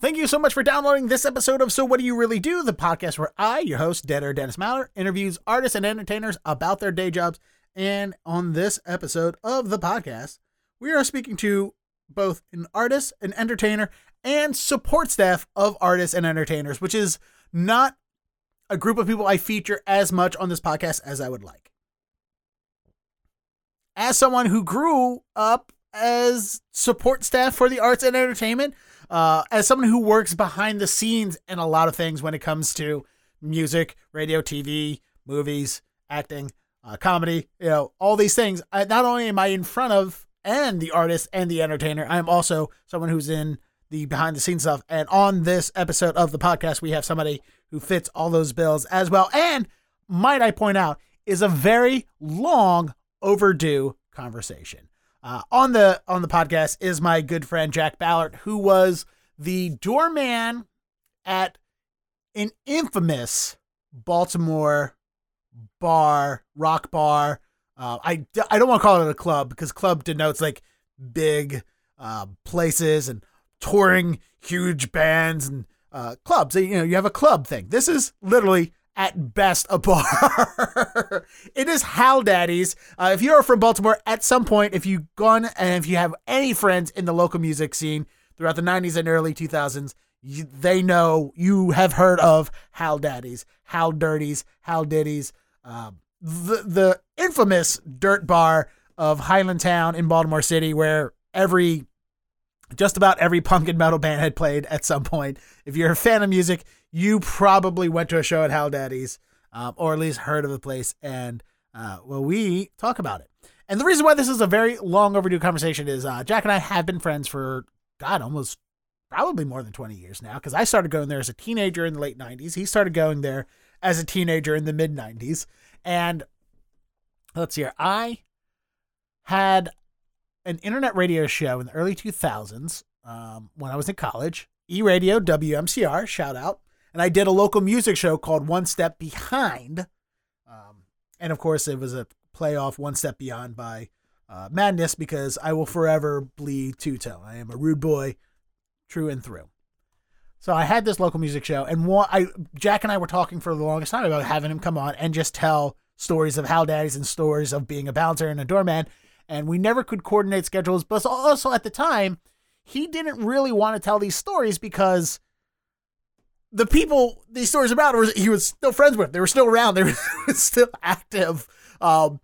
Thank you so much for downloading this episode of So What Do You Really Do, the podcast where I, your host, Dead Air Dennis Maller, interviews artists and entertainers about their day jobs. And on this episode of the podcast, we are speaking to both an artist, an entertainer, and support staff of artists and entertainers, which is not a group of people I feature as much on this podcast as I would like. As someone who grew up as support staff for the arts and entertainment, uh, as someone who works behind the scenes in a lot of things when it comes to music, radio, TV, movies, acting, uh, comedy, you know, all these things. I, not only am I in front of and the artist and the entertainer, I am also someone who's in the behind the scenes stuff. And on this episode of the podcast, we have somebody who fits all those bills as well. And might I point out, is a very long overdue conversation. Uh, on the on the podcast is my good friend Jack Ballard, who was the doorman at an infamous Baltimore bar, rock bar. Uh, I, I don't want to call it a club because club denotes like big uh, places and touring huge bands and uh, clubs. You know, you have a club thing. This is literally at best a bar. it is Hal Daddy's. Uh, if you're from Baltimore, at some point, if you've gone and if you have any friends in the local music scene throughout the 90s and early 2000s, you, they know you have heard of Hal Daddy's, Hal Dirties, Hal Diddy's, um, the the infamous dirt bar of Highlandtown in Baltimore City, where every just about every punk and metal band had played at some point. If you're a fan of music, you probably went to a show at Hal Daddy's, um, or at least heard of the place. And uh, well, we talk about it. And the reason why this is a very long overdue conversation is uh, Jack and I have been friends for God almost probably more than 20 years now because I started going there as a teenager in the late 90s. He started going there as a teenager in the mid 90s. And let's see here. I had an internet radio show in the early 2000s um, when I was in college. E Radio, WMCR, shout out. And I did a local music show called One Step Behind. Um, and of course, it was a playoff One Step Beyond by uh, Madness because I will forever bleed two tone. I am a rude boy, true and through. So I had this local music show, and one, I Jack and I were talking for the longest time about having him come on and just tell stories of Hal Daddy's and stories of being a bouncer and a doorman. And we never could coordinate schedules, but also at the time, he didn't really want to tell these stories because the people these stories about were he was still friends with. They were still around. They were still active. Um,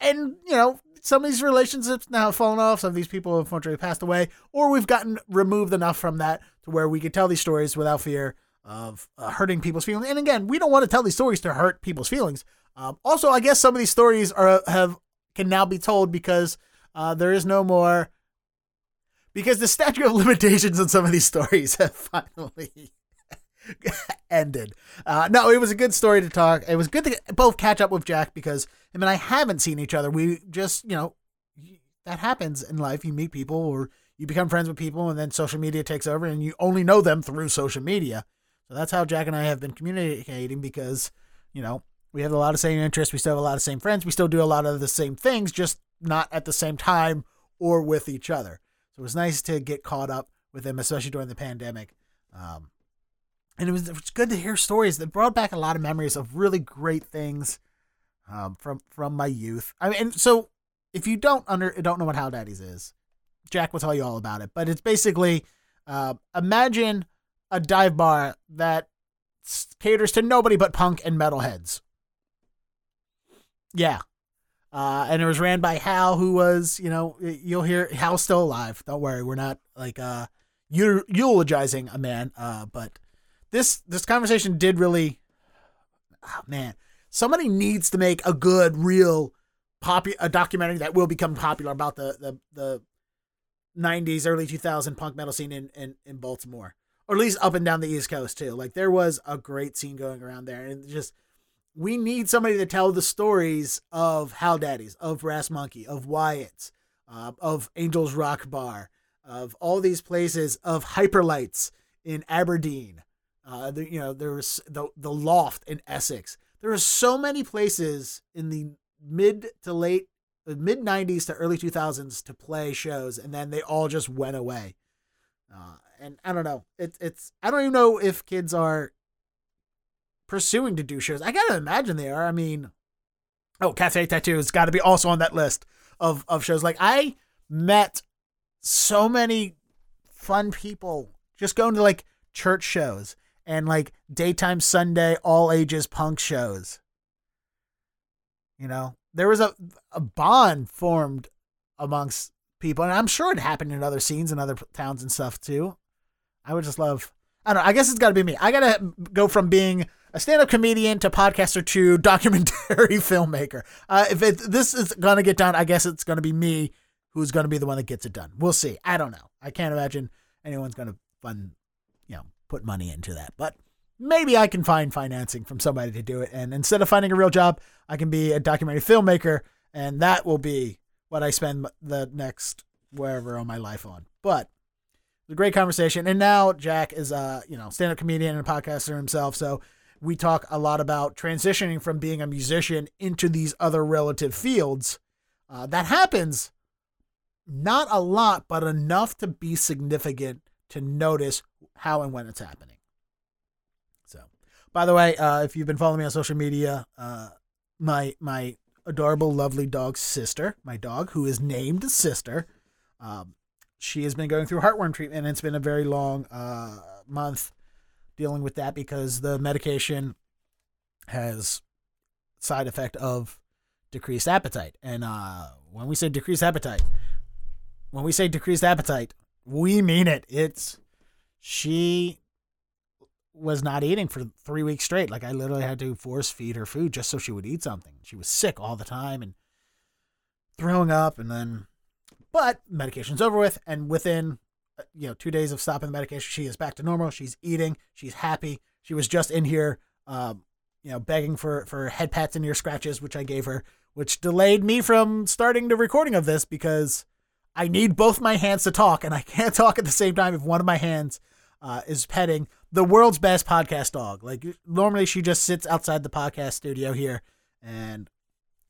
and you know, some of these relationships now have fallen off. Some of these people have unfortunately passed away, or we've gotten removed enough from that to where we could tell these stories without fear of uh, hurting people's feelings. And again, we don't want to tell these stories to hurt people's feelings. Um, also, I guess some of these stories are have can now be told because uh, there is no more because the statute of limitations on some of these stories have finally ended. Uh, no, it was a good story to talk. It was good to both catch up with Jack because I mean I haven't seen each other. We just, you know, that happens in life. You meet people or you become friends with people, and then social media takes over, and you only know them through social media. So that's how Jack and I have been communicating because, you know, we have a lot of same interests. We still have a lot of same friends. We still do a lot of the same things, just not at the same time or with each other. So it was nice to get caught up with them, especially during the pandemic. Um, and it was, it was good to hear stories that brought back a lot of memories of really great things um, from from my youth. I mean, and so if you don't under don't know what Hal Daddy's is, Jack will tell you all about it. But it's basically uh, imagine a dive bar that caters to nobody but punk and metalheads. Yeah. Uh, and it was ran by Hal, who was, you know, you'll hear Hal's still alive. Don't worry, we're not like uh, eulogizing a man. Uh, but this this conversation did really, oh, man, somebody needs to make a good, real, popu- a documentary that will become popular about the the the 90s, early 2000 punk metal scene in, in, in Baltimore, or at least up and down the East Coast too. Like there was a great scene going around there, and just we need somebody to tell the stories of Hal Daddy's, of Brass Monkey, of Wyatt's, uh, of Angels Rock Bar, of all these places, of Hyperlights in Aberdeen. Uh, the, you know, there was the the Loft in Essex. There were so many places in the mid to late mid 90s to early 2000s to play shows and then they all just went away uh, and I don't know. It's it's I don't even know if kids are pursuing to do shows. I gotta imagine they are. I mean, oh, Cafe Tattoo has got to be also on that list of of shows. Like I met so many fun people just going to like church shows and like daytime Sunday all ages punk shows. You know, there was a a bond formed amongst people, and I'm sure it happened in other scenes and other towns and stuff too. I would just love. I don't know. I guess it's got to be me. I got to go from being a stand-up comedian to podcaster to documentary filmmaker. Uh, if it, this is gonna get done, I guess it's gonna be me who's gonna be the one that gets it done. We'll see. I don't know. I can't imagine anyone's gonna fund, you know, put money into that. But maybe I can find financing from somebody to do it. And instead of finding a real job, I can be a documentary filmmaker, and that will be what I spend the next wherever on my life on. But a great conversation. And now Jack is a you know stand up comedian and a podcaster himself, so we talk a lot about transitioning from being a musician into these other relative fields. Uh, that happens not a lot, but enough to be significant to notice how and when it's happening. So, by the way, uh, if you've been following me on social media, uh, my my adorable, lovely dog sister, my dog who is named Sister, um, she has been going through heartworm treatment, and it's been a very long uh, month dealing with that because the medication has side effect of decreased appetite. And uh, when we say decreased appetite, when we say decreased appetite, we mean it. It's she was not eating for three weeks straight. Like I literally had to force feed her food just so she would eat something. She was sick all the time and throwing up, and then, but medication's over with, and within uh, you know two days of stopping the medication, she is back to normal. She's eating. She's happy. She was just in here, um, you know, begging for for head pats and ear scratches, which I gave her, which delayed me from starting the recording of this because I need both my hands to talk, and I can't talk at the same time if one of my hands uh, is petting the world's best podcast dog. Like normally, she just sits outside the podcast studio here and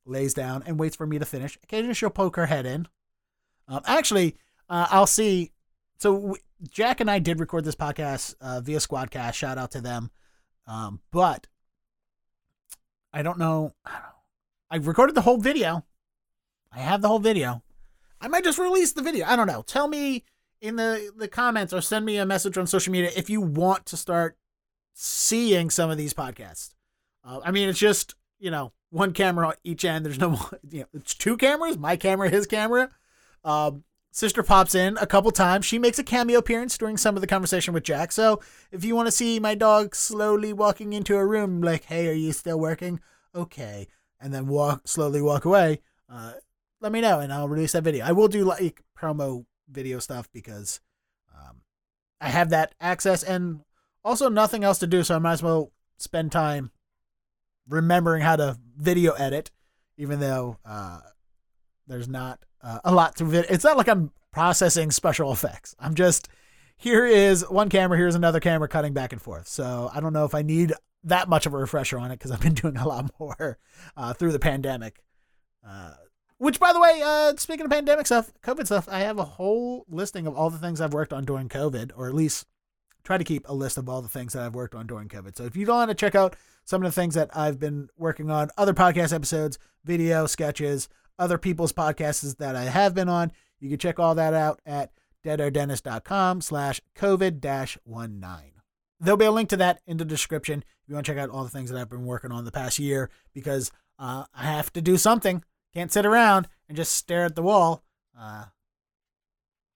lays down and waits for me to finish. Occasionally, she'll poke her head in. Um, actually, uh, I'll see. So we, Jack and I did record this podcast uh, via Squadcast. Shout out to them. Um, but I don't know. I recorded the whole video. I have the whole video. I might just release the video. I don't know. Tell me in the the comments or send me a message on social media if you want to start seeing some of these podcasts. Uh, I mean, it's just you know one camera each end. There's no you know it's two cameras, my camera, his camera. Um, sister pops in a couple times. She makes a cameo appearance during some of the conversation with Jack. So if you want to see my dog slowly walking into a room, like, hey, are you still working? Okay, and then walk slowly walk away. Uh, let me know and I'll release that video. I will do like promo video stuff because um, I have that access and also nothing else to do, so I might as well spend time remembering how to video edit, even though uh, there's not uh, a lot to vid. It's not like I'm processing special effects. I'm just here is one camera, here's another camera cutting back and forth. So I don't know if I need that much of a refresher on it because I've been doing a lot more uh, through the pandemic. Which, by the way, uh, speaking of pandemic stuff, COVID stuff, I have a whole listing of all the things I've worked on during COVID, or at least try to keep a list of all the things that I've worked on during COVID. So if you want to check out some of the things that I've been working on, other podcast episodes, video sketches, other people's podcasts that I have been on, you can check all that out at deadairdennis.com slash COVID 19. There'll be a link to that in the description if you want to check out all the things that I've been working on the past year because uh, I have to do something. Can't sit around and just stare at the wall. Uh,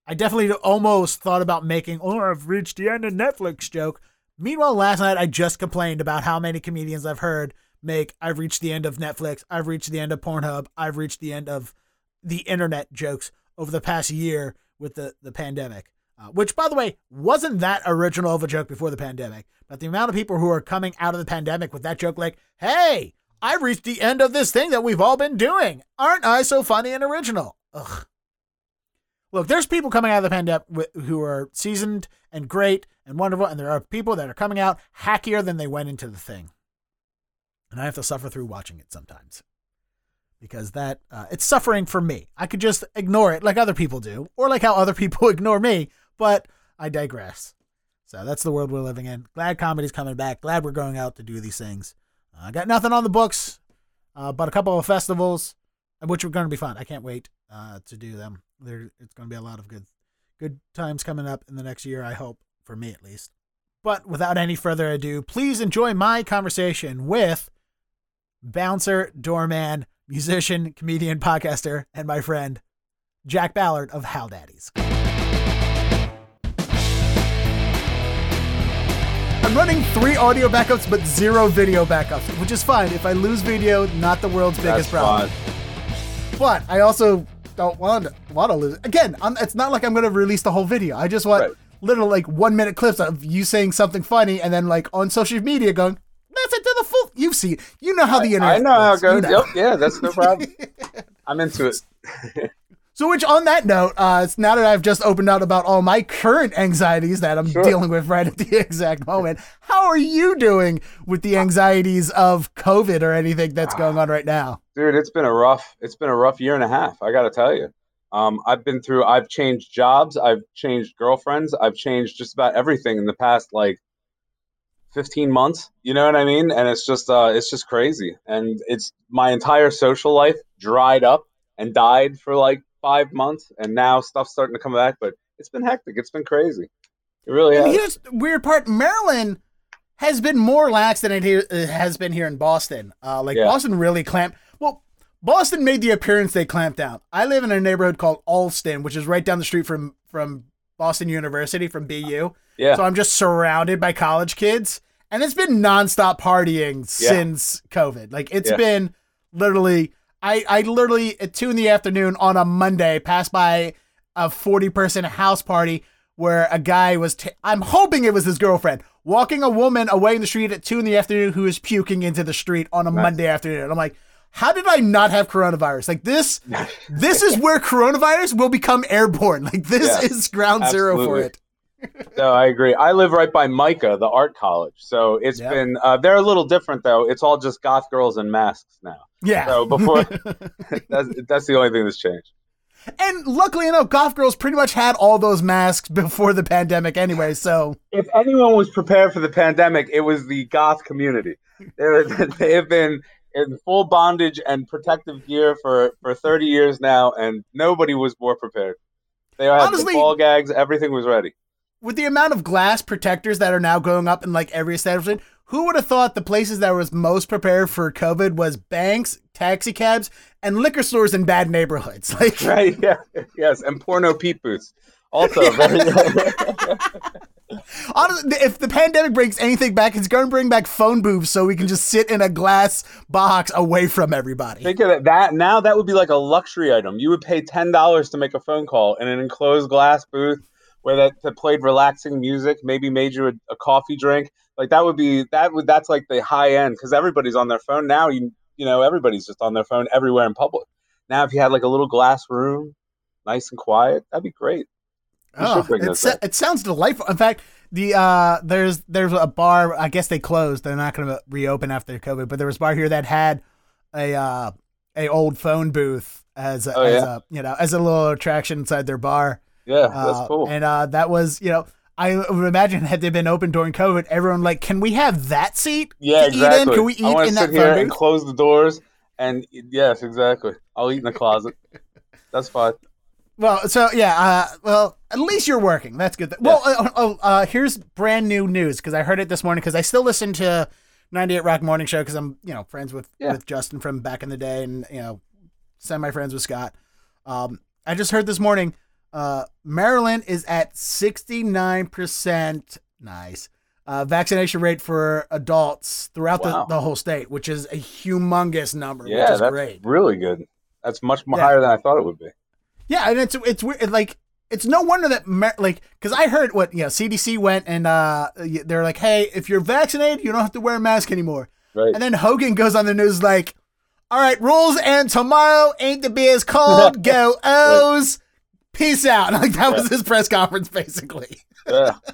I definitely almost thought about making, oh, I've reached the end of Netflix joke. Meanwhile, last night I just complained about how many comedians I've heard make, I've reached the end of Netflix, I've reached the end of Pornhub, I've reached the end of the internet jokes over the past year with the, the pandemic. Uh, which, by the way, wasn't that original of a joke before the pandemic. But the amount of people who are coming out of the pandemic with that joke, like, hey, I reached the end of this thing that we've all been doing. Aren't I so funny and original? Ugh. Look, there's people coming out of the pandemic who are seasoned and great and wonderful, and there are people that are coming out hackier than they went into the thing. And I have to suffer through watching it sometimes because that uh, it's suffering for me. I could just ignore it like other people do, or like how other people ignore me. But I digress. So that's the world we're living in. Glad comedy's coming back. Glad we're going out to do these things. I got nothing on the books, uh, but a couple of festivals, which are going to be fun. I can't wait uh, to do them. There, it's going to be a lot of good, good times coming up in the next year. I hope for me at least. But without any further ado, please enjoy my conversation with bouncer, doorman, musician, comedian, podcaster, and my friend Jack Ballard of Hal Daddy's. I'm running three audio backups but zero video backups, which is fine. If I lose video, not the world's biggest That's problem. fine. But I also don't want to, want to lose. Again, I'm, it's not like I'm going to release the whole video. I just want Right. little like one minute clips of you saying something funny and then like on social media going, that's it to the full. You've seen, you know how the internet. I know how works. it You goes. know. Yep, yeah, that's no problem. I'm into it. So, which on that note, uh, now that I've just opened up about all my current anxieties that I'm Sure. dealing with right at the exact moment, how are you doing with the anxieties of COVID or anything that's going on right now? Dude, it's been a rough it's been a rough year and a half, I gotta tell you. Um, I've been through I've changed jobs, I've changed girlfriends, I've changed just about everything in the past like 15 months. You know what I mean? And it's just uh it's just crazy. And it's my entire social life dried up and died for like five months and now stuff's starting to come back, but it's been hectic. It's been crazy. It really And has. here's the weird part: Maryland has been more lax than it here, uh, has been here in Boston. Uh, like Yeah. Boston really clamped. Well, Boston made the appearance they clamped down. I live in a neighborhood called Allston, which is right down the street from from Boston University, from BU. Yeah. So I'm just surrounded by college kids, and it's been nonstop partying Yeah. since COVID. Like it's Yeah. been literally. I, I literally at two in the afternoon on a Monday passed by a 40 person house party where a guy was, i I'm hoping it was his girlfriend, walking a woman away in the street at two in the afternoon who was puking into the street on a. Monday afternoon. I'm like, how did I not have coronavirus? Like this, this is where coronavirus will become airborne. Like this Yeah, is ground zero for it. No, I agree. I live right by MICA, the art college. So it's Yep. been, uh, they're a little different though. It's all just goth girls and masks now. Yeah. So before, that's, that's the only thing that's changed. and luckily enough, Goth girls pretty much had all those masks before the pandemic anyway. So If anyone was prepared for the pandemic, it was the goth community. They have been in full bondage and protective gear for, for 30 years now, and nobody was more prepared. They all had Honestly- the ball gags, everything was ready. With the amount of glass protectors that are now going up in like every establishment, who would have thought the places that was most prepared for COVID was banks, taxi cabs, and liquor stores in bad neighborhoods? Like, Right? Yeah. Yes. And porno peep booths. Also, very, honestly, if the pandemic brings anything back, it's going to bring back phone booths so we can just sit in a glass box away from everybody. Think of it, that now that would be like a luxury item. You would pay ten dollars to make a phone call in an enclosed glass booth where that, that played relaxing music, maybe made you a, a coffee drink. Like that would be that would that's like the high end because everybody's on their phone now. You you know everybody's just on their phone everywhere in public. Now if you had like a little glass room, nice and quiet, that'd be great. Oh, it, sa- it sounds delightful. In fact, the uh, there's there's a bar. I guess they closed. They're not going to reopen after COVID. But there was a bar here that had a uh, a old phone booth as a, Oh, as yeah? a you know as a little attraction inside their bar. Yeah, Uh, that's cool. And uh, that was you know. I would imagine had they been open during COVID, everyone like, can we have that seat? yeah, to exactly. Eat in? Can we eat I in that sit here and close the doors. And yes, exactly. I'll eat in the closet. That's fine. Well, so yeah, uh, well, at least you're working. That's good. Well, uh, oh, uh, here's brand new news because I heard it this morning because I still listen to 98 Rock Morning Show because I'm, you know, friends with Yeah. with Justin from back in the day and you know, semi friends with Scott. Um, I just heard this morning, uh, Maryland is at 69 percent. Nice. Uh, vaccination rate for adults throughout Wow. the, the whole state, which is a humongous number, Yeah, which is that's great. really good. That's much more Yeah. higher than I thought it would be. Yeah, and it's it's weird. Like it's no wonder that Mar- like because I heard what you know CDC went and uh they're like, hey, if you're vaccinated, you don't have to wear a mask anymore. Right. And then Hogan goes on the news like, all right, rules and tomorrow ain't the beers cold. Go O's. Peace out. Like that was his press conference basically. yeah.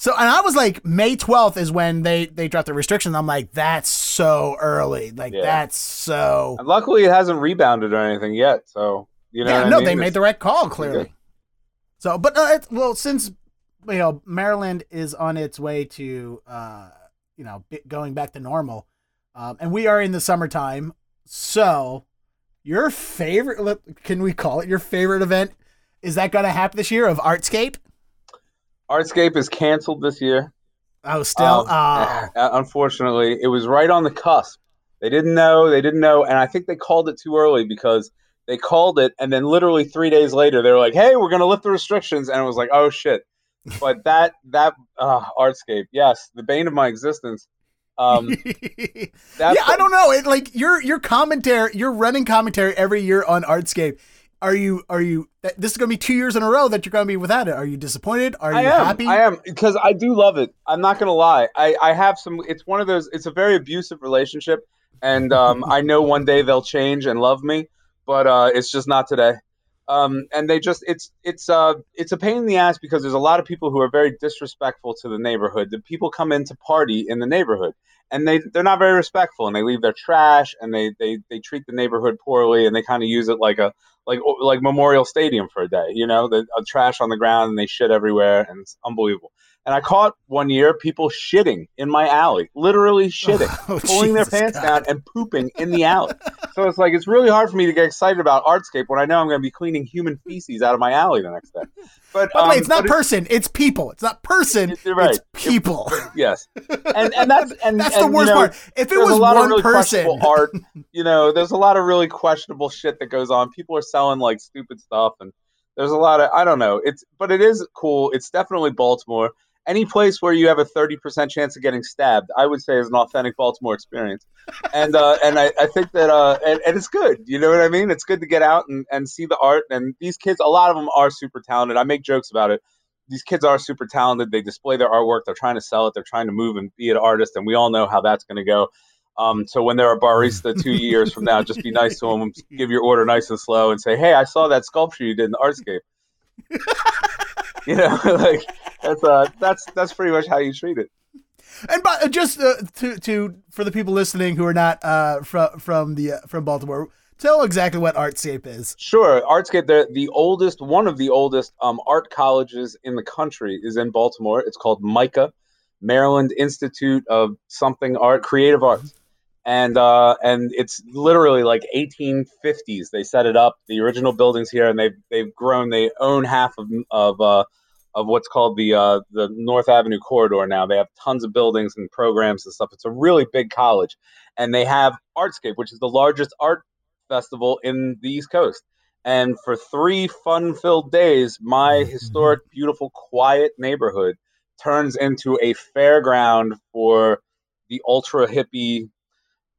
So and I was like, May twelfth is when they they dropped the restrictions. I'm like, that's so early. Like Yeah. that's so. And luckily, it hasn't rebounded or anything yet. So you know. yeah, what I no, mean? they made the right call clearly. So, but uh, it, well, since you know Maryland is on its way to uh, you know going back to normal, um, and we are in the summertime. So, your favorite can we call it your favorite event? Is that going to happen this year of Artscape? Artscape is canceled this year. Oh, still. Um, oh. Unfortunately, it was right on the cusp. They didn't know. They didn't know, and I think they called it too early because they called it, and then literally three days later, they were like, "Hey, we're going to lift the restrictions," and it was like, "Oh shit." But that that uh, Artscape, yes, the bane of my existence. Um, yeah, I don't know. It like your your commentary, your running commentary every year on Artscape are you are you this is going to be two years in a row that you're going to be without it. Are you disappointed? Are you I am, happy? I am because i do love it. I'm not going to lie. I i have some it's one of those it's a very abusive relationship and um, i know one day they'll change and love me but uh, it's just not today. Um, and they just it's it's uh it's a pain in the ass because there's a lot of people who are very disrespectful to the neighborhood. The people come in to party in the neighborhood and they they're not very respectful and they leave their trash and they they, they treat the neighborhood poorly and they kind of use it like a like like Memorial Stadium for a day. You know, the uh, trash on the ground and they shit everywhere, and it's unbelievable. And I caught one year people shitting in my alley, literally shitting, oh, pulling Jesus their pants God. down and pooping in the alley. so it's like it's really hard for me to get excited about Artscape when I know I'm going to be cleaning human feces out of my alley the next day. But By um, it's not person, it's, it's, people. It's not person, right. it's people. It, yes, and and that's and that's and, the worst you know, part. If it was a lot one of really person, art, you know, there's a lot of really questionable shit that goes on. People are selling like stupid stuff, and there's a lot of I don't know. It's but it is cool. It's definitely Baltimore any place where you have a 30% chance of getting stabbed, I would say is an authentic Baltimore experience. And uh, and I, I think that uh, and, and it's good. You know what I mean? It's good to get out and, and see the art. And these kids, a lot of them are super talented. I make jokes about it. These kids are super talented. They display their artwork. They're trying to sell it. They're trying to move and be an artist. And we all know how that's going to go. Um, so when they're a barista two years from now, just be nice to them, give your order nice and slow, and say, "Hey, I saw that sculpture you did in the Artscape." you know, like that's uh, that's that's pretty much how you treat it. And just uh, to to for the people listening who are not uh, from from the uh, from Baltimore, tell exactly what Artscape is. Sure, Artscape. The the oldest, one of the oldest um, art colleges in the country is in Baltimore. It's called MICA, Maryland Institute of something art, creative arts, and uh, and it's literally like 1850s. They set it up. The original buildings here, and they've they've grown. They own half of of uh, of what's called the uh, the North Avenue corridor now. They have tons of buildings and programs and stuff. It's a really big college, and they have Artscape, which is the largest art festival in the East Coast. And for three fun-filled days, my mm-hmm. historic, beautiful, quiet neighborhood turns into a fairground for the ultra hippie,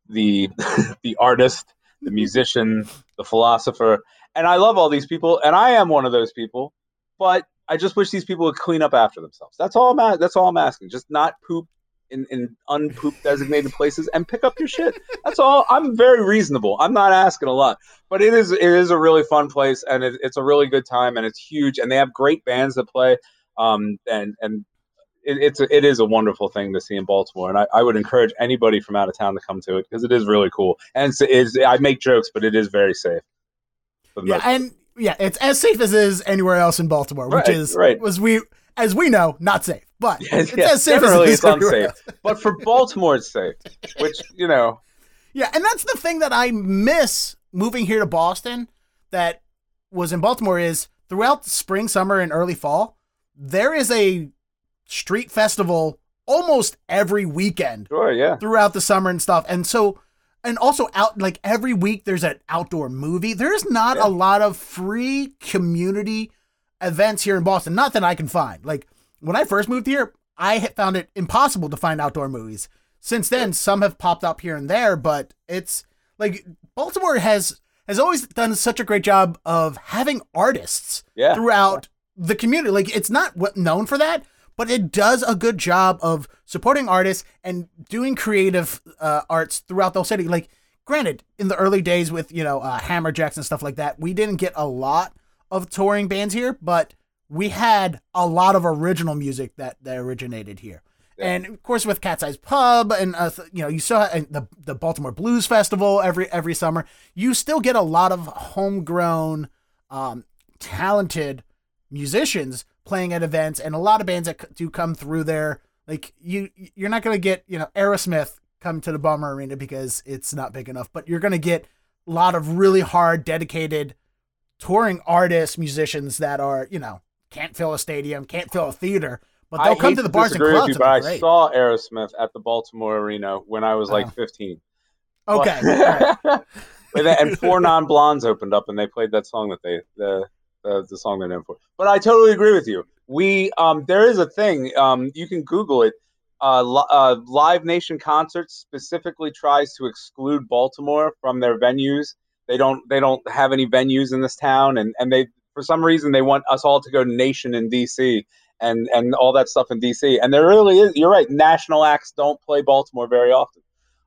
the the artist, the musician, the philosopher. And I love all these people, and I am one of those people. But I just wish these people would clean up after themselves. That's all I'm. That's all I'm asking. Just not poop in, in unpoop designated places and pick up your shit. That's all. I'm very reasonable. I'm not asking a lot, but it is it is a really fun place and it, it's a really good time and it's huge and they have great bands that play. Um, and and it, it's a, it is a wonderful thing to see in Baltimore, and I, I would encourage anybody from out of town to come to it because it is really cool. And it's, it's I make jokes, but it is very safe. Yeah, and yeah, it's as safe as is anywhere else in Baltimore, which right, is right. was we as we know not safe, but yes, it's yes, as safe as it is unsafe. but for Baltimore, it's safe, which you know. Yeah, and that's the thing that I miss moving here to Boston. That was in Baltimore is throughout spring, summer, and early fall, there is a street festival almost every weekend. Sure, yeah. Throughout the summer and stuff, and so and also out like every week there's an outdoor movie. There's not yeah. a lot of free community events here in Boston. Not that I can find. Like when I first moved here, I found it impossible to find outdoor movies. Since then, some have popped up here and there, but it's like Baltimore has has always done such a great job of having artists yeah. throughout the community. Like it's not known for that, but it does a good job of supporting artists and doing creative uh, arts throughout the whole city. Like, granted, in the early days with you know uh, Hammerjacks and stuff like that, we didn't get a lot of touring bands here, but we had a lot of original music that that originated here. Yeah. And of course, with Cat's Eyes Pub, and uh, you know, you saw the the Baltimore Blues Festival every every summer. You still get a lot of homegrown, um, talented musicians playing at events, and a lot of bands that do come through there. Like you, you're not gonna get you know Aerosmith come to the Bomber Arena because it's not big enough, but you're gonna get a lot of really hard, dedicated touring artists, musicians that are you know can't fill a stadium, can't fill a theater, but they'll I come to the bars and clubs. you, but I saw Aerosmith at the Baltimore Arena when I was like Oh. 15. okay, But- all right. and, and four non blondes opened up and they played that song that they the the, the song they're known for. But I totally agree with you. We um there is a thing um you can Google it. Uh, li- uh, Live Nation Concerts specifically tries to exclude Baltimore from their venues. They don't they don't have any venues in this town, and, and they for some reason they want us all to go to Nation in DC and and all that stuff in DC. And there really is. You're right. National acts don't play Baltimore very often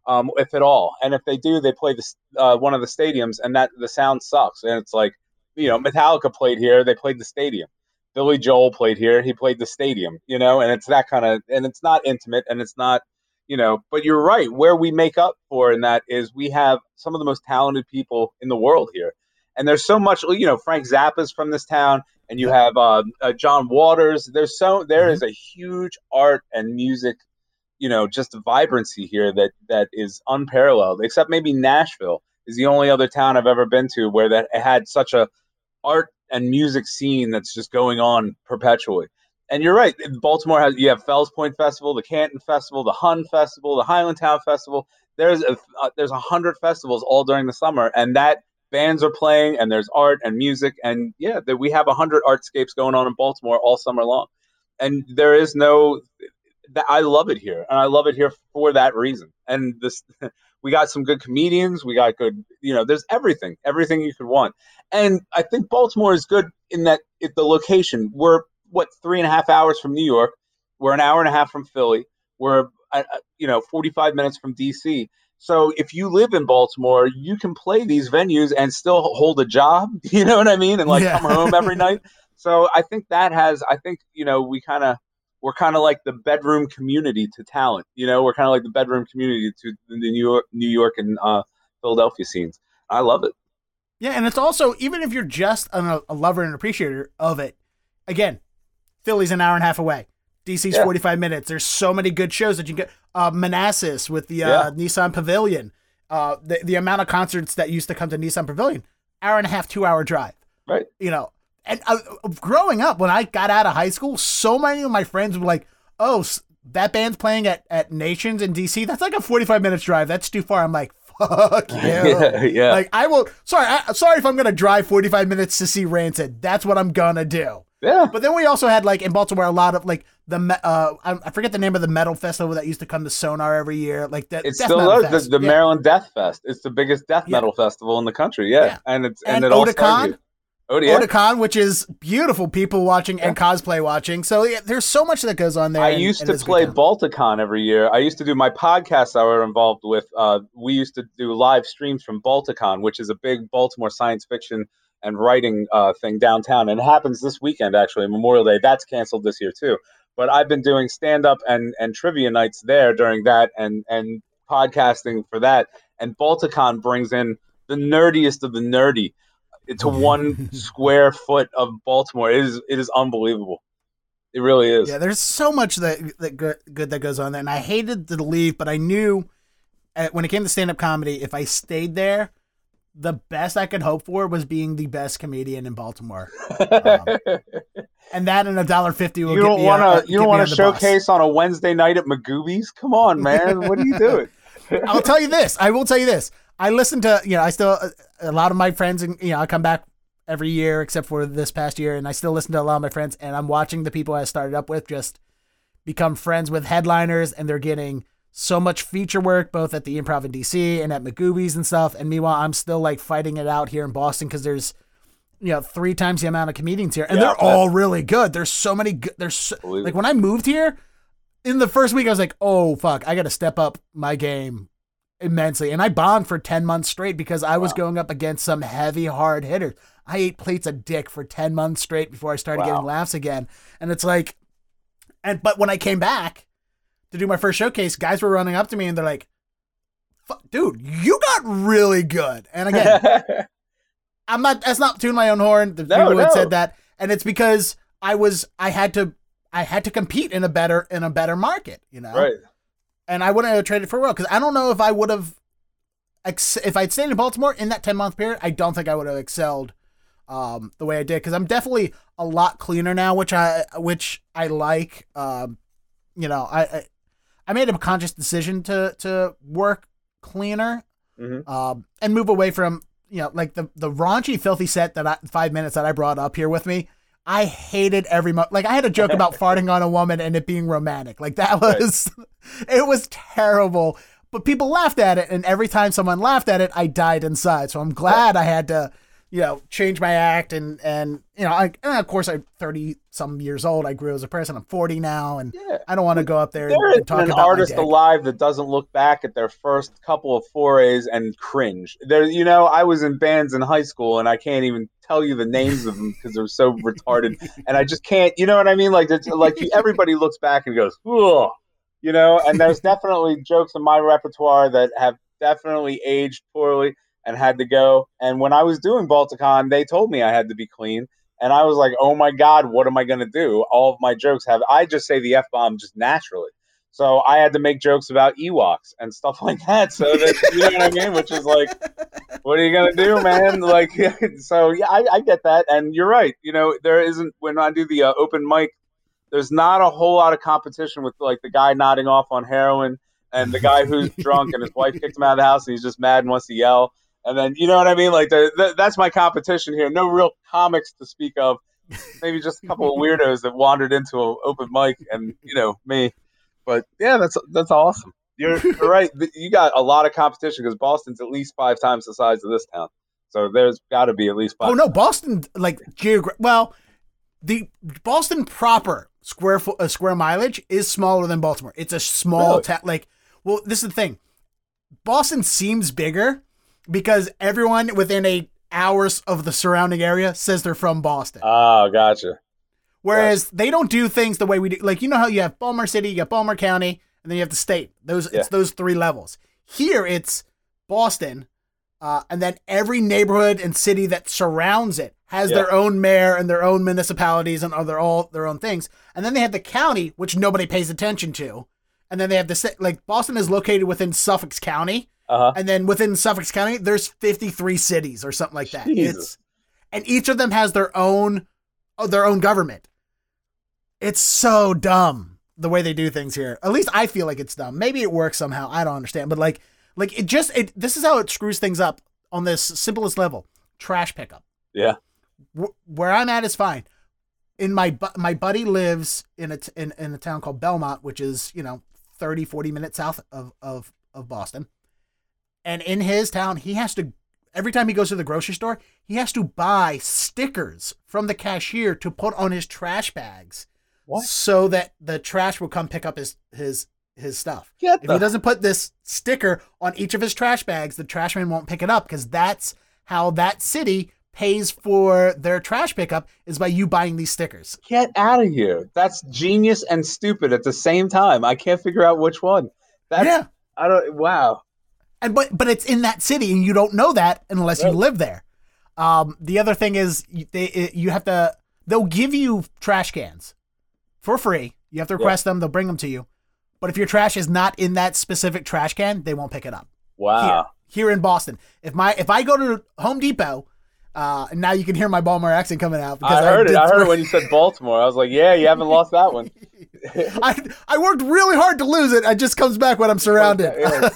um, if at all. And if they do, they play this uh, one of the stadiums, and that the sound sucks. And it's like, you know, Metallica played here, they played the stadium. Billy Joel played here, he played the stadium. You know, and it's that kind of, and it's not intimate, and it's not, you know. But you're right. Where we make up for in that is we have some of the most talented people in the world here. And there's so much, you know, Frank Zappa's from this town, and you have uh, uh, John Waters. There's so there is a huge art and music you know just vibrancy here that that is unparalleled except maybe nashville is the only other town i've ever been to where that had such a art and music scene that's just going on perpetually. And you're right baltimore has you have fells point festival the canton festival the hun festival the highland town festival. There's a uh, there's a hundred festivals all during the summer and that bands are playing and there's art and music and yeah that we have a hundred artscapes going on in baltimore all summer long. And there is no that I love it here, and I love it here for that reason. And this, we got some good comedians. We got good, you know. There's everything, everything you could want. And I think Baltimore is good in that it, the location. We're what three and a half hours from New York. We're an hour and a half from Philly. We're uh, uh, you know 45 minutes from DC. So if you live in Baltimore, you can play these venues and still hold a job. You know what I mean? And like Yeah. come home every night. So I think that has. I think you know we kind of we're kind of like the bedroom community to talent. You know, we're kind of like the bedroom community to the New York, New York and uh, Philadelphia scenes. I love it. Yeah, and it's also even if you're just a, a lover and appreciator of it, again, Philly's an hour and a half away. DC's Yeah. 45 minutes. There's so many good shows that you can get. Uh, Manassas with the uh, Yeah. Nissan Pavilion. Uh, the the amount of concerts that used to come to Nissan Pavilion, hour and a half, two hour drive. Right. You know, and uh, growing up when I got out of high school, so many of my friends were like, "Oh, that band's playing at at Nations in DC. That's like a 45 minutes drive. That's too far." I'm like, "Fuck you." yeah, yeah. Like I will. Sorry, I, sorry if I'm gonna drive 45 minutes to see Rancid. That's what I'm gonna do. yeah. But then we also had like in Baltimore a lot of like the uh I, forget the name of the metal festival that used to come to Sonar every year. Like that. It Death still Metal The, the Yeah. Maryland Death Fest. It's the biggest death Yeah. metal festival in the country. Yeah, and it's and, And it all Otakon. started Yeah. Otakon, which is beautiful people watching and cosplay watching. So yeah, there's so much that goes on there. I used to play time. Balticon every year. I used to do my podcasts I were involved with. Uh, we used to do live streams from Balticon, which is a big Baltimore science fiction and writing uh, thing downtown. And it happens this weekend, actually, Memorial Day. That's canceled this year, too. But I've been doing stand up and, and trivia nights there during that and, and podcasting for that. And Balticon brings in the nerdiest of the nerdy to one square foot of Baltimore. It is, it is unbelievable. It really is. Yeah, there's so much that that good, good that goes on there, and I hated to leave, but I knew uh, when it came to stand up comedy, if I stayed there, the best I could hope for was being the best comedian in Baltimore, and that and a dollar fifty will you get don't want to you don't want to the bus. showcase on a Wednesday night at Magooby's? Come on, man. what are you doing? I'll tell you this. I will tell you this. I listen to you know I still a lot of my friends and you know I come back every year except for this past year and I still listen to a lot of my friends and I'm watching the people I started up with just become friends with headliners and they're getting so much feature work both at the Improv in DC and at Magooby's and stuff and meanwhile I'm still like fighting it out here in Boston because there's you know three times the amount of comedians here and Yeah, they're all really good. There's so many good. There's so, like when I moved here in the first week I was like oh fuck I got to step up my game immensely. And I bombed for 10 months straight because I was Wow. going up against some heavy, hard hitters. I ate plates of dick for 10 months straight before I started Wow. getting laughs again. And it's like, and, but when I came back to do my first showcase, guys were running up to me and they're like, dude, you got really good. And again, I'm not, that's not tooting my own horn. The No, people had no. said that. And it's because I was I had to I had to compete in a better in a better market, you know. Right. And I wouldn't have traded for Will because I don't know if I would have ex- if I'd stayed in Baltimore in that ten month period. I don't think I would have excelled um, the way I did because I'm definitely a lot cleaner now, which I which I like. Um, you know, I, I I made a conscious decision to to work cleaner Mhm. um, and move away from you know like the the raunchy filthy set that I, five minutes that I brought up here with me. I hated every mo- like I had a joke about farting on a woman and it being romantic. Like that Right. was it was terrible. But people laughed at it and every time someone laughed at it, I died inside. So I'm glad I had to, you know, change my act and and you know, I and of course I'm 30 some years old. I grew as a person. I'm 40 now and Yeah. I don't want to go up there and, There and talk an artist alive that doesn't look back at their first couple of forays and cringe. There, you know, I was in bands in high school, and I can't even tell you the names of them because they're so retarded, and I just can't. You know what I mean? Like, like everybody looks back and goes, "Ugh," you know. And there's definitely jokes in my repertoire that have definitely aged poorly and had to go. And when I was doing Balticon, they told me I had to be clean. And I was like, oh my God, what am I going to do? All of my jokes have, I just say the F bomb just naturally. So I had to make jokes about Ewoks and stuff like that. So that, you know what I mean? Which is like, what are you going to do, man? Like, so yeah, I, I get that. And you're right. You know, there isn't, when I do the uh, open mic, there's not a whole lot of competition with like the guy nodding off on heroin and the guy who's drunk and his wife kicked him out of the house and he's just mad and wants to yell. And then you know what I mean? Like that's my competition here. No real comics to speak of. Maybe just a couple of weirdos that wandered into an open mic, and you know me. But yeah, that's that's awesome. You're, you're right. You got a lot of competition because Boston's at least five times the size of this town. So there's got to be at least five. Oh no, Boston like geogra- well, the Boston proper square foot uh, square mileage is smaller than Baltimore. It's a small Really? town. Like, well, this is the thing. Boston seems bigger because everyone within a hours of the surrounding area says they're from Boston. Oh, gotcha. Whereas they don't do things the way we do. Like you know how you have Baltimore City, you got Baltimore County, and then you have the state. Those Yeah. it's those three levels. Here it's Boston, uh, and then every neighborhood and city that surrounds it has Yeah. their own mayor and their own municipalities and other all their own things. And then they have the county, which nobody pays attention to. And then they have the like Boston is located within Suffolk County, Uh huh. and then within Suffolk County, there's 53 cities or something like that. Jesus. It's and each of them has their own oh, their own government. It's so dumb the way they do things here. At least I feel like it's dumb. Maybe it works somehow. I don't understand, but like like it just it this is how it screws things up on this simplest level. Trash pickup. Yeah. Wh- where I'm at is fine. In my bu- my buddy lives in a t- in, in a town called Belmont, which is, you know, 30 40 minutes south of of of Boston. And in his town, he has to every time he goes to the grocery store, he has to buy stickers from the cashier to put on his trash bags What? so that the trash will come pick up his his his stuff. Get If the he doesn't put this sticker on each of his trash bags, the trash man won't pick it up because that's how that city pays for their trash pickup is by you buying these stickers. get out of here. That's genius and stupid at the same time. I can't figure out which one. That's yeah. I don't. Wow. And but but it's in that city and you don't know that unless Right. you live there. Um, the other thing is they you have to they'll give you trash cans for free. You have to request them. They'll bring them to you. But if your trash is not in that specific trash can, they won't pick it up. Wow. Here, here in Boston, if my if I go to Home Depot, uh, and now you can hear my Baltimore accent coming out I heard it. I heard it when you said Baltimore. I was like, yeah, you haven't lost that one. I I worked really hard to lose it. It just comes back when I'm surrounded. Yeah.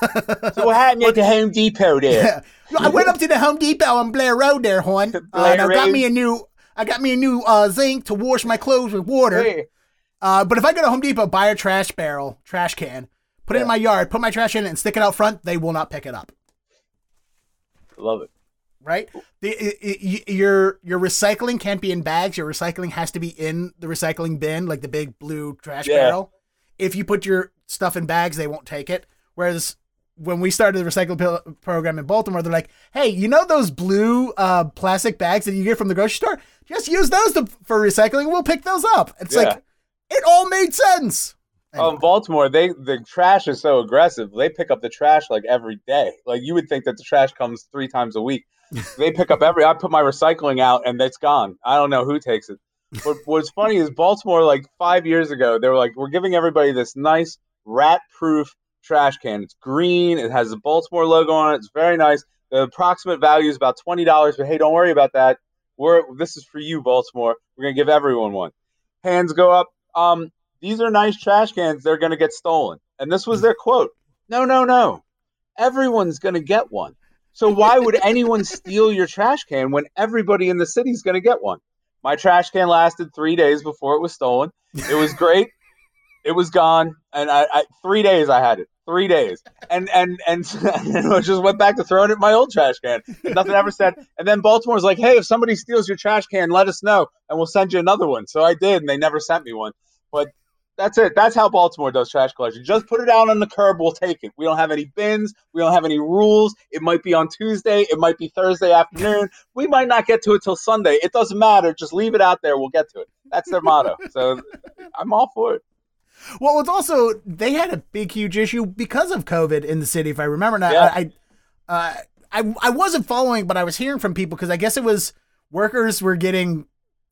So what happened at the Home Depot there? Yeah. I went up to the Home Depot on Blair Road there, hon. Uh, Blair and I got me a new I got me a new uh, zinc to wash my clothes with water. Hey. Uh, but if I go to Home Depot, buy a trash barrel, trash can, put it in my yard, put my trash in it, and stick it out front, they will not pick it up. Love it. Right? The, i- i- y- your your recycling can't be in bags. Your recycling has to be in the recycling bin, like the big blue trash Yeah. barrel. If you put your stuff in bags, they won't take it. Whereas when we started the recycling program in Baltimore, they're like, "Hey, you know those blue uh, plastic bags that you get from the grocery store? Just use those to, for recycling. We'll pick those up." It's Yeah. like it all made sense. Um, oh, in Baltimore, they the trash is so aggressive. They pick up the trash like every day. Like you would think that the trash comes three times a week. they pick up every. I put my recycling out and it's gone. I don't know who takes it. What what's funny is Baltimore, like five years ago, they were like, we're giving everybody this nice rat-proof trash can. It's green. It has the Baltimore logo on it. It's very nice. The approximate value is about twenty dollars, but hey, don't worry about that. We're this is for you, Baltimore. We're gonna give everyone one. Hands go up. Um, these are nice trash cans. They're gonna get stolen. And this was their quote. No, no, no. Everyone's gonna get one. So why would anyone steal your trash can when everybody in the city is gonna get one? My trash can lasted three days before it was stolen. It was great. it was gone, and I, I three days I had it. Three days, and and and, and I just went back to throwing it in my old trash can. And Nothing ever said. And then Baltimore was like, "Hey, if somebody steals your trash can, let us know, and we'll send you another one." So I did, and they never sent me one. But that's it. That's how Baltimore does trash collection. Just put it out on the curb. We'll take it. We don't have any bins. We don't have any rules. It might be on Tuesday. It might be Thursday afternoon. We might not get to it till Sunday. It doesn't matter. Just leave it out there. We'll get to it. That's their motto. So I'm all for it. Well, it's also they had a big, huge issue because of COVID in the city. If I remember now, yeah. I, uh, I, I wasn't following, but I was hearing from people because I guess it was workers were getting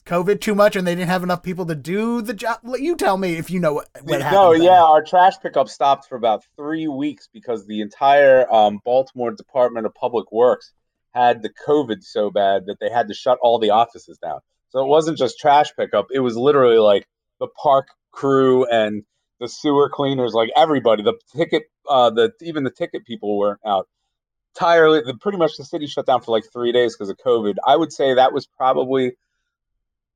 COVID too much and they didn't have enough people to do the job? You tell me if you know what, what happened. No, yeah, our trash pickup stopped for about three weeks because the entire um, Baltimore Department of Public Works had the COVID so bad that they had to shut all the offices down. So it wasn't just trash pickup; it was literally like the park crew and the sewer cleaners, like everybody. The ticket, uh, the even the ticket people weren't out. Entirely, the, pretty much the city shut down for like three days because of COVID. I would say that was probably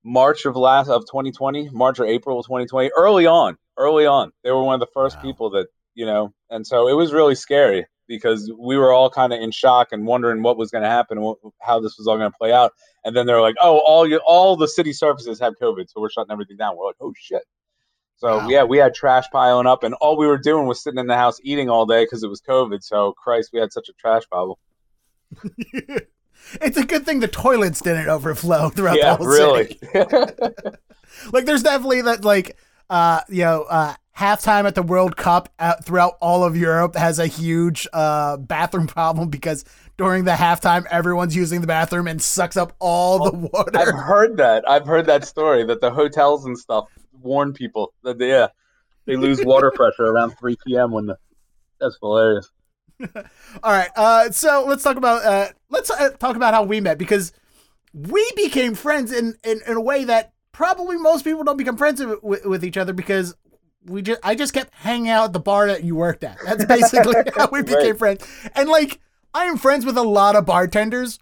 March of last of 2020, March or April of 2020, early on, early on, they were one of the first wow. people that you know, and so it was really scary because we were all kind of in shock and wondering what was going to happen, what, how this was all going to play out, and then they're like, "Oh, all you, all the city services have COVID, so we're shutting everything down." We're like, "Oh shit!" So wow. yeah, we had trash piling up, and all we were doing was sitting in the house eating all day because it was COVID. So Christ, we had such a trash problem. It's a good thing the toilets didn't overflow throughout yeah, the whole really. city. like there's definitely that like uh you know uh halftime at the World Cup at, throughout all of Europe has a huge uh bathroom problem because during the halftime everyone's using the bathroom and sucks up all the water. I've heard that. I've heard that story that the hotels and stuff warn people that they, yeah, they lose water pressure around 3 p.m. when the that's hilarious. All right. Uh, so let's talk about uh, let's uh, talk about how we met because we became friends in, in, in a way that probably most people don't become friends with, with each other because we just I just kept hanging out at the bar that you worked at. That's basically how we became right. friends. And like I am friends with a lot of bartenders,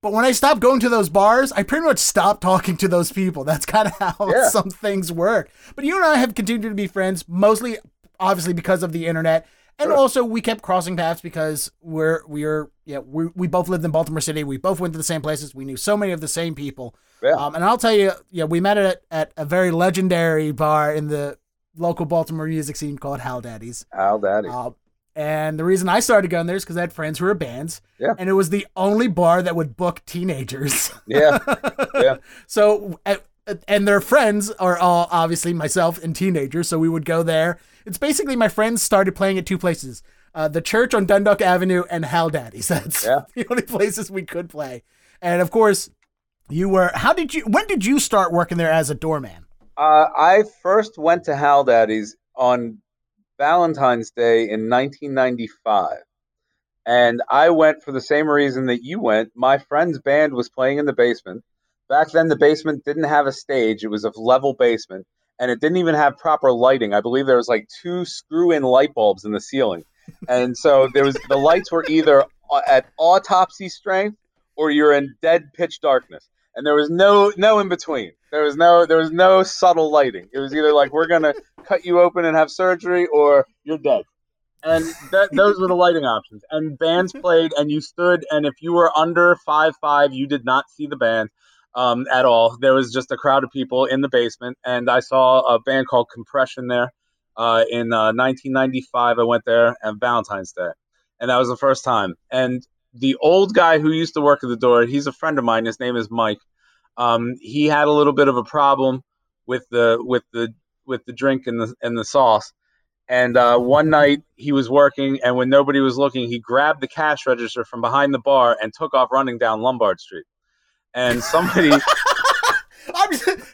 but when I stopped going to those bars, I pretty much stopped talking to those people. That's kind of how yeah. some things work. But you and I have continued to be friends, mostly obviously because of the internet and sure. also we kept crossing paths because we're we're yeah we we both lived in Baltimore City. We both went to the same places. We knew so many of the same people. Yeah. Um, and I'll tell you, yeah, we met at at a very legendary bar in the local Baltimore music scene called Hal Daddy's. Hal Daddy's. Uh, and the reason I started going there is because I had friends who were bands. Yeah. And it was the only bar that would book teenagers. Yeah. Yeah. so, and their friends are all obviously myself and teenagers. So we would go there it's basically my friends started playing at two places. Uh, the church on Dundalk Avenue and Hal Daddy's. That's yeah. the only places we could play. And of course, you were. How did you? When did you start working there as a doorman? Uh, I first went to Hal Daddy's on Valentine's Day in 1995. And I went for the same reason that you went. My friend's band was playing in the basement. Back then, the basement didn't have a stage, it was a level basement and it didn't even have proper lighting. I believe there was like two screw-in light bulbs in the ceiling, and so there was the lights were either uh, at autopsy strength or you're in dead pitch darkness, and there was no no in between. There was no there was no subtle lighting. It was either like we're gonna cut you open and have surgery, or you're dead. And that, those were the lighting options. And bands played, and you stood, and if you were under five five, you did not see the band um, at all. There was just a crowd of people in the basement, and I saw a band called Compression there. Uh, in uh, 1995, I went there on Valentine's Day, and that was the first time. And the old guy who used to work at the door, he's a friend of mine. His name is Mike. Um, he had a little bit of a problem with the with the with the drink and the and the sauce. And uh, one night he was working, and when nobody was looking, he grabbed the cash register from behind the bar and took off running down Lombard Street and somebody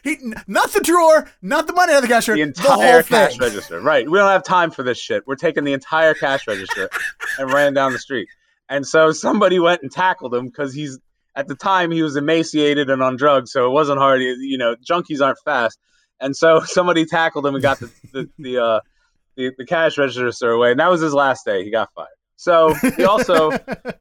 he, not the drawer, not the money out of the cash the register, the, entire whole cash thing. register. Right. We don't have time for this shit. We're taking the entire cash register and ran down the street. And so somebody went and tackled him because he's at the time he was emaciated and on drugs, so it wasn't hard. You know, junkies aren't fast. And so somebody tackled him and got the the the, uh, the, the cash register away, and that was his last day. He got fired. So he also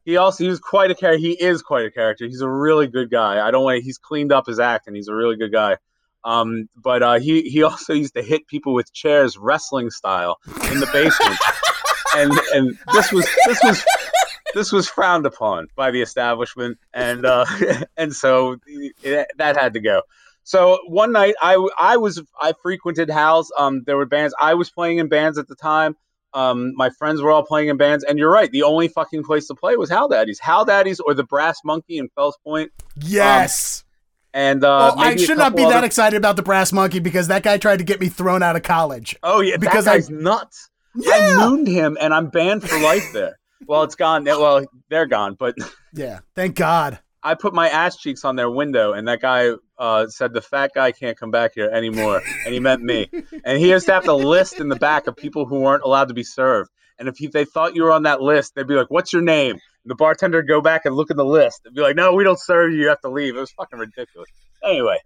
he also he was quite a character. He is quite a character. He's a really good guy. I don't want. He's cleaned up his act, and he's a really good guy. Um, but uh, he he also used to hit people with chairs, wrestling style, in the basement. and and this was this was this was frowned upon by the establishment, and uh, and so it, that had to go. So one night, I I was I frequented Hal's. Um, there were bands. I was playing in bands at the time. Um, my friends were all playing in bands, and you're right. The only fucking place to play was Hal Daddy's, Hal Daddy's, or the Brass Monkey in Fells Point. Yes. And uh, well, I should not be couple that excited about the Brass Monkey because that guy tried to get me thrown out of college. Oh yeah, because that I- guy's nuts. I mooned him, and I'm banned for life there. Well, it's gone. Well, they're gone, but Yeah. Thank God. I put my ass cheeks on their window, and that guy uh, said the fat guy can't come back here anymore, and he meant me. And he used to have to list in the back of people who weren't allowed to be served. And if he, they thought you were on that list, they'd be like, "What's your name?" And the bartender would go back and look at the list and be like, "No, we don't serve you. You have to leave." It was fucking ridiculous. Anyway,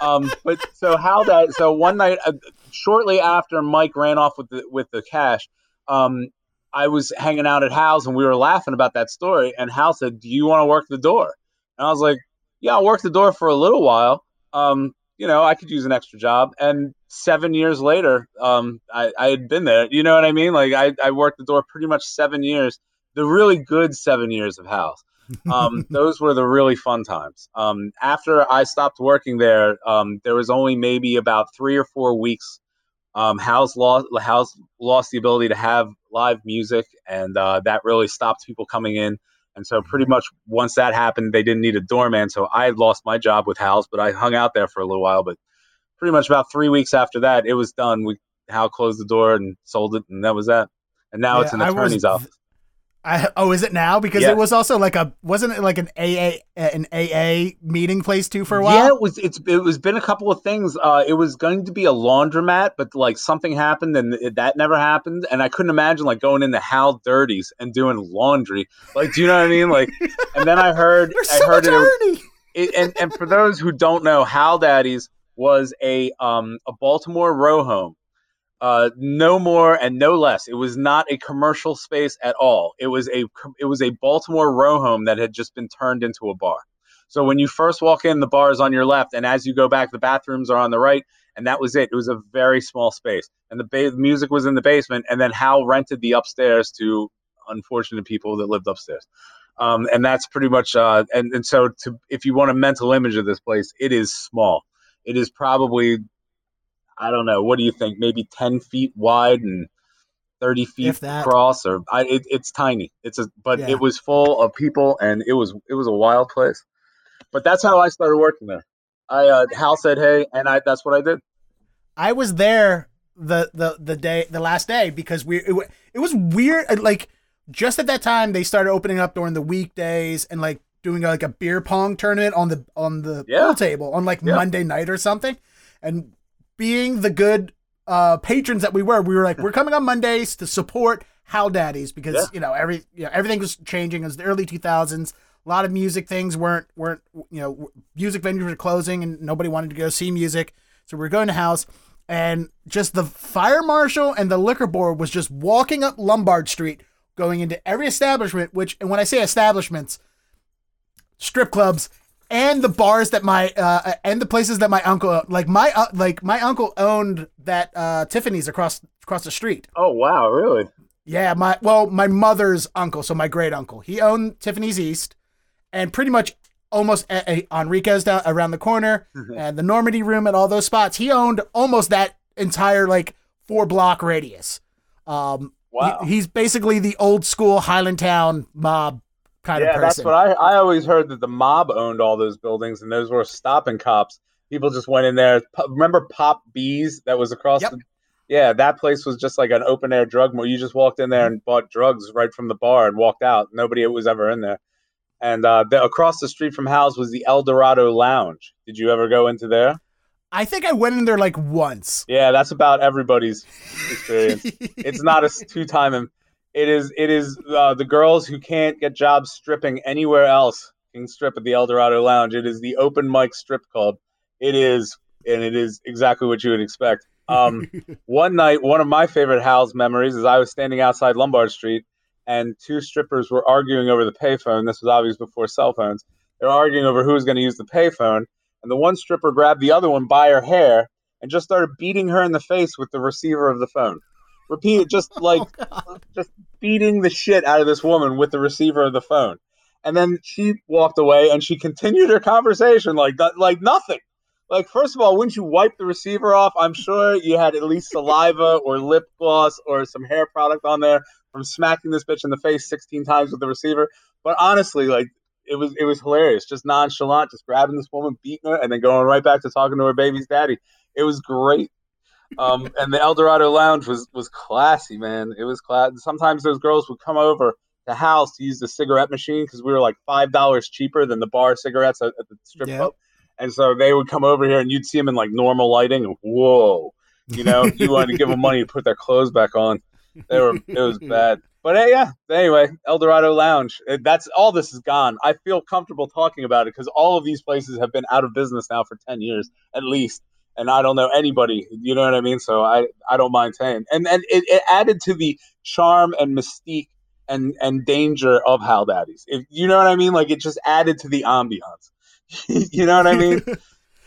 um, but so how that? So one night, uh, shortly after Mike ran off with the with the cash, um, I was hanging out at Hal's and we were laughing about that story. And Hal said, "Do you want to work the door?" And I was like, "Yeah, I'll work the door for a little while. Um, you know, I could use an extra job." And seven years later, um, I, I had been there. You know what I mean? Like I, I worked the door pretty much seven years. The really good seven years of Hal's. um, those were the really fun times. Um, after I stopped working there, um, there was only maybe about three or four weeks. Um, Hal's lost Hal's lost the ability to have live music, and uh, that really stopped people coming in. And so, pretty much once that happened, they didn't need a doorman. So I had lost my job with Hal's, but I hung out there for a little while. But pretty much about three weeks after that, it was done. We Hal closed the door and sold it, and that was that. And now it's Yeah, an I was- attorney's office. I, oh, is it now? Because Yeah. it was also like a wasn't it like an AA an AA meeting place too for a while? Yeah, it was. It's it was been a couple of things. Uh, it was going to be a laundromat, but like something happened and it, that never happened. And I couldn't imagine like going into Hal Dirties and doing laundry. Like, do you know what I mean? Like, and then I heard There's I so heard it, it. And and for those who don't know, Hal Daddy's was a um a Baltimore row home. Uh, no more and no less. It was not a commercial space at all. It was a it was a Baltimore row home that had just been turned into a bar. So when you first walk in, the bar is on your left, and as you go back, the bathrooms are on the right, and that was it. It was a very small space, and the ba- music was in the basement, and then Hal rented the upstairs to unfortunate people that lived upstairs. Um, and that's pretty much uh, and and so to if you want a mental image of this place, it is small. It is probably I don't know. What do you think? Maybe ten feet wide and thirty feet across, or I, it, it's tiny. It's a but Yeah. it was full of people, and it was it was a wild place. But that's how I started working there. I uh, Hal said, "Hey," and I that's what I did. I was there the the the day the last day because we it, it was weird like just at that time they started opening up during the weekdays and like doing like a beer pong tournament on the on the Yeah. pool table on like Yeah. Monday night or something and being the good uh patrons that we were we were like we're coming on Mondays to support Hal Daddy's because Yeah. you know every you know everything was changing it was the early 2000s a lot of music things weren't weren't you know music venues were closing and nobody wanted to go see music so we are going to house and just the fire marshal and the liquor board was just walking up Lombard Street, going into every establishment. Which, and when I say establishments, strip clubs and the bars that my uh, and the places that my uncle like my uh, like my uncle owned that uh, Tiffany's across across the street. Oh wow, really? Yeah, my well, my mother's uncle, so my great uncle, he owned Tiffany's East, and pretty much almost a, a, Enrique's down around the corner, and the Normandy Room and all those spots. He owned almost that entire like four block radius. Um, Wow. he- he's basically the old school Highlandtown mob kind yeah, of that's what I I always heard that the mob owned all those buildings, and those were stopping cops. People just went in there. Remember Pop Bees that was across Yep. the. Yeah, that place was just like an open air drug mall. You just walked in there and bought drugs right from the bar and walked out. Nobody was ever in there. And uh, the, across the street from Hal's was the El Dorado Lounge. Did you ever go into there? I think I went in there like once. Yeah, that's about everybody's experience. it's not a two time. It is. It is uh, the girls who can't get jobs stripping anywhere else can strip at the El Dorado Lounge. It is the open mic strip club. It is, and it is exactly what you would expect. Um, one night, one of my favorite Hal's memories is I was standing outside Lombard Street, and two strippers were arguing over the payphone. This was obviously before cell phones. They were arguing over who's going to use the payphone, and the one stripper grabbed the other one by her hair and just started beating her in the face with the receiver of the phone. Repeat it, just like oh, just beating the shit out of this woman with the receiver of the phone. And then she walked away and she continued her conversation like like nothing. Like first of all, wouldn't you wipe the receiver off? I'm sure you had at least saliva or lip gloss or some hair product on there from smacking this bitch in the face 16 times with the receiver. But honestly, like it was it was hilarious, just nonchalant, just grabbing this woman, beating her, and then going right back to talking to her baby's daddy. It was great. Um, and the El Dorado Lounge was was classy, man. It was class. Sometimes those girls would come over the house to use the cigarette machine because we were like five dollars cheaper than the bar cigarettes at, at the strip club. And so they would come over here, and you'd see them in like normal lighting. Whoa, you know, you wanted to give them money to put their clothes back on. They were it was bad. But hey, yeah. Anyway, El Dorado Lounge. That's all. This is gone. I feel comfortable talking about it because all of these places have been out of business now for ten years at least, and I don't know anybody. You know what I mean? So I I don't mind saying. And and it, it added to the charm and mystique and and danger of Hal Daddy's. If you know what I mean, like it just added to the ambiance. you know what I mean?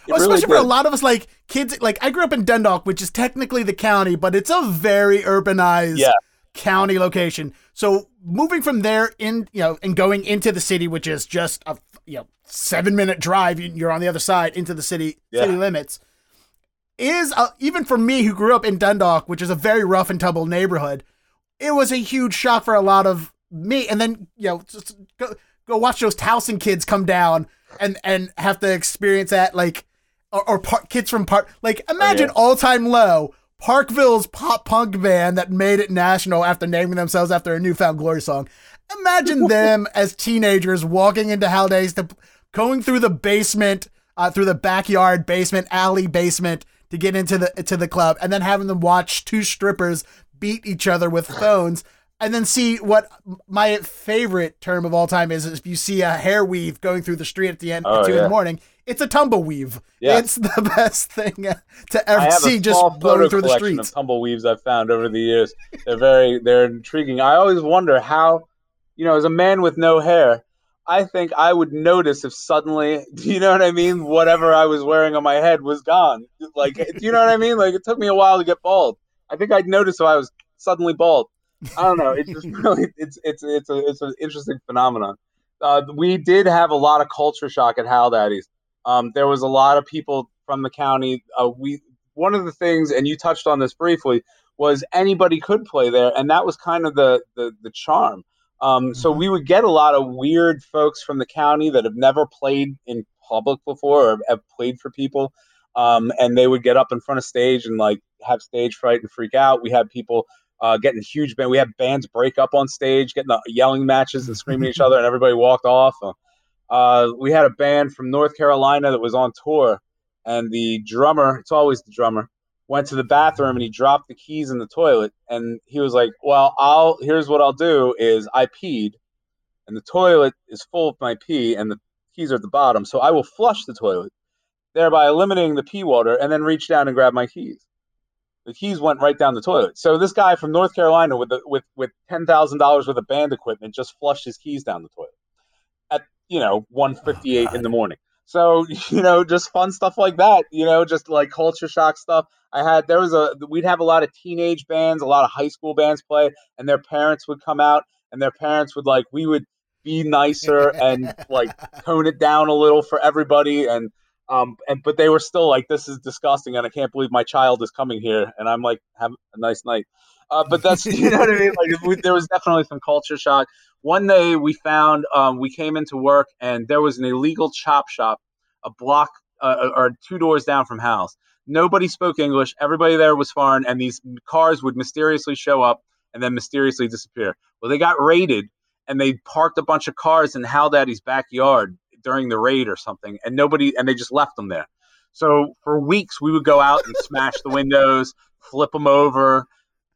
Well, really especially did. for a lot of us, like kids, like I grew up in Dundalk, which is technically the county, but it's a very urbanized yeah county location. So moving from there in, you know, and going into the city, which is just a you know seven minute drive, you're on the other side into the city yeah. city limits, is uh, even for me who grew up in Dundalk, which is a very rough and tumble neighborhood, it was a huge shock for a lot of me. And then you know, go go watch those Towson kids come down and and have to experience that like. Or, or par- kids from part like imagine oh, yeah. all time low Parkville's pop punk band that made it national after naming themselves after a New Found Glory song. Imagine them as teenagers walking into Haldays to going through the basement, uh, through the backyard basement, alley basement to get into the to the club, and then having them watch two strippers beat each other with phones, and then see what my favorite term of all time is: if you see a hair weave going through the street at the end oh, at two yeah. in the morning, it's a tumbleweave. Yeah. It's the best thing to ever see just blowing through the streets. Of tumbleweaves I've found over the years. They're very they're intriguing. I always wonder how, you know, as a man with no hair, I think I would notice if suddenly, do you know what I mean? Whatever I was wearing on my head was gone. Like, do you know what I mean? Like, it took me a while to get bald. I think I'd notice if I was suddenly bald. I don't know. It's just really, it's it's it's a it's an interesting phenomenon. Uh, we did have a lot of culture shock at Hal Daddy's. Um, there was a lot of people from the county. Uh, we one of the things, and you touched on this briefly, was anybody could play there, and that was kind of the the, the charm. Um, mm-hmm. So we would get a lot of weird folks from the county that have never played in public before or have played for people, um, and they would get up in front of stage and like have stage fright and freak out. We had people uh, getting huge band. We had bands break up on stage, getting the yelling matches and screaming at each other, and everybody walked off. Uh, uh, we had a band from North Carolina that was on tour, and the drummer, it's always the drummer, went to the bathroom and he dropped the keys in the toilet. And he was like, Well, I'll, here's what I'll do is I peed, and the toilet is full of my pee, and the keys are at the bottom. So I will flush the toilet, thereby eliminating the pee water, and then reach down and grab my keys. The keys went right down the toilet. So this guy from North Carolina with the, with with ten thousand dollars worth of band equipment just flushed his keys down the toilet at, you know 158 oh, in the morning so you know just fun stuff like that you know just like culture shock stuff. I had there was a we'd have a lot of teenage bands a lot of high school bands play and their parents would come out and their parents would like we would be nicer and like tone it down a little for everybody and um and but they were still like this is disgusting and i can't believe my child is coming here and i'm like have a nice night uh, but that's you know what I mean. Like we, there was definitely some culture shock. One day we found um, we came into work and there was an illegal chop shop a block uh, or two doors down from house. Nobody spoke English. Everybody there was foreign, and these cars would mysteriously show up and then mysteriously disappear. Well, they got raided, and they parked a bunch of cars in Hal Daddy's backyard during the raid or something, and nobody and they just left them there. So for weeks we would go out and smash the windows, flip them over,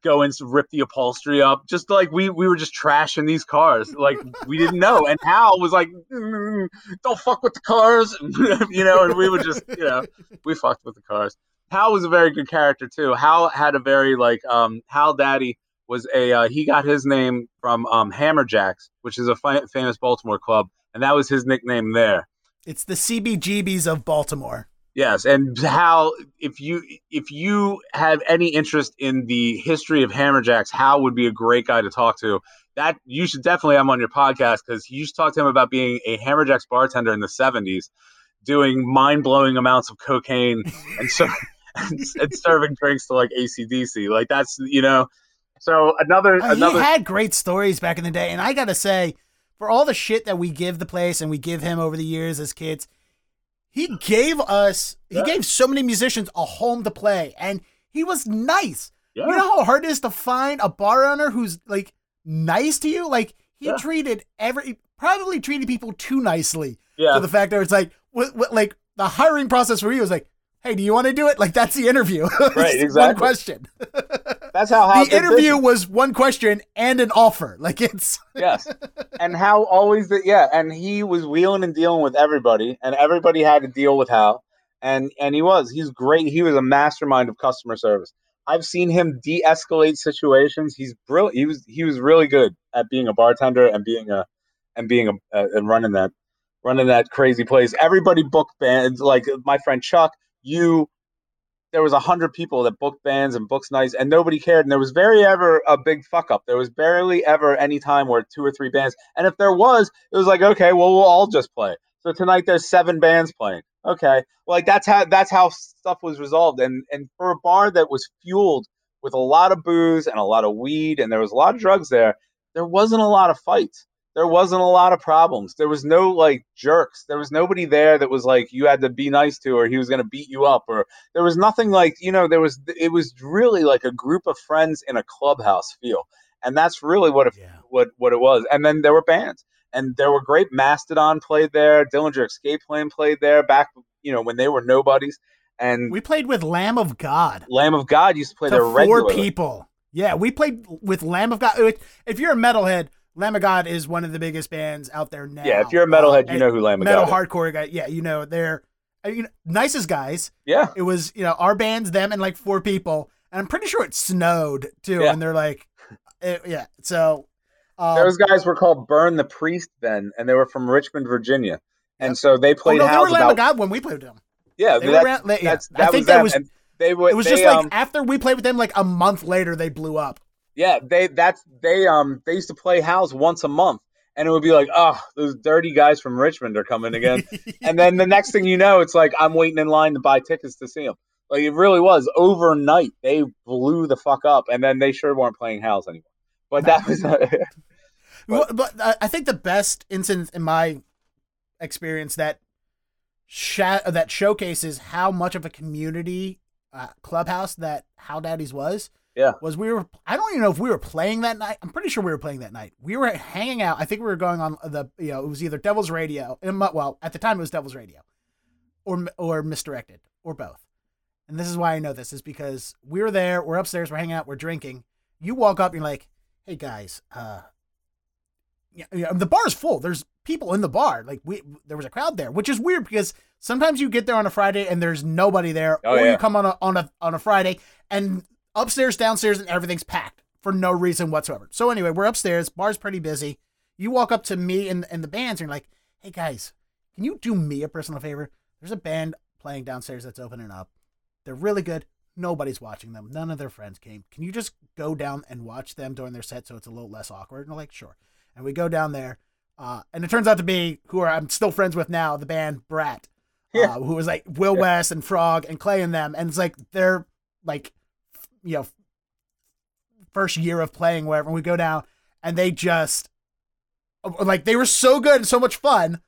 go and rip the upholstery up. Just like we we were just trashing these cars, like we didn't know. And Hal was like, mm, "Don't fuck with the cars," you know. And we would just, you know, we fucked with the cars. Hal was a very good character too. Hal had a very like um Hal Daddy was a uh, he got his name from um Hammerjacks, which is a fi- famous Baltimore club, and that was his nickname there. It's the CBGBs of Baltimore. Yes, and Hal, if you if you have any interest in the history of Hammerjacks, Hal would be a great guy to talk to. That you should definitely have him on your podcast because you should talk to him about being a Hammerjacks bartender in the '70s, doing mind blowing amounts of cocaine and, ser- and, and serving drinks to like AC/DC. Like that's you know. So another Uh, another He had great stories back in the day, and I gotta say, for all the shit that we give the place and we give him over the years as kids, he gave us, he Yeah. gave so many musicians a home to play, and he was nice. yeah. You know how hard it is to find a bar owner who's like nice to you? Like he Yeah. treated every, probably treated people too nicely yeah. to the fact that it's like, what, what, like the hiring process for you was like, hey, do you want to do it? Like that's the interview. Right, One question. That's how the interview business. was one question and an offer. Like it's yes and how always did yeah and he was wheeling and dealing with everybody and everybody had to deal with Hal and and he was he's great he was a mastermind of customer service i've seen him de-escalate situations he's brilliant he was he was really good at being a bartender and being a and being a uh, and running that running that crazy place everybody booked bands like my friend chuck you there was a hundred people that booked bands and books nights, and nobody cared. And there was very ever a big fuck up. There was barely ever any time where two or three bands, and if there was, it was like, okay, well, we'll all just play. So tonight there's seven bands playing. Okay, like that's how that's how stuff was resolved. And and for a bar that was fueled with a lot of booze and a lot of weed, and there was a lot of drugs there, there wasn't a lot of fights. There wasn't a lot of problems. There was no like jerks. There was nobody there that was like you had to be nice to, or he was gonna beat you up, or there was nothing like you know there was it was really like a group of friends in a clubhouse feel and that's really what it, Yeah. what what it was and then there were bands and there were great mastodon played there dillinger escape plan played there back you know when they were nobodies and we played with Lamb of God. lamb of god used to play to there four regularly people. Yeah, we played with Lamb of God. If you're a metalhead, Lamb of God is one of the biggest bands out there now. yeah if you're a metalhead you Uh, know who lamb of metal god is. hardcore guy. Yeah, you know they're I mean, nicest guys. yeah It was you know our band's them and like four people, and I'm pretty sure it snowed too. Yeah. And they're like, it- yeah. So um, those guys were called burn the priest then and they were from richmond virginia and so they oh, played no, they were Lamb of God when we played with them. yeah They were that's, around- yeah. that's, I that think was that them. was- and they would It was they, just like um, after we played with them, like a month later, they blew up. Yeah, they that's they um they used to play house once a month, and it would be like, oh, those dirty guys from Richmond are coming again. and then the next thing you know, it's like I'm waiting in line to buy tickets to see them. Like it really was overnight. They blew the fuck up, and then they sure weren't playing house anymore. But that was but uh, I think the best instance in my experience that sha- that showcases how much of a community uh, clubhouse that Hal Daddy's was. Yeah. Was we were I don't even know if we were playing that night. I'm pretty sure we were playing that night. We were hanging out. I think we were going on the you know it was either Devil's Radio. Well, at the time it was Devil's Radio, or or Misdirected, or both. And this is why I know this is because we were there. We're upstairs. We're hanging out. We're drinking. You walk up. And you're like, "Hey guys, uh, yeah, yeah, the bar's full. There's people in the bar. Like we, there was a crowd there, which is weird because sometimes you get there on a Friday and there's nobody there, Oh, or yeah. you come on a on a on a Friday and upstairs, downstairs, and everything's packed for no reason whatsoever. So anyway, we're upstairs. Bar's pretty busy. You walk up to me and and the bands, and you're like, "Hey guys, can you do me a personal favor? There's a band playing downstairs that's opening up. They're really good." Nobody's watching them. None of their friends came. Can you just go down and watch them during their set so it's a little less awkward? And we're like, sure and we go down there. Uh, and it turns out to be who are I'm still friends with now, the band Brat, Yeah. uh, who was like Will West and Frog and Clay and them, and it's like they're like, you know, first year of playing wherever. And we go down, and they just like they were so good and so much fun.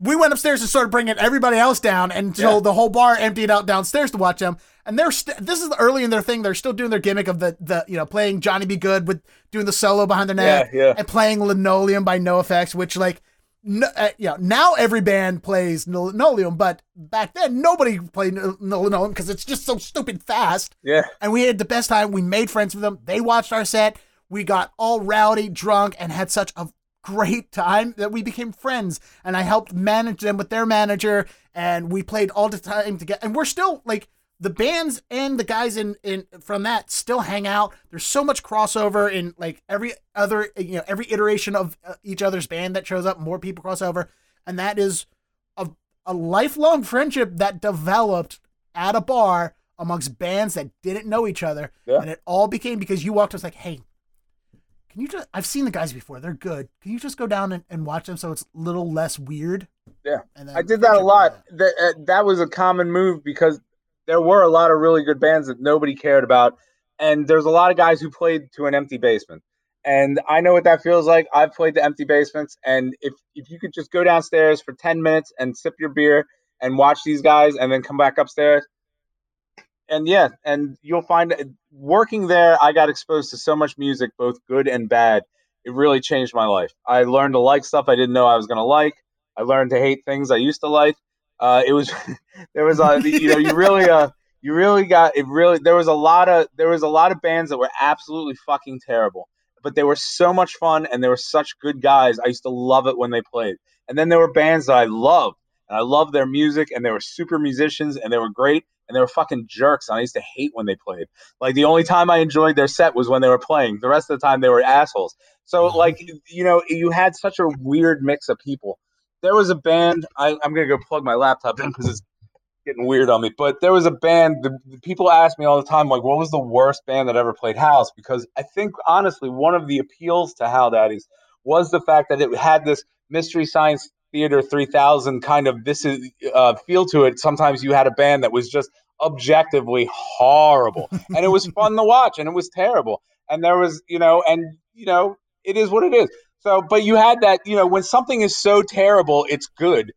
We went upstairs and started bringing everybody else down until Yeah. the whole bar emptied out downstairs to watch them. and they're st- this is early in their thing. They're still doing their gimmick of the the you know playing Johnny B. Goode with doing the solo behind the neck Yeah, yeah. and playing Linoleum by NoFX, which like. No, uh, know, now every band plays Linoleum, but back then nobody played Linoleum because it's just so stupid fast Yeah. and we had the best time. We made friends with them. They watched our set. We got all rowdy, drunk, and had such a great time that we became friends. And I helped manage them with their manager, and we played all the time together. And we're still like the bands and the guys in in from that still hang out. There's so much crossover in like every other you know every iteration of uh, each other's band that shows up. More people cross over, and that is a a lifelong friendship that developed at a bar amongst bands that didn't know each other. Yeah. And it all became because you walked us like, hey, can you just, I've seen the guys before. They're good. Can you just go down and, and watch them so it's a little less weird? Yeah. And I did that a lot. grew. That uh, that was a common move because there were a lot of really good bands that nobody cared about, and there's a lot of guys who played to an empty basement. And I know what that feels like. I've played to empty basements, and if if you could just go downstairs for ten minutes and sip your beer and watch these guys, and then come back upstairs, and yeah, and you'll find working there, I got exposed to so much music, both good and bad. It really changed my life. I learned to like stuff I didn't know I was gonna like. I learned to hate things I used to like. Uh, it was there was a you know you really uh you really got it really there was a lot of there was a lot of bands that were absolutely fucking terrible, but they were so much fun and they were such good guys. I used to love it when they played. And then there were bands that I loved and I loved their music and they were super musicians and they were great and they were fucking jerks. And I used to hate when they played. Like the only time I enjoyed their set was when they were playing. The rest of the time they were assholes. So like you know you had such a weird mix of people there was a band. I, I'm gonna go plug my laptop in because it's getting weird on me. But there was a band. The, the people ask me all the time, like, what was the worst band that ever played house? Because I think honestly, one of the appeals to Hal Daddy's was the fact that it had this Mystery Science Theater 3000 kind of this is uh, feel to it. Sometimes you had a band that was just objectively horrible, and it was fun to watch, and it was terrible. And there was, you know, and you know, it is what it is. So, but you had that, you know, when something is so terrible, it's good.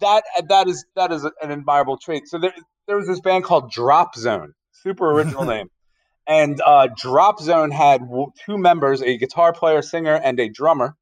That that is that is an admirable trait. So there, there was this band called Drop Zone, super original name, and uh, Drop Zone had two members, a guitar player, singer, and a drummer.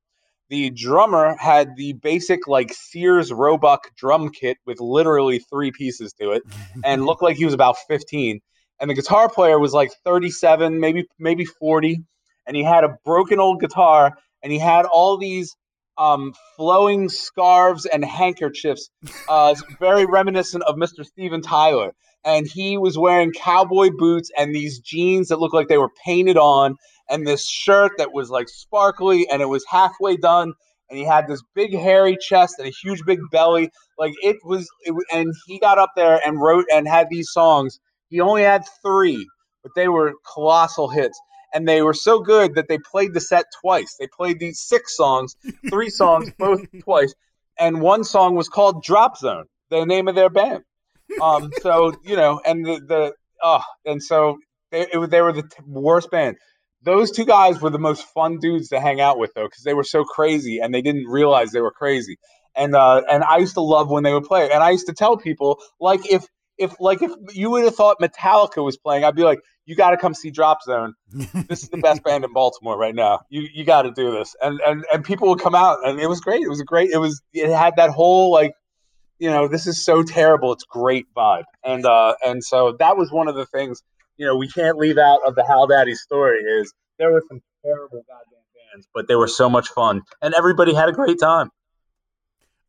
The drummer had the basic like Sears Roebuck drum kit with literally three pieces to it, and looked like he was about fifteen. And the guitar player was like thirty-seven, maybe maybe forty, and he had a broken old guitar and he had all these um, flowing scarves and handkerchiefs, uh, very reminiscent of Mr. Steven Tyler. And he was wearing cowboy boots and these jeans that looked like they were painted on, and this shirt that was like sparkly and it was halfway done. And he had this big hairy chest and a huge big belly. Like it was, it, and he got up there and wrote and had these songs. He only had three, but they were colossal hits and they were so good that they played the set twice. They played these six songs, three songs, both twice, and one song was called Drop Zone, the name of their band. Um, so you know, and the the oh, and so they it, they were the t- worst band. Those two guys were the most fun dudes to hang out with though, because they were so crazy and they didn't realize they were crazy. And uh, and I used to love when they would play, and I used to tell people like if if like if you would have thought Metallica was playing, I'd be like, you got to come see Drop Zone this is the best band in Baltimore right now. You you got to do this, and and and people would come out, and it was great. It was a great. It was it had that whole like, you know, this is so terrible. It's great vibe, and uh and so that was one of the things you know we can't leave out of the Hal Daddy story is there were some terrible goddamn bands, but they were so much fun, and everybody had a great time.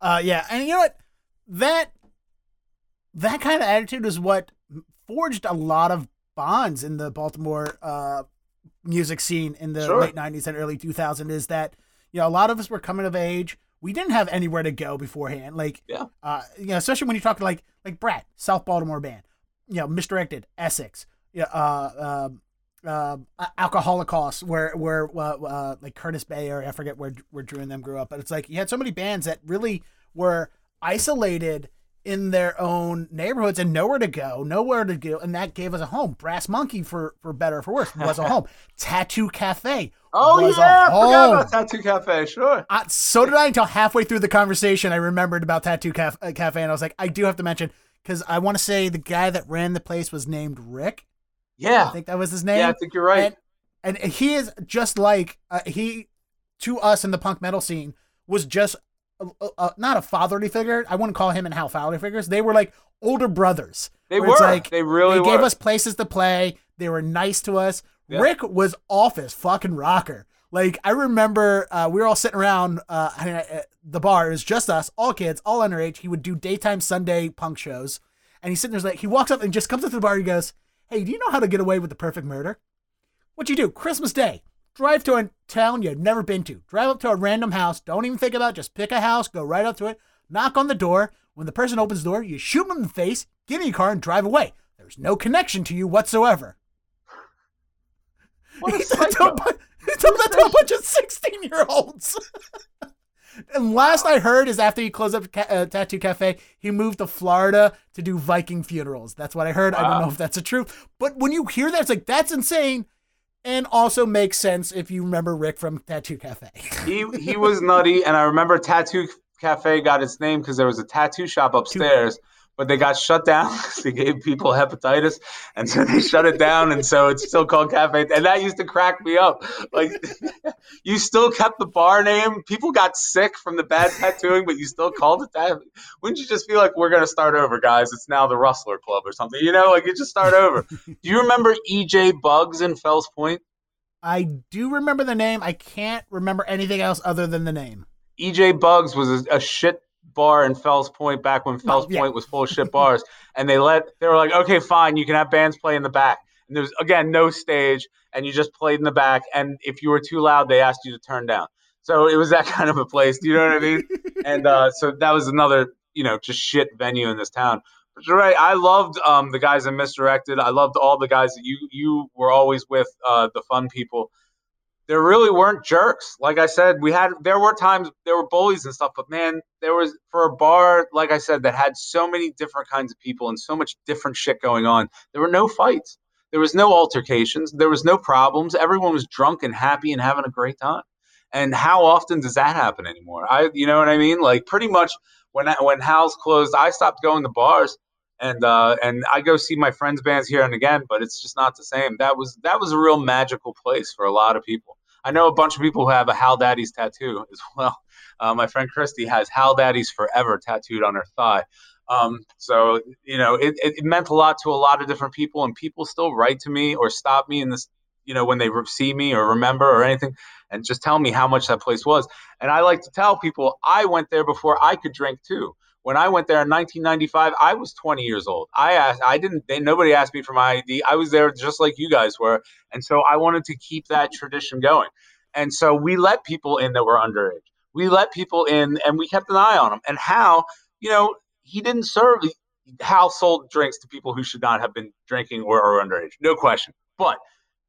Uh, yeah, and you know what? That that kind of attitude is what forged a lot of bonds in the Baltimore uh, music scene in the Sure. late '90s and early 2000s. Is that you know a lot of us were coming of age. We didn't have anywhere to go beforehand. Like, Yeah. uh, you know, especially when you talk to like like Brat, South Baltimore band, you know, Misdirected, Essex, yeah, uh, um, um, Alcoholocaust, where where uh, uh, like Curtis Bay or I forget where where Drew and them grew up, but it's like you had so many bands that really were isolated in their own neighborhoods and nowhere to go, nowhere to go, and that gave us a home. Brass Monkey, for for better or for worse, was a home. Tattoo Cafe. Oh yeah, forgot about Tattoo Cafe. Sure. Uh, so did I until halfway through the conversation. I remembered about Tattoo Caf- uh, Cafe, and I was like, I do have to mention because I want to say the guy that ran the place was named Rick. Yeah, I think that was his name. yeah, I think you're right. And, and he is just like uh, he to us in the punk metal scene was just uh, uh, not a fatherly figure. I wouldn't call him and Hal fatherly figures. They were like older brothers. they were. like, they really they were. gave us places to play. They were nice to us. Yeah. Rick was office fucking rocker. Like I remember, uh, we were all sitting around uh, at the bar. It was just us, all kids, all underage. He would do daytime Sunday punk shows, and he's sitting there like he walks up and just comes up to the bar. And he goes, "Hey, do you know how to get away with the perfect murder? What you do? Christmas Day, drive to a town you've never been to. Drive up to a random house. Don't even think about. it. Just pick a house. Go right up to it. Knock on the door. When the person opens the door, you shoot them in the face. Get in your car and drive away. There's no connection to you whatsoever." What a He told psycho. a bu- he told that to a bunch of 16 year olds. and last I heard is after he closed up ca- uh, Tattoo Cafe, he moved to Florida to do Viking funerals. That's what I heard. I don't know if that's the truth. But when you hear that, it's like, that's insane. And also makes sense if you remember Rick from Tattoo Cafe. he he was nutty, and I remember Tattoo Cafe got its name because there was a tattoo shop upstairs, but they got shut down because they gave people hepatitis, and so they shut it down, and so it's still called Cafe, and that used to crack me up. Like you still kept the bar name. People got sick from the bad tattooing, but you still called it that. Wouldn't you just feel like we're gonna start over, guys? It's now the Rustler Club or something, you know? Like you just start over. Do you remember EJ Bugs in Fells Point? I do remember the name. I can't remember anything else other than the name. EJ Bugs was a, a shit bar in Fells Point back when Fells yeah. Point was full of shit bars, and they let they were like, okay, fine, you can have bands play in the back. And there was again no stage, and you just played in the back. And if you were too loud, they asked you to turn down. So it was that kind of a place. Do you know what I mean? and uh, so that was another you know just shit venue in this town. But you're right. I loved um, the guys in Misdirected. I loved all the guys that you you were always with, uh, the fun people there really weren't jerks. Like I said, we had there were times there were bullies and stuff, but man, there was for a bar, like I said, that had so many different kinds of people and so much different shit going on. There were no fights. There was no altercations. There was no problems. Everyone was drunk and happy and having a great time. And how often does that happen anymore? I, you know what I mean? Like pretty much when I, when Hal's closed, I stopped going to bars and uh, and I go see my friends' bands here and again, but it's just not the same. That was that was a real magical place for a lot of people. I know a bunch of people who have a Hal Daddy's tattoo as well. Uh, my friend Christy has Hal Daddy's Forever tattooed on her thigh. Um, so you know, it, it, it meant a lot to a lot of different people, and people still write to me or stop me in this, you know, when they see me or remember or anything, and just tell me how much that place was. And I like to tell people I went there before I could drink too when I went there in 1995, I was 20 years old. I asked, I didn't, they, nobody asked me for my ID. I was there just like you guys were. And so I wanted to keep that tradition going. And so we let people in that were underage. We let people in and we kept an eye on them. And Hal, you know, he didn't serve, Hal sold drinks to people who should not have been drinking or, or underage. No question. But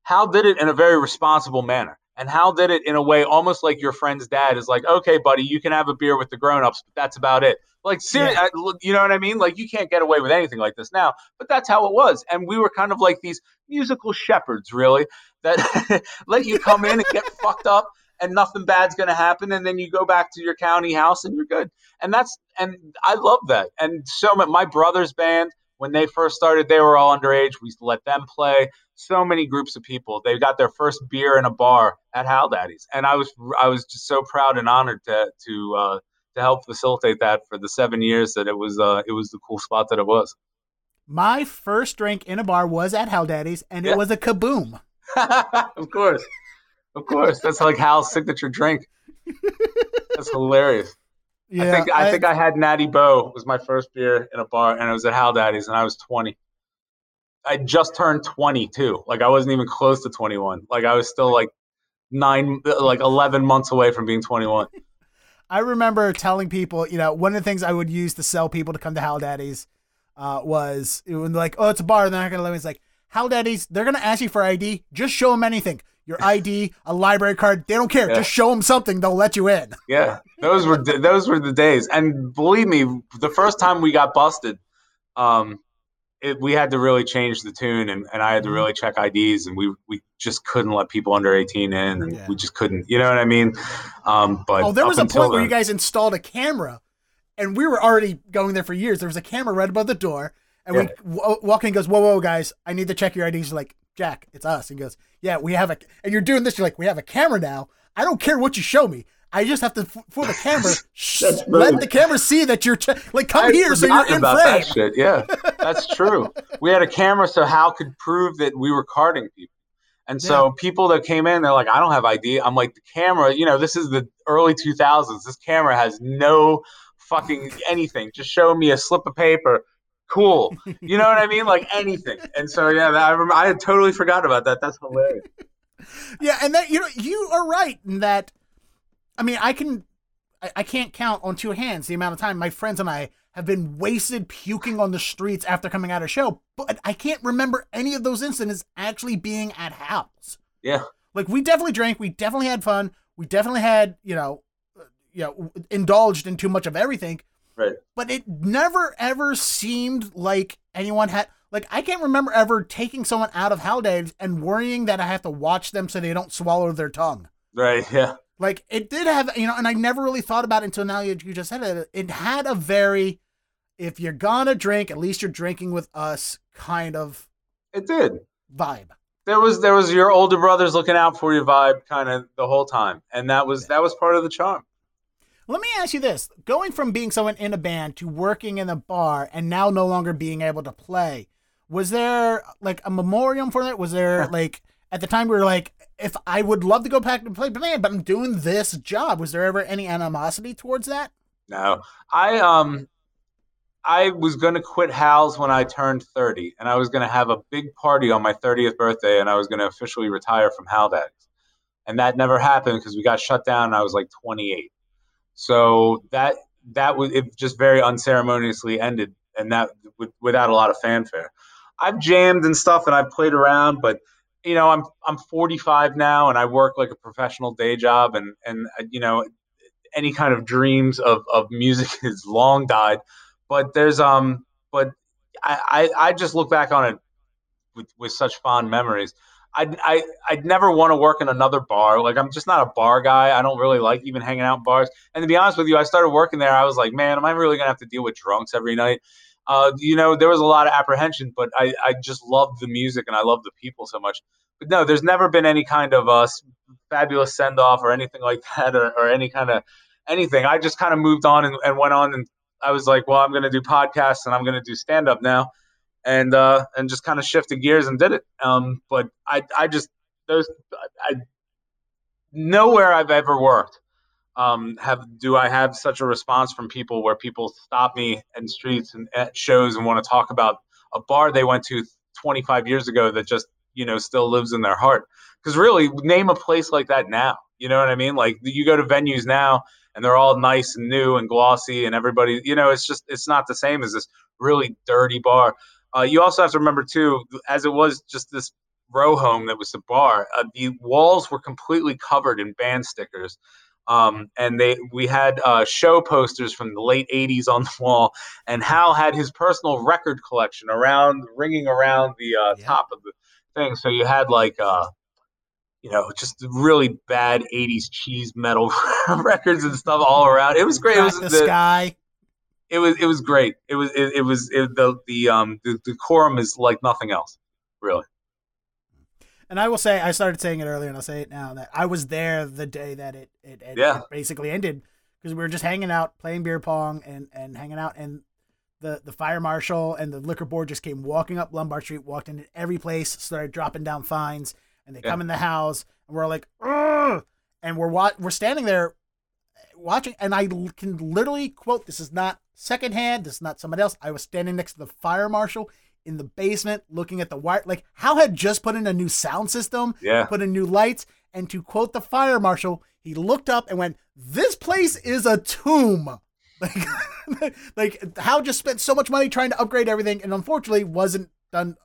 Hal did it in a very responsible manner. And Hal did it in a way almost like your friend's dad is like, okay, buddy, you can have a beer with the grown-ups, but that's about it. Like, seriously, you know what I mean? Like, you can't get away with anything like this now, but that's how it was. And we were kind of like these musical shepherds, really, that let you come in and get fucked up and nothing bad's going to happen. And then you go back to your county house and you're good. And that's, and I love that. And so my, my brother's band, when they first started, they were all underage. We let them play. So many groups of people. They got their first beer in a bar at Hal Daddy's, and I was I was just so proud and honored to to uh, to help facilitate that for the seven years that it was uh, it was the cool spot that it was. My first drink in a bar was at Hal Daddy's, and Yeah. it was a kaboom. of course, of course. That's like Hal's signature drink. That's hilarious. Yeah, I think I, think I had Natty Bo was my first beer in a bar, and it was at Hal Daddy's, and I was 20. I just turned 22. Like I wasn't even close to 21. Like I was still like nine, like 11 months away from being 21. I remember telling people, you know, one of the things I would use to sell people to come to Hal Daddy's uh, was when like, oh, it's a bar, they're not going to let me. It's like, Hal Daddy's, they're going to ask you for ID. Just show them anything. Your ID, a library card. They don't care. Yeah. Just show them something. They'll let you in. Yeah, those were those were the days. And believe me, the first time we got busted, um, it, we had to really change the tune, and, and I had to Mhm. really check IDs, and we we just couldn't let people under 18 in, and Yeah. we just couldn't. You know what I mean? Um, but Oh, there was a point where you guys installed a camera and we were already going there for years. There was a camera right above the door, and Yeah. we w- walk in. and Goes, whoa, whoa, guys, I need to check your IDs. You're like, Jack, it's us. And he goes, yeah, we have a, and you're doing this. You're like, we have a camera now. I don't care what you show me. I just have to for the camera. sh- let the camera see that you're like come I here, so you're in about frame. that shit. Yeah, that's true. we had a camera, so Hal could prove that we were carding people. And so people that came in, they're like, "I don't have ID." I'm like, "The camera, you know, this is the early 2000s. This camera has no fucking anything. Just show me a slip of paper." Cool, you know what I mean? Like anything. And so yeah, I remember. I totally forgot about that. That's hilarious. Yeah, and that you know you are right in that. I mean, I can, I, I can't count on two hands the amount of time my friends and I have been wasted puking on the streets after coming out of show, but I can't remember any of those incidents actually being at Hal's. Yeah. Like we definitely drank, we definitely had fun, we definitely had you know, uh, you know, indulged in too much of everything. Right. But it never ever seemed like anyone had. Like I can't remember ever taking someone out of Haldane and worrying that I have to watch them so they don't swallow their tongue. Right. Yeah. Like it did have, you know, and I never really thought about it until now you, you just said it. It had a very, if you're gonna drink, at least you're drinking with us kind of It did. vibe. there was there was your older brothers looking out for you vibe kind of the whole time and that was that was part of the charm Let me ask you this: going from being someone in a band to working in a bar and now no longer being able to play, was there like a memoriam for that? Was there like at the time we were like, if I would love to go back and play band, but I'm doing this job, was there ever any animosity towards that? no. I um i was going to quit hal's when i turned 30 and i was going to have a big party on my 30th birthday and i was going to officially retire from hal and that never happened because we got shut down and i was like 28 so that that was it just very unceremoniously ended and that with, without a lot of fanfare. I've jammed and stuff and i've played around but you know i'm i'm 45 now and i work like a professional day job and and uh, you know any kind of dreams of, of music is long died but there's um but I, I i just look back on it with with such fond memories I'd, I, I'd never want to work in another bar. Like, I'm just not a bar guy. I don't really like even hanging out in bars. And to be honest with you, I started working there. I was like, man, am I really going to have to deal with drunks every night? Uh, you know, there was a lot of apprehension, but I, I just loved the music and I loved the people so much. But no, there's never been any kind of uh, fabulous send off or anything like that or, or any kind of anything. I just kind of moved on and, and went on and I was like, well, I'm going to do podcasts and I'm going to do stand up now and uh, and just kind of shifted gears and did it. Um, but I I just those I nowhere I've ever worked um, have do I have such a response from people where people stop me in streets and at shows and want to talk about a bar they went to 25 years ago that just you know still lives in their heart. Because really, name a place like that now. You know what I mean? Like you go to venues now and they're all nice and new and glossy and everybody you know it's just it's not the same as this really dirty bar uh, you also have to remember too, as it was just this row home that was the bar. Uh, the walls were completely covered in band stickers, um, and they we had uh, show posters from the late '80s on the wall. And Hal had his personal record collection around, ringing around the uh, Yeah. top of the thing. So you had like. Uh, you know, just really bad '80s cheese metal records and stuff all around. It was great. It was the, the, sky. it was it was great. It was it, it was it, the the um the decorum is like nothing else, really. And I will say, I started saying it earlier, and I'll say it now that I was there the day that it it, it, Yeah. it basically ended because we were just hanging out, playing beer pong, and and hanging out, and the the fire marshal and the liquor board just came walking up Lombard Street, walked into every place, started dropping down fines, and they Yeah. come in the house, and we're like, Ugh! and we're wa- we're standing there watching, and I l- can literally quote, "This is not secondhand. This is not somebody else." I was standing next to the fire marshal in the basement, looking at the wire. Like Hal had just put in a new sound system, Yeah. put in new lights, and to quote the fire marshal, he looked up and went, "This place is a tomb." Like, like Hal just spent so much money trying to upgrade everything, and unfortunately wasn't done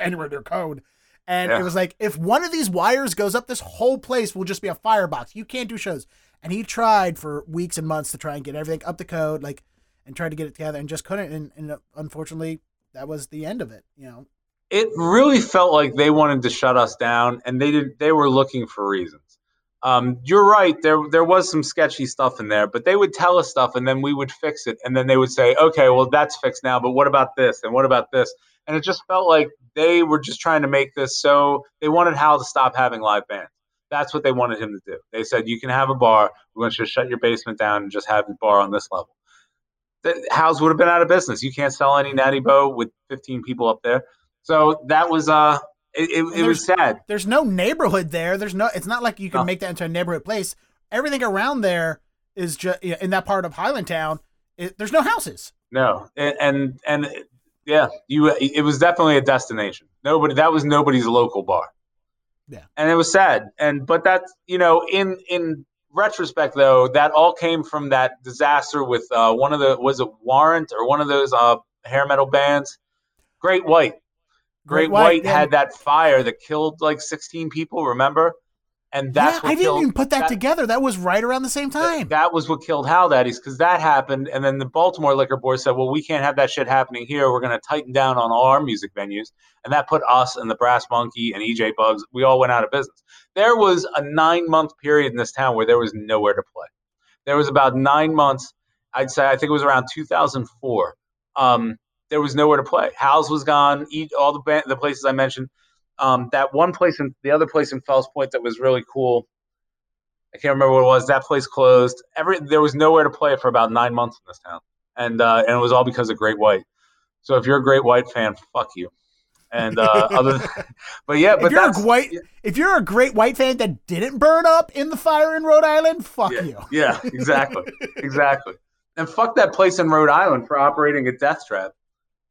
anywhere near code. And Yeah. it was like, if one of these wires goes up, this whole place will just be a firebox. You can't do shows. And he tried for weeks and months to try and get everything up to code, like, and tried to get it together, and just couldn't. And, and uh, unfortunately, that was the end of it. You know, It really felt like they wanted to shut us down, and they did. They were looking for reasons. Um, you're right. There there was some sketchy stuff in there, but they would tell us stuff, and then we would fix it, and then they would say, "Okay, well that's fixed now, but what about this? And what about this?" And it just felt like they were just trying to make this so they wanted Hal to stop having live bands. That's what they wanted him to do. They said, "You can have a bar. We're going to just shut your basement down and just have the bar on this level." The Hal's would have been out of business. You can't sell any Natty Boh with 15 people up there. So that was uh it, it, it was sad. There's no neighborhood there. There's no. It's not like you can No. make that into a neighborhood place. Everything around there is just in that part of Highlandtown. It, there's no houses. No, and and, and yeah, you. It was definitely a destination. Nobody. That was nobody's local bar. Yeah. and it was sad. And but that's you know in in retrospect though that all came from that disaster with uh, one of the was it Warrant or one of those uh, hair metal bands, Great White. Great, White, yeah. had that fire that killed like 16 people. Remember? And that's yeah, what I didn't even put that, that- together. That was right around the same time. that was what killed Hal Daddy's because that happened, and then the Baltimore liquor board said, "Well, we can't have that shit happening here. We're going to tighten down on all our music venues," and that put us and the Brass Monkey and EJ Bugs. We all went out of business. There was a nine-month period in this town where there was nowhere to play. There was about nine months. I'd say I think it was around 2004. Um, there was nowhere to play. Hal's was gone. Eat all the ba- the places I mentioned. Um, that one place in the other place in Fells Point that was really cool. I can't remember what it was. That place closed. Every there was nowhere to play for about nine months in this town, and uh, and it was all because of Great White. So if you're a Great White fan, fuck you. And uh, other, than, but yeah, but if you're a white, if you're a great white fan that didn't burn up in the fire in Rhode Island, fuck yeah, you. yeah, exactly, exactly. And fuck that place in Rhode Island for operating a death trap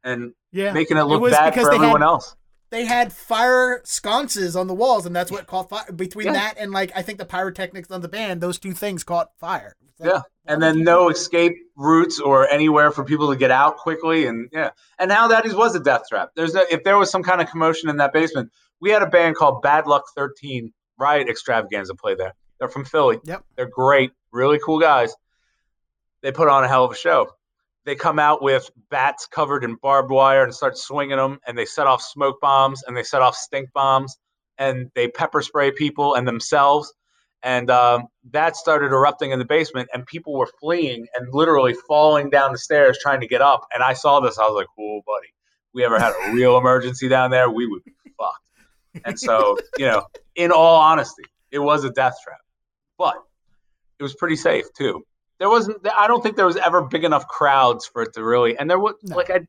and Yeah, making it look was bad for everyone had- else. They had fire sconces on the walls, and that's what caught fire. Between Yeah. that and like I think the pyrotechnics on the band, those two things caught fire. Like, Yeah, and then no escape routes or anywhere for people to get out quickly and yeah. And now that is was a death trap. There's a, if there was some kind of commotion in that basement we had a band called bad luck 13 riot extravaganza play there. They're from philly. Yep. they're great really cool guys. They put on a hell of a show they come out with bats covered in barbed wire and start swinging them and they set off smoke bombs and they set off stink bombs and they pepper spray people and themselves. And um, that started erupting in the basement and people were fleeing and literally falling down the stairs trying to get up. And i saw this i was like oh buddy. We ever had a real emergency down there? We would be fucked. And so you know in all honesty it was a death trap. But it was pretty safe too there wasn't i don't think there was ever big enough crowds for it to really and there was No. like i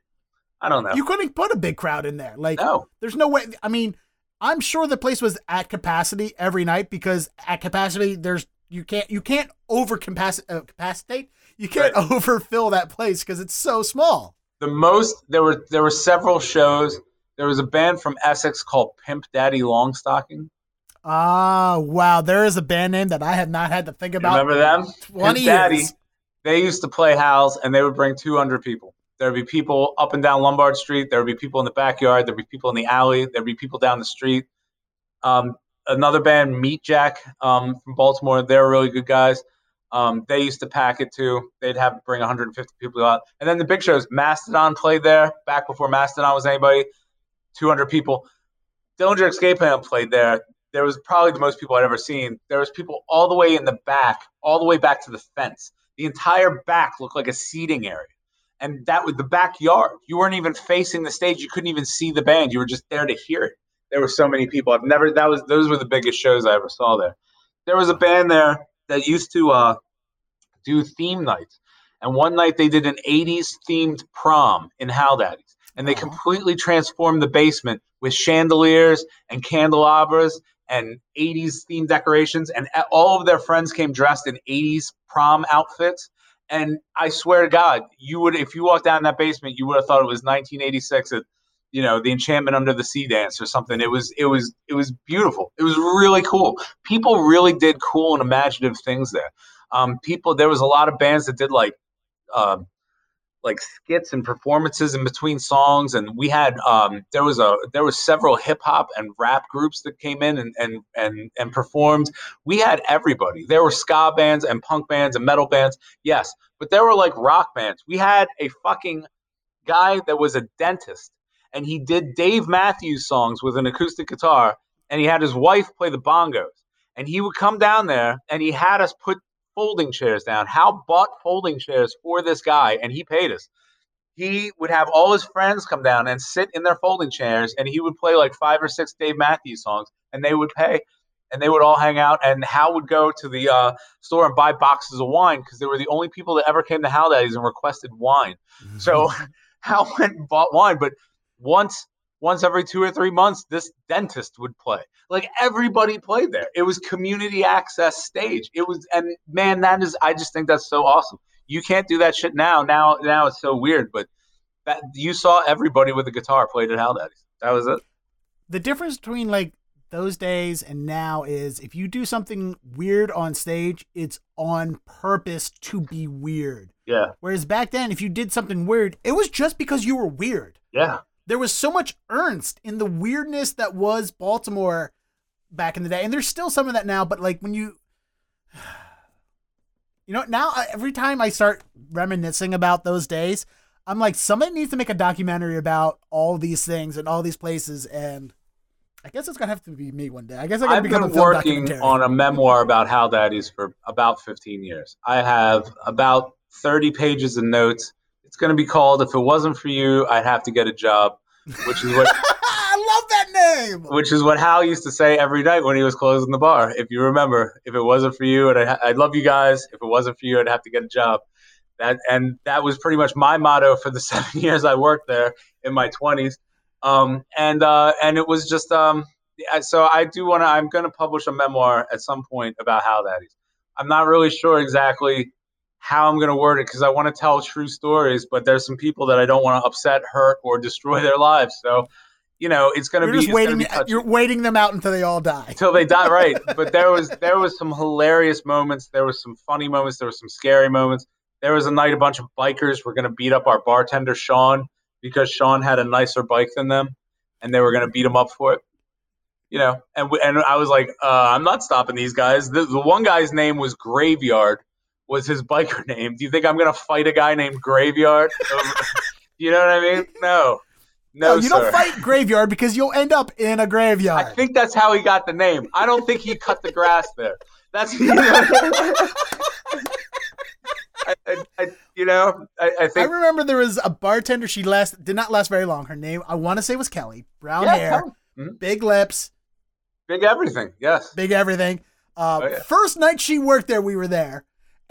i don't know You couldn't put a big crowd in there. Like, no there's no way. I mean, I'm sure the place was at capacity every night because at capacity, there's you can't you can't over capaci- uh, capacitate. You can't overfill that place because it's so small. the most there were there were several shows there was a band from essex called pimp daddy longstocking Ah, wow. There is a band name that I have not had to think about. remember them? 20 Pimp daddy years. they used to play house and they would bring 200 people. There'd be people up and down lombard street. There would be people in the backyard. There'd be people in the alley. There'd be people down the street. Um, another band meat jack um, from baltimore. They're really good guys. Um, they used to pack it too. They'd have bring 150 people out. And then the big shows mastodon played there back before mastodon was anybody. 200 people. Dillinger escape plan played there there was probably the most people i'd ever seen. There was people all the way in the back all the way back to the fence. The entire back looked like a seating area. And that was the backyard. You weren't even facing the stage. You couldn't even see the band. You were just there to hear it. There were so many people. I've never that was those were the biggest shows i ever saw there. There was a band there that used to uh, do theme nights. And one night they did an 80s themed prom in Hal Daddy's. And they completely transformed the basement with chandeliers and candelabras and 80s themed decorations and all of their friends came dressed in 80s prom outfits. And i swear to god you would if you walked down that basement you would have thought it was 1986 at you know the enchantment under the sea dance or something. It was it was it was beautiful. It was really cool. People really did cool and imaginative things there. Um, people there was a lot of bands that did like um, like skits and performances in between songs and we had um, there was a there was several hip hop and rap groups that came in and and and and performed. We had everybody. There were ska bands and punk bands and metal bands yes but there were like rock bands. We had a fucking guy that was a dentist and he did Dave Matthews songs with an acoustic guitar and he had his wife play the bongos. And he would come down there and he had us put folding chairs down. Hal bought folding chairs for this guy and he paid us. He would have all his friends come down and sit in their folding chairs and he would play like five or six Dave Matthews songs and they would pay and they would all hang out and Hal would go to the uh, store and buy boxes of wine because they were the only people that ever came to Hal Daddy's and requested wine. So Hal went and bought wine, but once once every two or three months, this dentist would play. Like everybody played there. It was community access stage. It was, and man, that is, I just think that's so awesome. You can't do that shit now. Now, now it's so weird, but that you saw everybody with a guitar played at Hal Daddy's. That was it. The difference between like those days and now is if you do something weird on stage, it's on purpose to be weird. Yeah. Whereas back then, if you did something weird, it was just because you were weird. Yeah there was so much Ernst in the weirdness that was Baltimore back in the day, and there's still some of that now. But like when you, you know, now uh, every time I start reminiscing about those days, I'm like, somebody needs to make a documentary about all these things and all these places, and I guess it's gonna have to be me one day. I guess I gotta I've become been a working on a memoir about Hal Daddy's for about 15 years. I have about 30 pages of notes it's going to be called "If It Wasn't for You, I'd Have to Get a Job," which is what I love that name. which is what Hal used to say every night when he was closing the bar. If you remember, if it wasn't for you, and I, I love you guys. If it wasn't for you, I'd have to get a job. That and that was pretty much my motto for the seven years I worked there in my twenties. Um, and uh, and it was just um, so I do want to. I'm going to publish a memoir at some point about Hal Daddy's. I'm not really sure exactly how I'm going to word it because I want to tell true stories, but there's some people that I don't want to upset, hurt, or destroy their lives. So, you know, it's going to be just waiting. Be you're waiting them out until they all die. Until they die, right? but there was there was some hilarious moments. There was some funny moments. There was some scary moments. There was a night a bunch of bikers were going to beat up our bartender Sean because Sean had a nicer bike than them, and they were going to beat him up for it. You know, and and I was like, uh, I'm not stopping these guys. The, the one guy's name was Graveyard was his biker name. Do you think I'm going to fight a guy named Graveyard? you know what I mean? No. No, no you sir. don't fight Graveyard because you'll end up in a graveyard. I think that's how he got the name. I don't think he cut the grass there. That's you know, I, I, I, you know, I, I think I remember there was a bartender. She last did not last very long. Her name I want to say was Kelly. Brown Yeah, hair. Mhm. big lips, big everything. Yes. big everything. Uh, Oh, yeah. First night she worked there, we were there,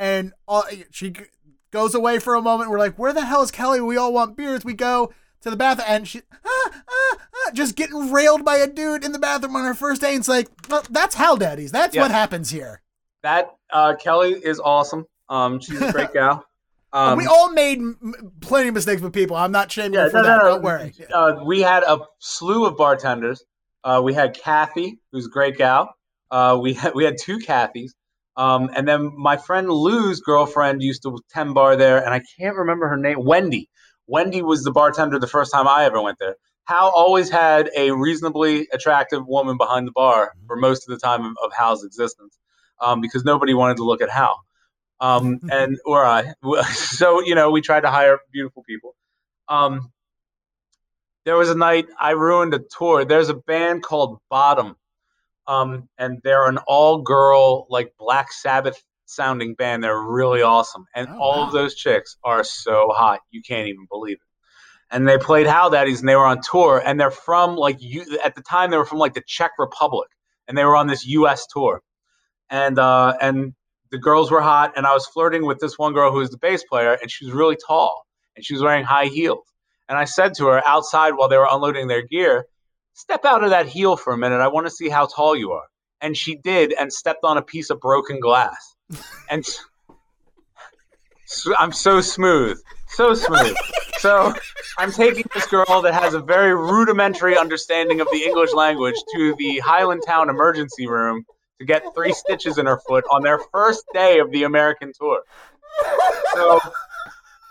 and uh, she goes away for a moment. We're like, "Where the hell is Kelly?" We all want beers. We go to the bathroom, and she ah, ah, ah, just getting railed by a dude in the bathroom on her first day. And it's like, well, that's Hal Daddy's. That's Yeah. what happens here. That uh, Kelly is awesome. Um, she's a great gal. Um, we all made m- m- plenty of mistakes with people. I'm not shaming yeah, you for no, that. no, no. Don't worry. Uh, we had a slew of bartenders. Uh, we had Kathy, who's a great gal. Uh, we had we had two Kathys, um, and then my friend Lou's girlfriend used to tend bar there, and I can't remember her name. Wendy. Wendy was the bartender the first time I ever went there. Hal always had a reasonably attractive woman behind the bar for most of the time of, of Hal's existence, um, because nobody wanted to look at Hal, um, and or I. So you know, we tried to hire beautiful people. Um, there was a night I ruined a tour. There's a band called Bottom, um, and they're an all-girl like Black Sabbath sounding band. They're really awesome, and Oh, all wow. of those chicks are so hot you can't even believe it. And they played Hal Daddy's, and they were on tour, and they're from like you at the time they were from like the Czech Republic, and they were on this U.S. tour, and uh, and the girls were hot, and I was flirting with this one girl who was the bass player, and she was really tall, and she was wearing high heels. And I said to her outside while they were unloading their gear, step out of that heel for a minute. I want to see how tall you are. And she did and stepped on a piece of broken glass. And I'm so smooth, so smooth. So I'm taking this girl that has a very rudimentary understanding of the English language to the Highlandtown emergency room to get three stitches in her foot on their first day of the American tour. So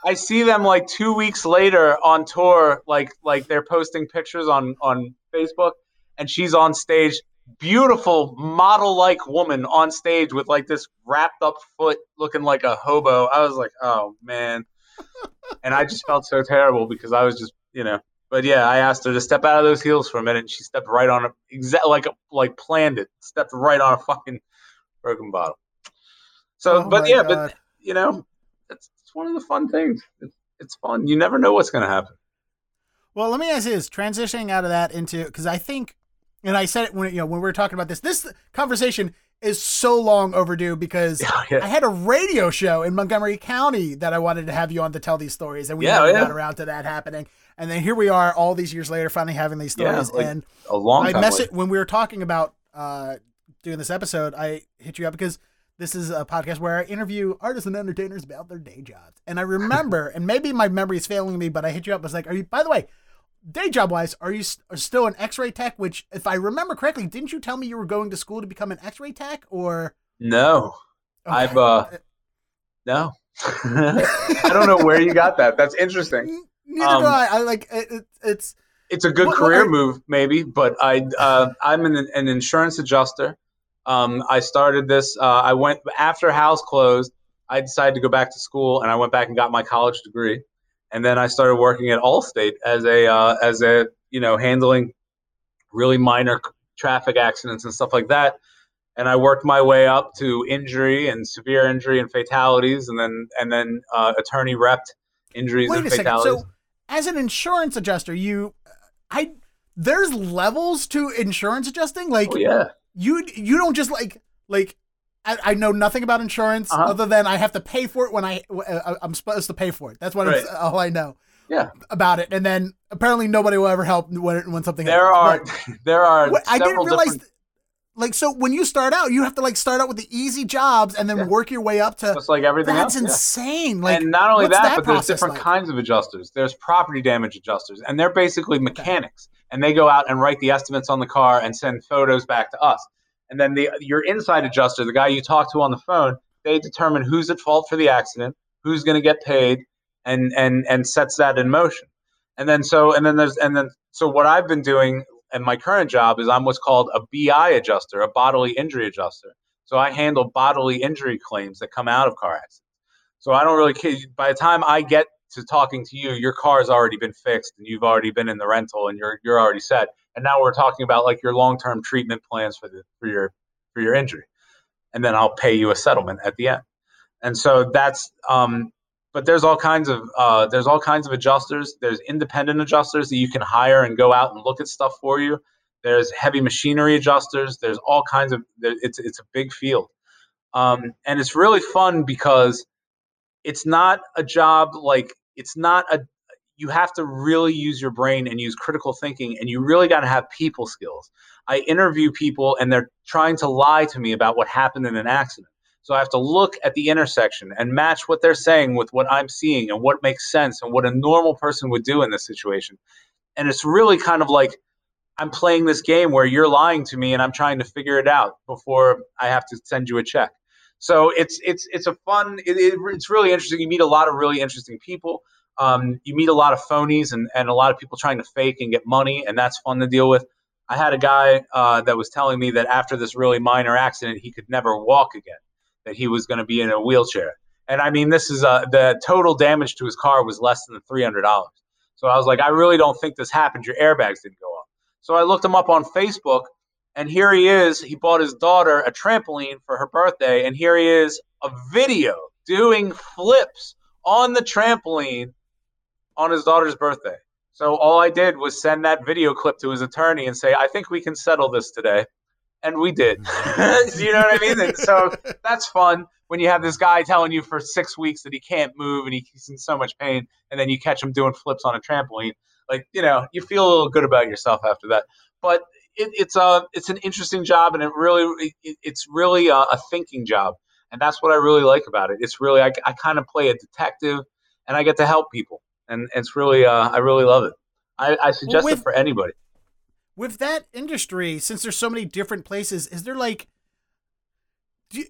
I see them like two weeks later on tour, like like they're posting pictures on on Facebook, and she's on stage, beautiful model like woman on stage with like this wrapped up foot, looking like a hobo. I was like, oh man, and I just felt so terrible because I was just you know But yeah, I asked her to step out of those heels for a minute. And she stepped right on it, exact like like planned it. Stepped right on a fucking broken bottle. So, Oh but yeah, God. but you know, it's, it's one of the fun things. It's, it's fun. You never know what's going to happen. Well, let me ask you this: transitioning out of that into because I think, and I said it when you know when we were talking about this. This conversation is so long overdue because Yeah. I had a radio show in Montgomery County that I wanted to have you on to tell these stories, and we Yeah, never yeah. got around to that happening. And then here we are, all these years later, finally having these Yeah, stories. like, and A long I mess it when we were talking about uh, doing this episode. I hit you up because this is a podcast where I interview artists and entertainers about their day jobs. And I remember, and maybe my memory is failing me, but I hit you up. I was like, "Are you? By the way, day job wise, are you s- are still an X-ray tech? Which, if I remember correctly, didn't you tell me you were going to school to become an X-ray tech? Or No, I've, uh, no. I don't know where you got that. That's interesting. Neither um, do I. I like it, it, it's It's a good What- what career are- move, maybe, but I uh, I'm an, an insurance adjuster. Um, I started this. Uh, I went after house closed. I decided to go back to school, and I went back and got my college degree, and then I started working at Allstate as a uh, as a you know handling really minor traffic accidents and stuff like that. And I worked my way up to injury and severe injury and fatalities, and then and then uh, attorney repped injuries wait and a second. fatalities. So, as an insurance adjuster, you, I there's levels to insurance adjusting. Like oh yeah, you you don't just like like I, I know nothing about insurance Uh-huh. other than I have to pay for it when I uh, I'm supposed to pay for it. That's what Right. All I know. Yeah. About it, and then apparently nobody will ever help when when something. there are happens. there are I didn't realize. different- Like so, when you start out, you have to like start out with the easy jobs and then Yeah. work your way up to. just like everything That's else. yeah. insane. Like, and not only that, that but there's different like? kinds of adjusters. There's property damage adjusters, and they're basically mechanics, and they go out and write the estimates on the car and send photos back to us. And then the your inside adjuster, the guy you talk to on the phone, they determine who's at fault for the accident, who's going to get paid, and and and sets that in motion. And then so and then there's and then so what I've been doing and my current job is I'm what's called a BI adjuster, a bodily injury adjuster. So I handle bodily injury claims that come out of car accidents. So I don't really care. By the time I get to talking to you, your car's already been fixed and you've already been in the rental and you're you're already set. And now we're talking about like your long term treatment plans for the for your for your injury, and then I'll pay you a settlement at the end. And so that's um, but there's all kinds of uh, there's all kinds of adjusters. There's independent adjusters that you can hire and go out and look at stuff for you. There's heavy machinery adjusters. There's all kinds of it's it's a big field, um, and it's really fun because it's not a job like it's not a you have to really use your brain and use critical thinking and you really got to have people skills i interview people and they're trying to lie to me about what happened in an accident so i have to look at the intersection and match what they're saying with what i'm seeing and what makes sense and what a normal person would do in this situation. And it's really kind of like i'm playing this game where you're lying to me and i'm trying to figure it out before i have to send you a check. So it's it's it's a fun it, it, it's really interesting. You meet a lot of really interesting people. Um, you meet a lot of phonies and, and a lot of people trying to fake and get money and that's fun to deal with. I had a guy uh, that was telling me that after this really minor accident he could never walk again that he was going to be in a wheelchair. And i mean this is uh, the total damage to his car was less than $300 so i was like i really don't think this happened. Your airbags didn't go off so i looked him up on facebook and here he is. He bought his daughter a trampoline for her birthday, and here he is, a video doing flips on the trampoline on his daughter's birthday. So all I did was send that video clip to his attorney and say, "I think we can settle this today," and we did. you know what I mean? And so that's fun when you have this guy telling you for six weeks that he can't move and he's in so much pain, and then you catch him doing flips on a trampoline. Like you know, you feel a little good about yourself after that. But it, it's a it's an interesting job, and it really it, it's really a, a thinking job, and that's what I really like about it. It's really I, I kind of play a detective, and I get to help people, and it's really uh, I really love it. I, I suggest with- it for anybody. With that industry, since there's so many different places, is there like, you,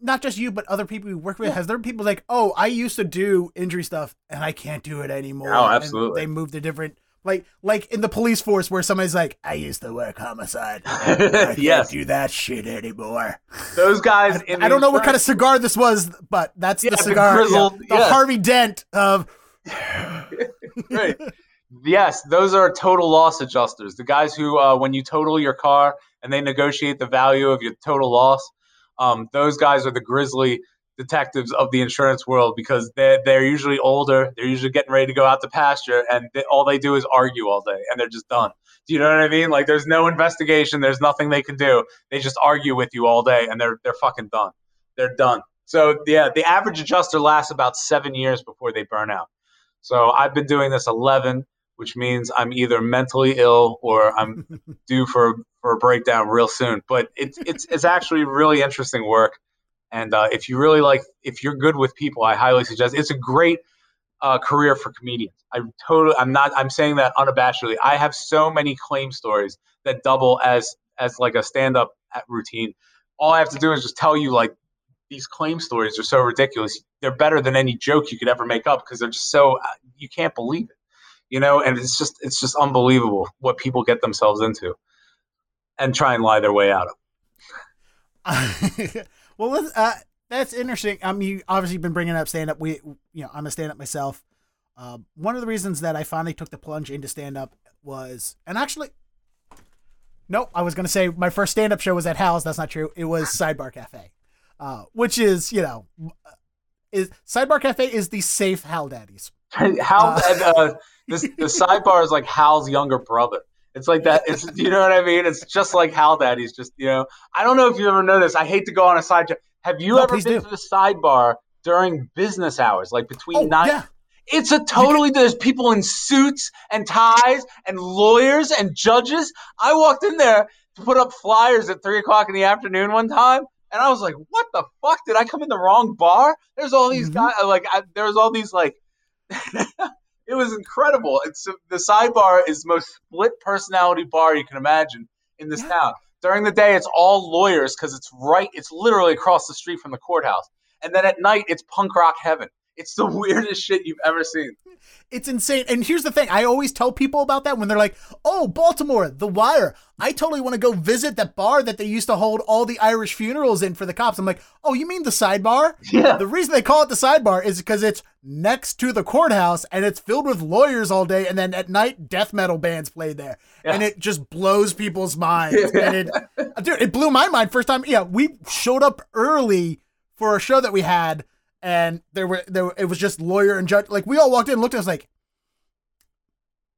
not just you, but other people you work with? Has there been people like, oh, I used to do injury stuff and I can't do it anymore? Oh, and absolutely. they moved to different, like, like in the police force where somebody's like, I used to work homicide. I can't yes, do that shit anymore. those guys. I, in I don't know what kind of cigar this was, but that's Yeah, the the cigar, yeah, the yeah. Harvey Dent of. right. Yes, those are total loss adjusters. The guys who, uh, when you total your car and they negotiate the value of your total loss, um, those guys are the grizzly detectives of the insurance world because they're, they're usually older. They're usually getting ready to go out to pasture, and they, all they do is argue all day, and they're just done. Do you know what I mean? Like, there's no investigation. There's nothing they can do. They just argue with you all day, and they're they're fucking done. They're done. So yeah, the average adjuster lasts about seven years before they burn out. So I've been doing this 11, which means I'm either mentally ill or I'm due for for a breakdown real soon. But it's it's it's actually really interesting work. And uh, if you really like, if you're good with people, I highly suggest. It's a great uh, career for comedians. I totally, I'm not, I'm saying that unabashedly. I have so many claim stories that double as as like a stand-up routine. All I have to do is just tell you like these claim stories are so ridiculous. They're better than any joke you could ever make up because they're just so uh, you can't believe it, you know. And it's just it's just unbelievable what people get themselves into, and try and lie their way out of. well, uh, that's interesting. I mean, you obviously been bringing up stand up. We, you know, I'm a stand up myself. Uh, one of the reasons that I finally took the plunge into stand up was, and actually, no, I was going to say my first stand up show was at Hal's. That's not true. It was Sidebar Cafe, uh, which is, you know, is Sidebar Cafe is the safe Hal Daddy's. Hal, uh, uh, this, the sidebar is like Hal's younger brother. It's like that. It's you know what I mean. It's just like Hal Daddy's. Just you know. I don't know if you ever noticed. I hate to go on a side. Have you no, ever been do. to the sidebar during business hours, like between oh, nine? Yeah. It's a totally there's people in suits and ties and lawyers and judges. I walked in there to put up flyers at three o'clock in the afternoon one time, and I was like, "What the fuck? Did I come in the wrong bar?" There's all these mm-hmm. guys like I, there's all these like. it was incredible. It's the sidebar is the most split personality bar you can imagine in this yeah. town. During the day, it's all lawyers because it's right. It's literally across the street from the courthouse. And then at night, it's punk rock heaven. It's the weirdest shit you've ever seen. It's insane. And here's the thing I always tell people about that when they're like, oh, Baltimore, The Wire. I totally want to go visit that bar that they used to hold all the Irish funerals in for the cops. I'm like, oh, you mean the sidebar? Yeah. The reason they call it the sidebar is because it's next to the courthouse and it's filled with lawyers all day. And then at night, death metal bands played there. Yeah. And it just blows people's minds. and it, dude, it blew my mind first time. Yeah, we showed up early for a show that we had and there were there it was just lawyer and judge. Like we all walked in, and looked at us like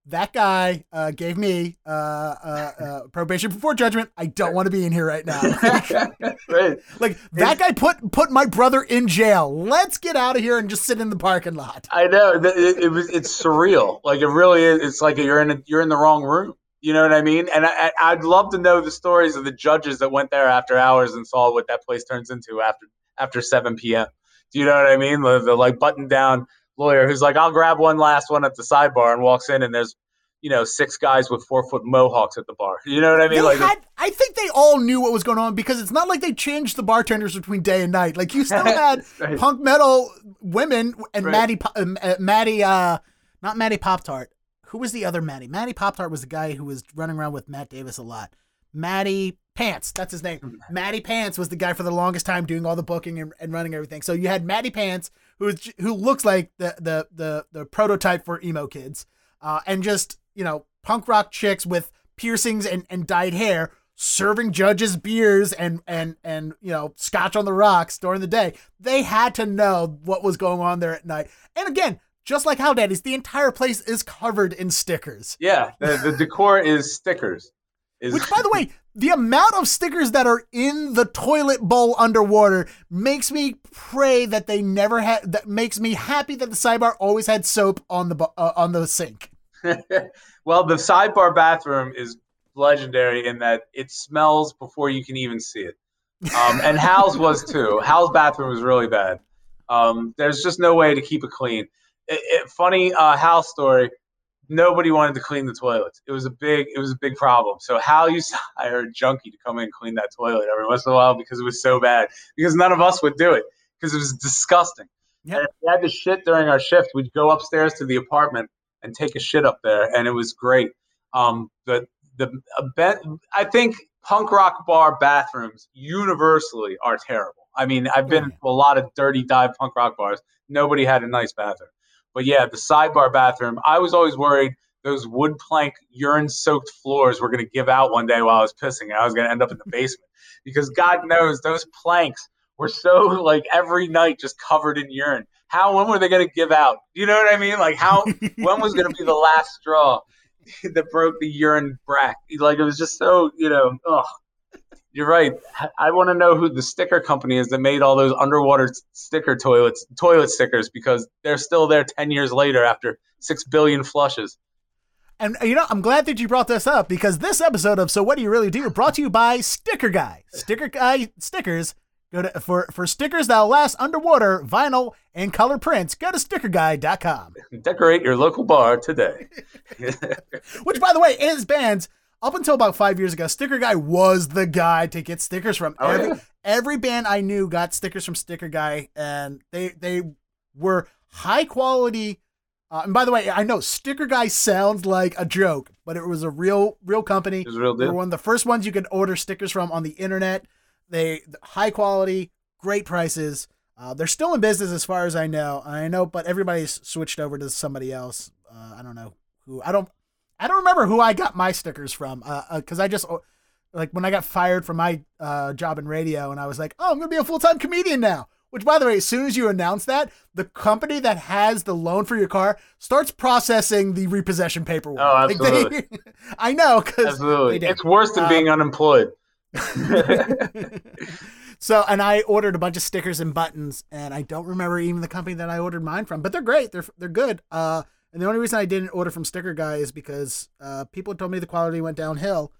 that guy uh, gave me uh, uh, uh probation before judgment. I don't want to be in here right now. right. Like that guy put put my brother in jail. Let's get out of here and just sit in the parking lot. I know it, it was it's surreal. Like it really is. It's like you're in a, you're in the wrong room. You know what I mean? And I, I'd love to know the stories of the judges that went there after hours and saw what that place turns into after after 7 p.m. Do you know what I mean? The, the like button down lawyer who's like, I'll grab one last one at the sidebar and walks in and there's you know, six guys with four foot mohawks at the bar. You know what I mean? They like, had, I think they all knew what was going on because it's not like they changed the bartenders between day and night. Like you still had right. punk metal women and right. Maddie, uh, Maddie, uh, not Maddie Pop Tart. Who was the other Maddie? Maddie Pop Tart was the guy who was running around with Matt Davis a lot. Maddie Pants, that's his name. Mm-hmm. Matty Pants was the guy for the longest time doing all the booking and, and running everything. So you had Matty Pants, who is, who looks like the the the the prototype for emo kids, uh, and just you know punk rock chicks with piercings and, and dyed hair serving judges beers and and and you know scotch on the rocks during the day. They had to know what was going on there at night. And again, just like Hal Daddy's, the entire place is covered in stickers. Yeah, the, the decor is stickers. Is... Which, by the way, the amount of stickers that are in the toilet bowl underwater makes me pray that they never had. That makes me happy that the sidebar always had soap on the uh, on the sink. well, the sidebar bathroom is legendary in that it smells before you can even see it. Um, and Hal's was too. Hal's bathroom was really bad. Um, there's just no way to keep it clean. It, it, funny uh, Hal story nobody wanted to clean the toilets. It was a big it was a big problem. So Hal used to hire a junkie to come in and clean that toilet every once in a while because it was so bad. Because none of us would do it because it was disgusting. Yep. And if we had to shit during our shift, we'd go upstairs to the apartment and take a shit up there, and it was great. Um, the the I think punk rock bar bathrooms universally are terrible. I mean, I've been to a lot of dirty dive punk rock bars. Nobody had a nice bathroom. But yeah, the sidebar bathroom, I was always worried those wood plank urine soaked floors were going to give out one day while I was pissing. And I was going to end up in the basement because God knows those planks were so like every night just covered in urine. How when were they going to give out? You know what I mean? Like how when was going to be the last straw that broke the urine brack? Like it was just so you know. Ugh. You're right. I want to know who the sticker company is that made all those underwater sticker toilets, toilet stickers, because they're still there ten years later after six billion flushes. And uh, you know, I'm glad that you brought this up because this episode of So What Do You Really Do brought to you by Sticker Guy. Sticker Guy stickers. Go to for for stickers that'll last underwater, vinyl, and color prints. Go to stickerguy.com. Decorate your local bar today. Which, by the way, is bands up until about five years ago, Sticker Guy was the guy to get stickers from. Oh, every yeah. every band I knew got stickers from Sticker Guy, and they they were high quality. Uh, and by the way, I know Sticker Guy sounds like a joke, but it was a real real company. It was a real They were deal. one of the first ones you could order stickers from on the internet. They high quality, great prices. Uh, they're still in business as far as I know. I know, but everybody's switched over to somebody else. Uh, I don't know who. I don't. I don't remember who I got my stickers from. Uh, because I just like when I got fired from my uh job in radio, and I was like, oh, I'm gonna be a full time comedian now. Which, by the way, as soon as you announce that, the company that has the loan for your car starts processing the repossession paperwork. Oh, Like, they- absolutely. I know because Absolutely. It's worse than Uh, being unemployed. so, and I ordered a bunch of stickers and buttons, and I don't remember even the company that I ordered mine from, but they're great. They're they're good. Uh, and the only reason I didn't order from Sticker Guy is because uh, people told me the quality went downhill,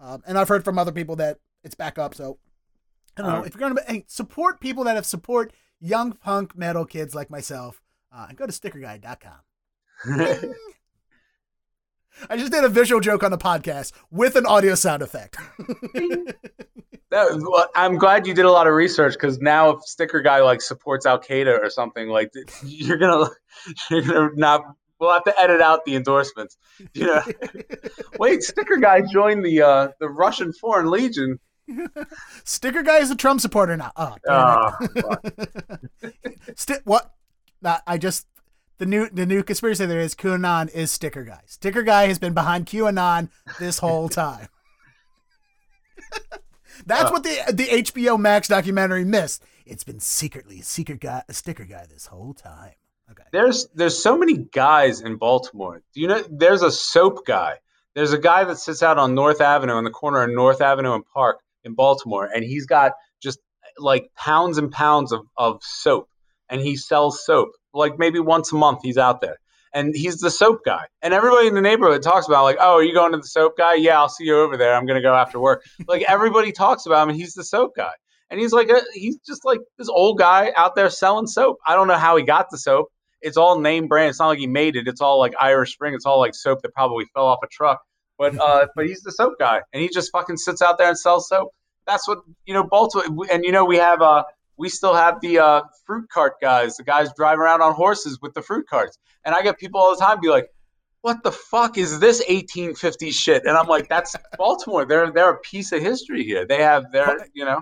um, and I've heard from other people that it's back up. So, I don't know if you're gonna hey, support people that have support young punk metal kids like myself. Uh, go to stickerguy.com. I just did a visual joke on the podcast with an audio sound effect. That, well, I'm glad you did a lot of research because now if sticker guy like supports Al Qaeda or something like you're gonna you're gonna not we'll have to edit out the endorsements. You know, wait, sticker guy joined the uh, the Russian Foreign Legion. Sticker guy is a Trump supporter now. Oh, Ah. Sti- what? Nah, I just the new the new conspiracy there is QAnon is sticker guy. Sticker guy has been behind QAnon this whole time. That's Oh. what the the HBO Max documentary missed. It's been secretly a secret guy, a sticker guy this whole time. Okay. There's there's so many guys in Baltimore. Do you know there's a soap guy? There's a guy that sits out on North Avenue on the corner of North Avenue and Park in Baltimore, and he's got just like pounds and pounds of, of soap, and he sells soap. Like maybe once a month he's out there. And he's the soap guy. And everybody in the neighborhood talks about like, oh, are you going to the soap guy? Yeah, I'll see you over there. I'm gonna go after work. like everybody talks about him and he's the soap guy. And he's like a, he's just like this old guy out there selling soap. I don't know how he got the soap it's all name brand. It's not like he made it. It's all like Irish Spring. It's all like soap that probably fell off a truck. But uh, but he's the soap guy, and he just fucking sits out there and sells soap. That's what you know, Baltimore. And you know, we have uh, we still have the uh, fruit cart guys, the guys driving around on horses with the fruit carts. And I get people all the time be like, "What the fuck is this 1850 shit?" And I'm like, "That's Baltimore. They're they're a piece of history here. They have their you know."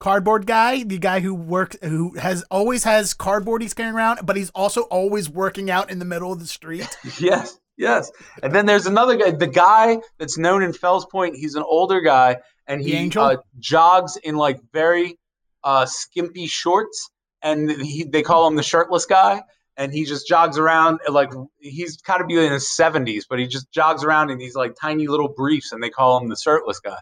Cardboard guy, the guy who works, who has always has cardboard he's carrying around, but he's also always working out in the middle of the street. Yes, yes. And then there's another guy, the guy that's known in Fells Point. He's an older guy, and he uh, jogs in like very uh, skimpy shorts, and he, they call him the shirtless guy. And he just jogs around like he's kind of be in his 70s, but he just jogs around in these like tiny little briefs, and they call him the shirtless guy.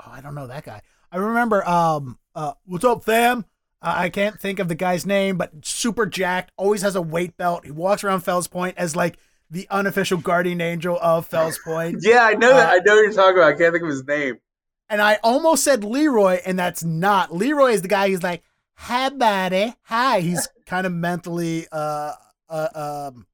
Oh, I don't know that guy. I remember, um, uh, what's up, fam? Uh, I can't think of the guy's name, but super jacked, always has a weight belt. He walks around Fells Point as like the unofficial guardian angel of Fells Point. Yeah, I know that. Uh, I know what you're talking about. I can't think of his name. And I almost said Leroy, and that's not. Leroy is the guy who's like, hi, buddy. Hi. He's kind of mentally, uh, uh, um,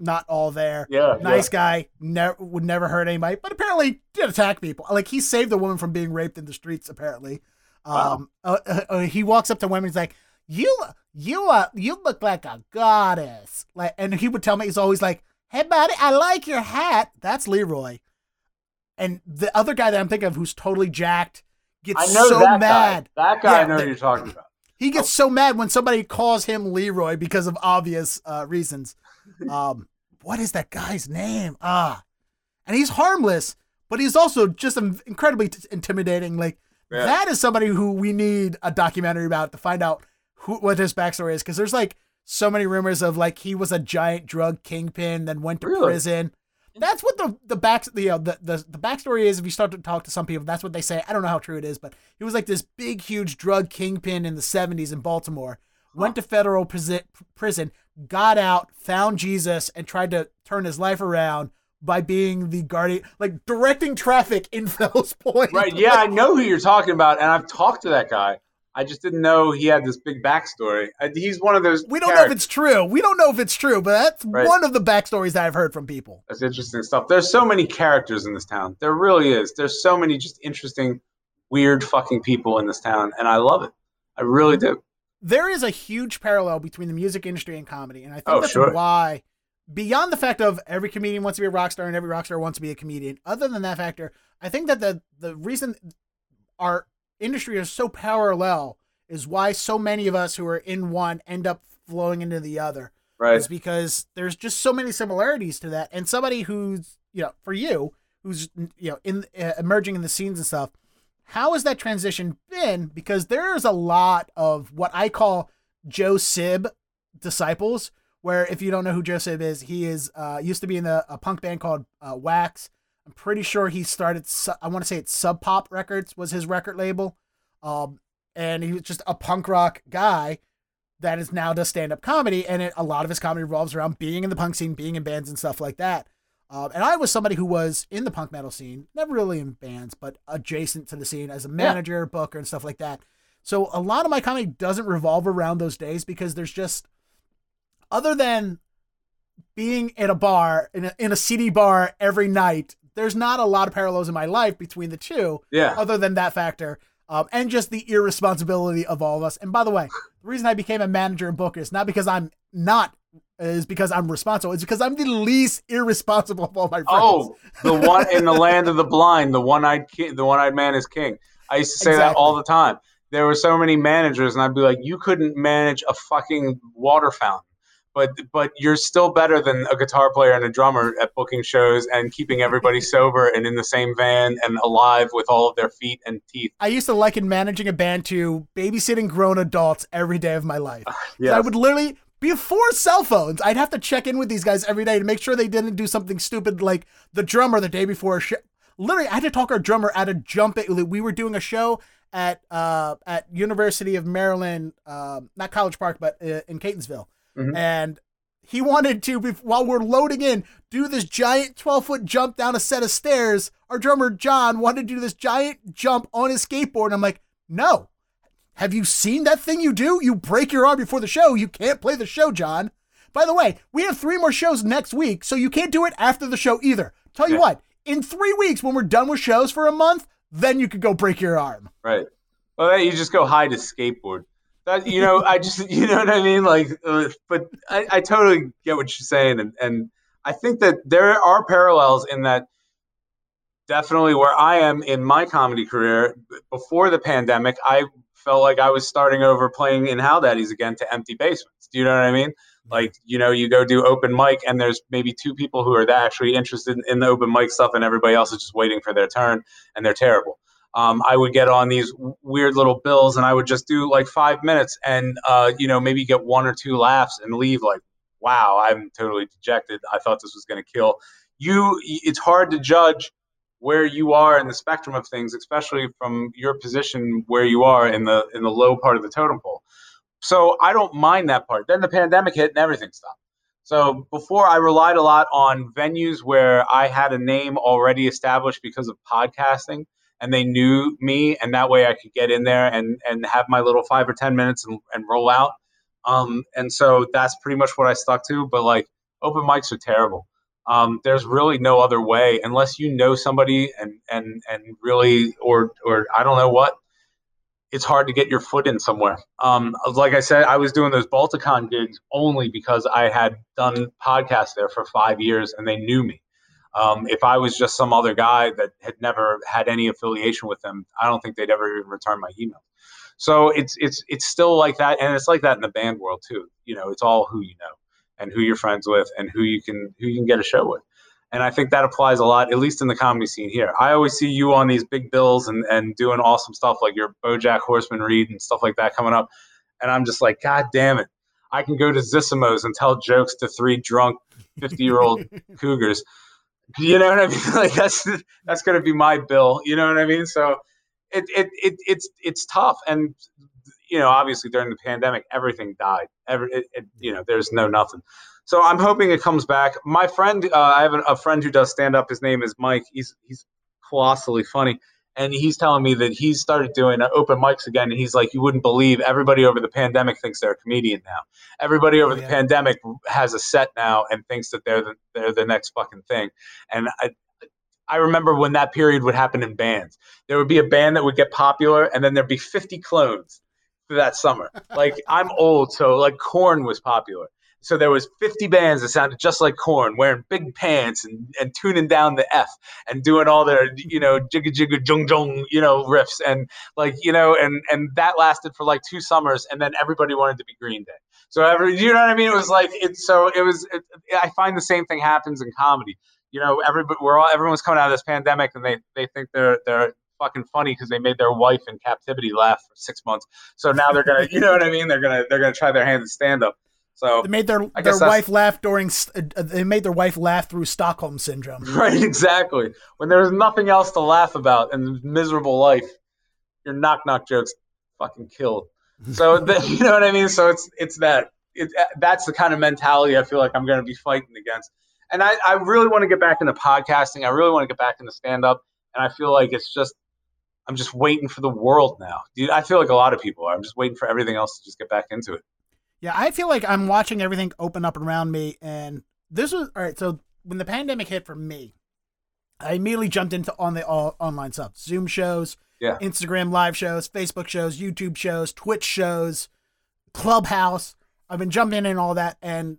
not all there. Yeah, Nice guy, never would never hurt anybody, but apparently did attack people. Like he saved a woman from being raped in the streets. Apparently, Wow. um, uh, uh, uh, he walks up to women. He's like, "You, you, uh, you look like a goddess." Like, and he would tell me he's always like, "Hey, buddy, I like your hat." That's Leroy. And the other guy that I'm thinking of, who's totally jacked, gets I know so that mad. guy. That guy, I know the- you're talking about. He gets so mad when somebody calls him Leroy because of obvious uh, reasons. Um, what is that guy's name? Ah, and he's harmless, but he's also just in- incredibly t- intimidating. Like Yeah. that is somebody who we need a documentary about to find out who what his backstory is because there's like so many rumors of like he was a giant drug kingpin, then went to Really? prison. That's what the the back the, uh, the the the backstory is. If you start to talk to some people, that's what they say. I don't know how true it is, but he was like this big, huge drug kingpin in the '70s in Baltimore. Went to federal prison, got out, found Jesus, and tried to turn his life around by being the guardian, like directing traffic in Fells Point. Right. Yeah, I know who you're talking about, and I've talked to that guy. I just didn't know he had this big backstory. Uh, He's one of those. We don't know if it's true. We don't know if it's true, but that's Right. one of the backstories that I've heard from people. That's interesting stuff. There's so many characters in this town. There really is. There's so many just interesting, weird fucking people in this town, and I love it. I really do. There is a huge parallel between the music industry and comedy, and I think Oh, that's sure. why, beyond the fact of every comedian wants to be a rock star and every rock star wants to be a comedian, other than that factor, I think that the the reason our industry is so parallel is why so many of us who are in one end up flowing into the other. Right. Is because there's just so many similarities to that, and somebody who's you know for you who's you know in uh, emerging in the scenes and stuff how has that transition been? Because there's a lot of what I call Joe Sib disciples. Where if you don't know who Joe Sib is, he is uh, used to be in a, a punk band called uh, Wax. I'm pretty sure he started. I want to say it's Sub Pop Records was his record label, um, and he was just a punk rock guy that is now does stand up comedy, and it, a lot of his comedy revolves around being in the punk scene, being in bands and stuff like that. Um, and I was somebody who was in the punk metal scene, never really in bands, but adjacent to the scene as a manager, booker, and stuff like that. So a lot of my comedy doesn't revolve around those days because there's just, other than being in a bar, in a, in a seedy bar every night, there's not a lot of parallels in my life between the two Yeah. other than that factor. Um, and just the irresponsibility of all of us. And by the way, the reason I became a manager and booker is not because I'm not, is because I'm responsible. It's because I'm the least irresponsible of all my friends. Oh, the one in the land of the blind, the one-eyed king, the one-eyed man is king. I used to say that all the time. There were so many managers, and I'd be like, "You couldn't manage a fucking water fountain, but but you're still better than a guitar player and a drummer at booking shows and keeping everybody sober and in the same van and alive with all of their feet and teeth." I used to liken managing a band to babysitting grown adults every day of my life. Yes. I would literally before cell phones, I'd have to check in with these guys every day to make sure they didn't do something stupid like the drummer the day before a show. Literally, I had to talk our drummer out of jumping. We were doing a show at uh at University of Maryland, um, not College Park, but uh, in Catonsville, Mhm. and he wanted to while we're loading in do this giant 12 foot jump down a set of stairs. Our drummer John wanted to do this giant jump on his skateboard. And I'm like, no, have you seen that thing you do? You break your arm before the show. You can't play the show, John. By the way, we have three more shows next week, so you can't do it after the show either. Tell you Yeah. what, in three weeks, when we're done with shows for a month, then you could go break your arm. Right. Well, you just go hide a skateboard. That you know, I just you know what I mean. Like, uh, but I, I totally get what you're saying, and and I think that there are parallels in that. Definitely, where I am in my comedy career before the pandemic, I felt like I was starting over playing in Hal Daddy's again to empty basements. Do you know what I mean? Like, you know, you go do open mic, and there's maybe two people who are that actually interested in, in the open mic stuff, and everybody else is just waiting for their turn, and they're terrible um, I would get on these weird little bills and I would just do like five minutes and, uh, you know, maybe get one or two laughs and leave like, wow, I'm totally dejected. I thought this was going to kill. You, it's hard to judge where you are in the spectrum of things, especially from your position where you are in the in the low part of the totem pole. So I don't mind that part. Then the pandemic hit and everything stopped. So before I relied a lot on venues where I had a name already established because of podcasting and they knew me and that way I could get in there and and have my little five or ten minutes and, and roll out. Um, and so that's pretty much what I stuck to. But like open mics are terrible. Um, there's really no other way unless you know somebody and and and really or or I don't know what. It's hard to get your foot in somewhere. Um, like I said, I was doing those Balticon gigs only because I had done podcasts there for five years and they knew me. Um, if I was just some other guy that had never had any affiliation with them, I don't think they'd ever even return my email. So it's it's it's still like that, and it's like that in the band world too. You know, it's all who you know and who you're friends with and who you can who you can get a show with. And I think that applies a lot, at least in the comedy scene here. I always see you on these big bills and, and doing awesome stuff like your Bojack Horseman read and stuff like that coming up. And I'm just like, God damn it. I can go to Zissimo's and tell jokes to three drunk 50 year old cougars. You know what I mean? Like that's that's going to be my bill. You know what I mean? So it, it, it it's it's tough, and you know, obviously during the pandemic, everything died. Every it, it, you know, there's no nothing. So I'm hoping it comes back. My friend, uh, I have a friend who does stand up. His name is Mike. He's he's colossally funny and he's telling me that he's started doing open mics again and he's like you wouldn't believe everybody over the pandemic thinks they're a comedian now everybody over oh, yeah. the pandemic has a set now and thinks that they're the, they're the next fucking thing and I, I remember when that period would happen in bands there would be a band that would get popular and then there'd be 50 clones that summer like i'm old so like Korn was popular so there was 50 bands that sounded just like Korn, wearing big pants and, and tuning down the F and doing all their, you know, jigga jigga jung jung, you know, riffs and like, you know, and and that lasted for like two summers, and then everybody wanted to be Green Day. So every, you know what I mean? It was like it's so it was. It, I find the same thing happens in comedy. You know, everybody we're all everyone's coming out of this pandemic and they they think they're they're fucking funny because they made their wife in captivity laugh for six months. So now they're gonna, you know what I mean? They're gonna they're gonna try their hand at stand up. So they made their their wife laugh during. Uh, uh, they made their wife laugh through Stockholm syndrome. Right, exactly. When there's nothing else to laugh about in miserable life, your knock knock jokes fucking killed. So the, you know what I mean. So it's it's that it, uh, that's the kind of mentality I feel like I'm going to be fighting against. And I, I really want to get back into podcasting. I really want to get back into stand up. And I feel like it's just I'm just waiting for the world now. Dude, I feel like a lot of people are. I'm just waiting for everything else to just get back into it. Yeah, I feel like I'm watching everything open up around me, and this was all right. So when the pandemic hit for me, I immediately jumped into on the all online stuff: Zoom shows, yeah. Instagram live shows, Facebook shows, YouTube shows, Twitch shows, Clubhouse. I've been jumping in and all that, and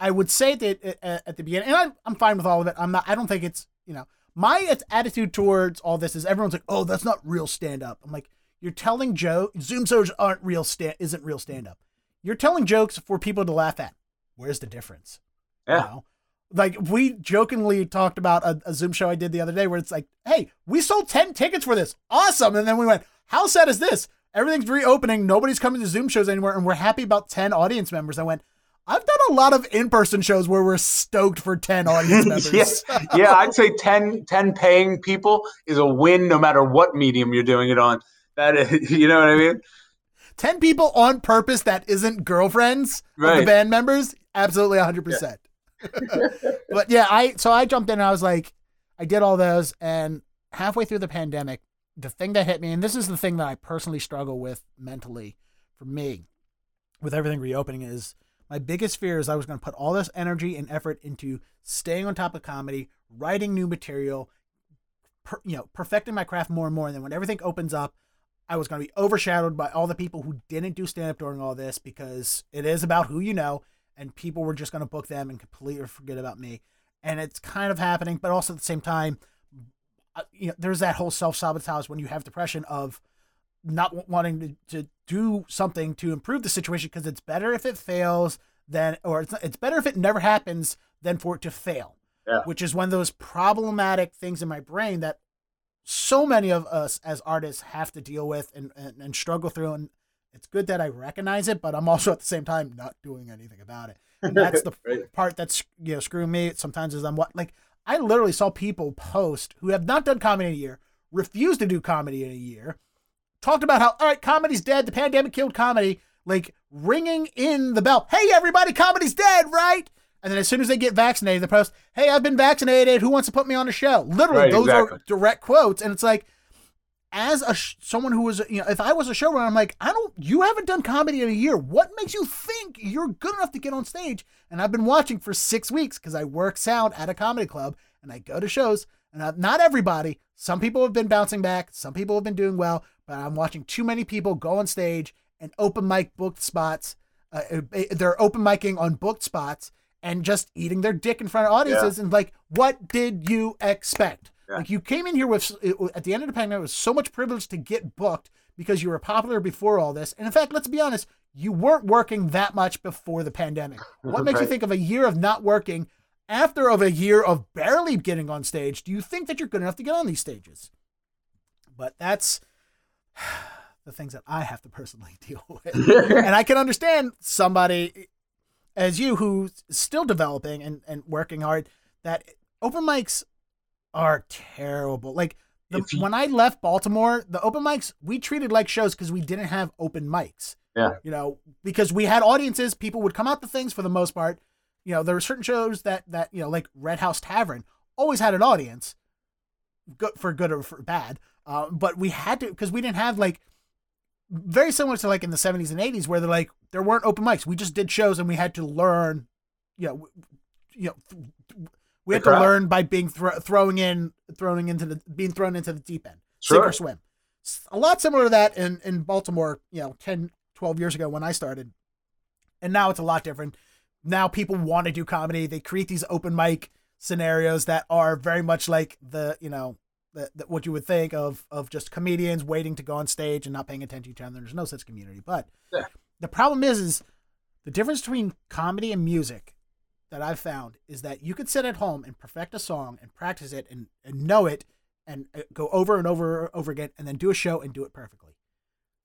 I would say that at the beginning, and I'm I'm fine with all of it. I'm not. I don't think it's you know my attitude towards all this is everyone's like, oh, that's not real stand up. I'm like, you're telling Joe Zoom shows aren't real stand isn't real stand up. You're telling jokes for people to laugh at. Where's the difference? Yeah. You know? Like we jokingly talked about a, a, Zoom show I did the other day where it's like, hey, we sold 10 tickets for this. Awesome. And then we went, how sad is this? Everything's reopening. Nobody's coming to Zoom shows anymore. And we're happy about 10 audience members. I went, I've done a lot of in-person shows where we're stoked for 10 audience members. yeah. yeah, I'd say 10, 10 paying people is a win no matter what medium you're doing it on. That is, you know what I mean? 10 people on purpose that isn't girlfriends right. of the band members, absolutely 100%. Yeah. but yeah, I so I jumped in and I was like, I did all those, and halfway through the pandemic, the thing that hit me, and this is the thing that I personally struggle with mentally for me with everything reopening, is my biggest fear is I was going to put all this energy and effort into staying on top of comedy, writing new material, per, you know, perfecting my craft more and more. And then when everything opens up, I was going to be overshadowed by all the people who didn't do stand up during all this because it is about who you know, and people were just going to book them and completely forget about me. And it's kind of happening, but also at the same time, uh, you know, there's that whole self sabotage when you have depression of not wanting to, to do something to improve the situation because it's better if it fails than, or it's, it's better if it never happens than for it to fail. Yeah. Which is one of those problematic things in my brain that so many of us as artists have to deal with and, and, and struggle through. And it's good that I recognize it, but I'm also at the same time not doing anything about it. And that's the right. part that's you know screwing me. Sometimes is I'm what like I literally saw people post who have not done comedy in a year, refuse to do comedy in a year, talked about how all right, comedy's dead, the pandemic killed comedy, like ringing in the bell. Hey everybody, comedy's dead, right? And then as soon as they get vaccinated, they post, "Hey, I've been vaccinated. Who wants to put me on a show?" Literally, right, those exactly. are direct quotes, and it's like, as a sh- someone who was, you know, if I was a showrunner, I'm like, I don't. You haven't done comedy in a year. What makes you think you're good enough to get on stage? And I've been watching for six weeks because I work sound at a comedy club and I go to shows. And I've, not everybody. Some people have been bouncing back. Some people have been doing well. But I'm watching too many people go on stage and open mic booked spots. Uh, uh they're open micing on booked spots and just eating their dick in front of audiences. Yeah. And like, what did you expect? Yeah. Like, you came in here with, at the end of the pandemic, it was so much privilege to get booked because you were popular before all this. And in fact, let's be honest, you weren't working that much before the pandemic. What makes right. you think of a year of not working after of a year of barely getting on stage, do you think that you're good enough to get on these stages? But that's the things that I have to personally deal with. and I can understand somebody as you who's still developing and, and working hard that open mics are terrible. Like the, you, when I left Baltimore, the open mics we treated like shows because we didn't have open mics. Yeah. You know, because we had audiences, people would come out to things for the most part. You know, there were certain shows that that you know, like Red House Tavern, always had an audience, good for good or for bad. Uh, but we had to because we didn't have like very similar to like in the 70s and 80s where they're like there weren't open mics. We just did shows and we had to learn, you know, you know, we had to learn by being thro- throwing in, throwing into the being thrown into the deep end, sure. sink or swim. A lot similar to that in in Baltimore, you know, 10, 12 years ago when I started, and now it's a lot different. Now people want to do comedy. They create these open mic scenarios that are very much like the you know the, the, what you would think of of just comedians waiting to go on stage and not paying attention to each other. There's no such community. But yeah. the problem is, is the difference between comedy and music that I've found is that you could sit at home and perfect a song and practice it and, and know it and uh, go over and over and over again and then do a show and do it perfectly.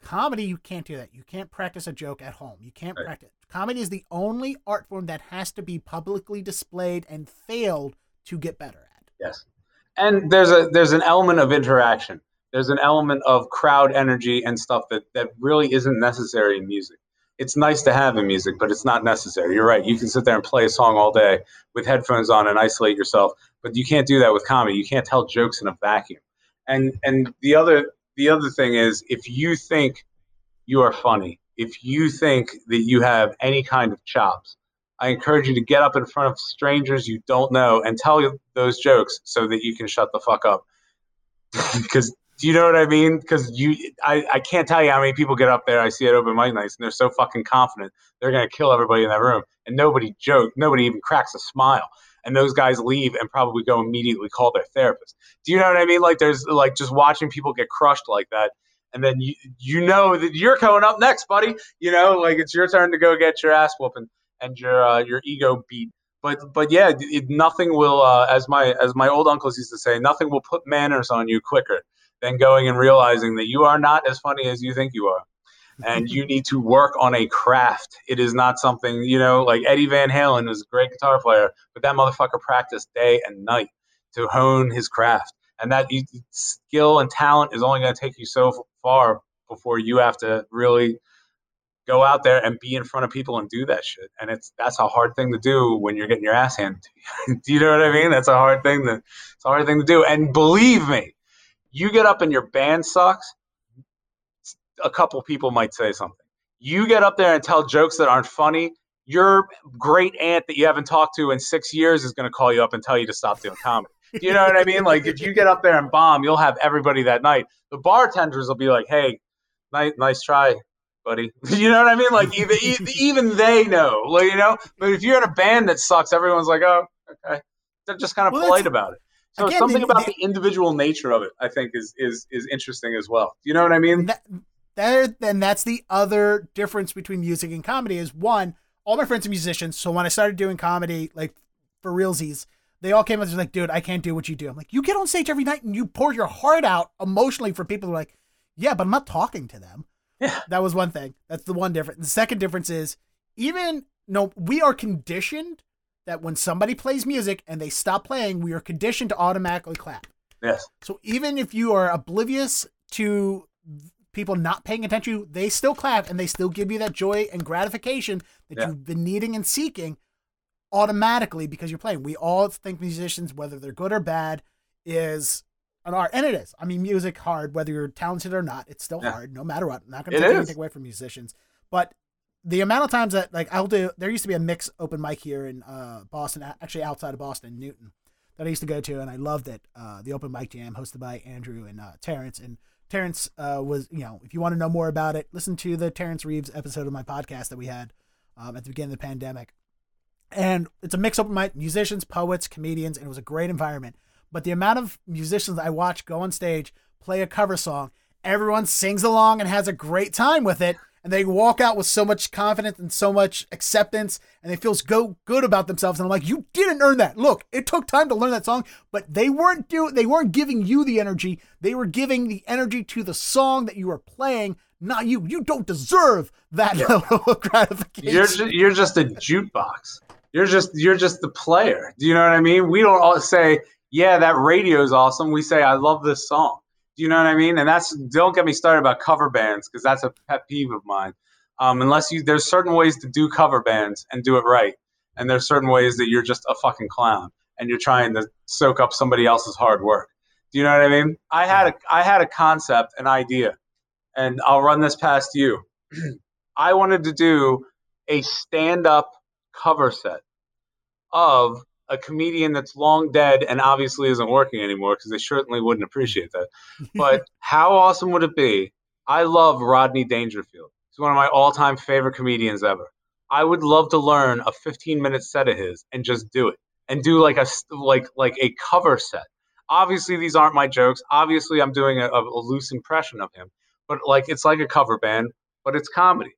Comedy, you can't do that. You can't practice a joke at home. You can't right. practice. Comedy is the only art form that has to be publicly displayed and failed to get better at. Yes. And there's a there's an element of interaction. There's an element of crowd energy and stuff that that really isn't necessary in music it's nice to have in music, but it's not necessary. You're right. You can sit there and play a song all day with headphones on and isolate yourself, but you can't do that with comedy. You can't tell jokes in a vacuum. And and the other the other thing is if you think you are funny, if you think that you have any kind of chops, I encourage you to get up in front of strangers you don't know and tell those jokes so that you can shut the fuck up. because do you know what I mean? Because you, I, I can't tell you how many people get up there. I see it open mic nights, and they're so fucking confident they're gonna kill everybody in that room, and nobody joke, nobody even cracks a smile, and those guys leave and probably go immediately call their therapist. Do you know what I mean? Like there's like just watching people get crushed like that, and then you you know that you're coming up next, buddy. You know, like it's your turn to go get your ass whooping and your uh, your ego beat. But but yeah, it, nothing will, uh, as my as my old uncles used to say, nothing will put manners on you quicker than going and realizing that you are not as funny as you think you are. And you need to work on a craft. It is not something, you know, like Eddie Van Halen was a great guitar player, but that motherfucker practiced day and night to hone his craft. And that skill and talent is only going to take you so far before you have to really go out there and be in front of people and do that shit. And it's that's a hard thing to do when you're getting your ass handed to you. do you know what I mean? That's a hard thing to it's a hard thing to do. And believe me, you get up and your band sucks, a couple people might say something. You get up there and tell jokes that aren't funny, your great aunt that you haven't talked to in six years is going to call you up and tell you to stop doing comedy. Do you know what I mean? Like if you get up there and bomb, you'll have everybody that night. The bartenders will be like, "Hey, nice, nice try, buddy." you know what I mean? Like even even they know, like you know. But if you're in a band that sucks, everyone's like, "Oh, okay." They're just kind of well, polite about it. So Again, something about the, the, individual nature of it, I think, is is is interesting as well. You know what I mean? That, that and that's the other difference between music and comedy is one, all my friends are musicians, so when I started doing comedy, like for realsies, they all came up and like, dude, I can't do what you do. I'm like, you get on stage every night and you pour your heart out emotionally for people who are like, yeah, but I'm not talking to them. Yeah. That was one thing. That's the one difference. The second difference is even no, we are conditioned that when somebody plays music and they stop playing, we are conditioned to automatically clap. Yes. So even if you are oblivious to people not paying attention, they still clap and they still give you that joy and gratification that yeah. you've been needing and seeking automatically because you're playing. We all think musicians, whether they're good or bad, is an art, and it is. I mean, music hard, whether you're talented or not, it's still yeah. hard, no matter what. I'm not going to take anything away from musicians, but the amount of times that like I'll do there used to be a mix open mic here in uh, Boston, actually outside of Boston, Newton, that I used to go to, and I loved it. Uh, the open mic jam hosted by Andrew and uh, Terrence, and Terrence uh, was you know if you want to know more about it, listen to the Terrence Reeves episode of my podcast that we had um, at the beginning of the pandemic. And it's a mix open mic, musicians, poets, comedians, and it was a great environment. But the amount of musicians I watch go on stage, play a cover song, everyone sings along and has a great time with it and they walk out with so much confidence and so much acceptance and they feel go good about themselves. And I'm like you didn't earn that. Look it took time to learn that song but they weren't do they weren't giving you the energy. They were giving the energy to the song that you were playing not you. You don't deserve that yeah. level of gratification. You're just, you're just a jukebox. You're just you're just the player. Do you know what I mean? We don't all say yeah that radio is awesome we say I love this song do you know what I mean? And that's don't get me started about cover bands because that's a pet peeve of mine. Um, unless you, there's certain ways to do cover bands and do it right, and there's certain ways that you're just a fucking clown and you're trying to soak up somebody else's hard work. Do you know what I mean? I had a I had a concept, an idea, and I'll run this past you. I wanted to do a stand-up cover set of a comedian that's long dead and obviously isn't working anymore because they certainly wouldn't appreciate that. But how awesome would it be? I love Rodney Dangerfield. He's one of my all-time favorite comedians ever. I would love to learn a 15-minute set of his and just do it and do like a like like a cover set. Obviously, these aren't my jokes. Obviously, I'm doing a, a loose impression of him, but like it's like a cover band, but it's comedy.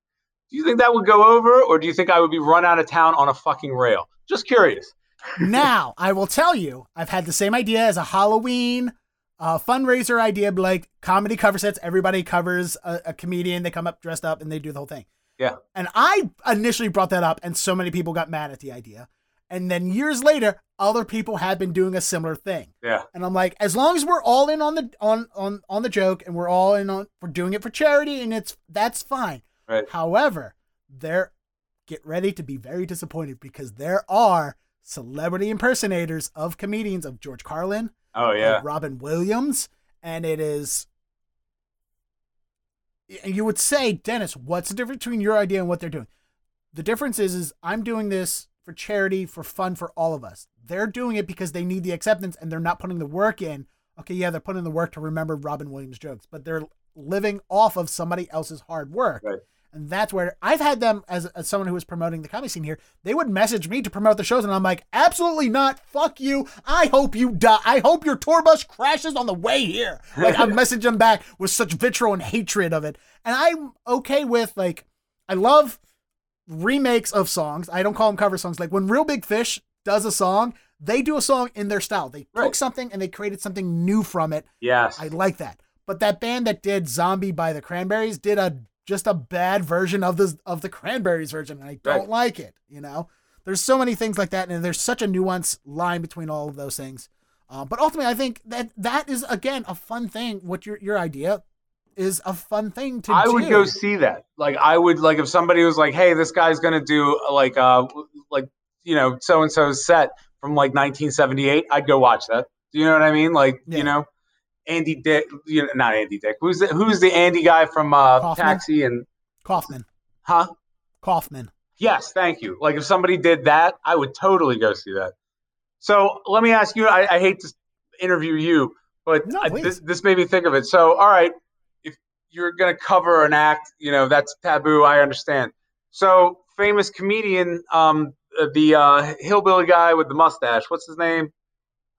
Do you think that would go over, or do you think I would be run out of town on a fucking rail? Just curious now, I will tell you, I've had the same idea as a Halloween uh, fundraiser idea, like comedy cover sets. Everybody covers a, a, comedian. They come up dressed up and they do the whole thing. Yeah. And I initially brought that up, and so many people got mad at the idea. And then years later, other people had been doing a similar thing. Yeah. And I'm like, as long as we're all in on the on on on the joke, and we're all in on, we're doing it for charity, and it's that's fine. Right. However, there, get ready to be very disappointed because there are celebrity impersonators of comedians of George Carlin. Oh yeah. Robin Williams, and it is. And you would say, Dennis, what's the difference between your idea and what they're doing? The difference is, is I'm doing this for charity, for fun, for all of us. They're doing it because they need the acceptance, and they're not putting the work in. Okay, yeah, they're putting the work to remember Robin Williams jokes, but they're living off of somebody else's hard work. Right. And that's where I've had them as, as someone who was promoting the comedy scene here. They would message me to promote the shows, and I'm like, absolutely not. Fuck you. I hope you die. I hope your tour bus crashes on the way here. Like I message them back with such vitriol and hatred of it. And I'm okay with like, I love remakes of songs. I don't call them cover songs. Like when Reel Big Fish does a song, they do a song in their style. They right. took something and they created something new from it. Yes. I like that. But that band that did Zombie by the Cranberries did a just a bad version of the of the cranberries version and i don't right. like it you know there's so many things like that and there's such a nuanced line between all of those things uh, but ultimately i think that that is again a fun thing what your your idea is a fun thing to do. I do. would go see that. Like I would like if somebody was like, "Hey, this guy's going to do like uh like you know, so and so's set from like 1978." I'd go watch that. Do you know what I mean? Like, yeah. you know, Andy Dick, you know, not Andy Dick. Who's the who's the Andy guy from uh, Taxi and Kaufman? Huh? Kaufman. Yes, thank you. Like if somebody did that, I would totally go see that. So let me ask you. I, I hate to interview you, but no, this this made me think of it. So all right, if you're gonna cover an act, you know that's taboo. I understand. So famous comedian, um, the uh, hillbilly guy with the mustache. What's his name?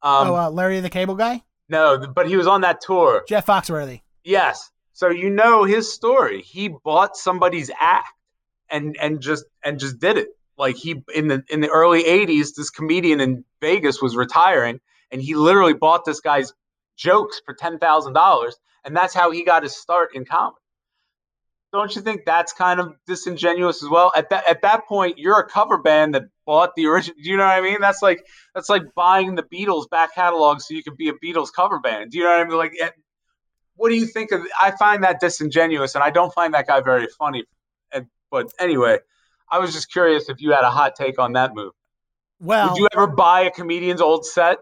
Um, oh, uh, Larry the Cable Guy. No, but he was on that tour. Jeff Foxworthy. Yes. So you know his story. He bought somebody's act and and just and just did it. Like he in the in the early 80s this comedian in Vegas was retiring and he literally bought this guy's jokes for $10,000 and that's how he got his start in comedy don't you think that's kind of disingenuous as well? At that at that point, you're a cover band that bought the original. Do you know what I mean? That's like that's like buying the Beatles back catalog so you can be a Beatles cover band. Do you know what I mean? Like, what do you think of? I find that disingenuous, and I don't find that guy very funny. And, but anyway, I was just curious if you had a hot take on that move. Well, would you ever buy a comedian's old set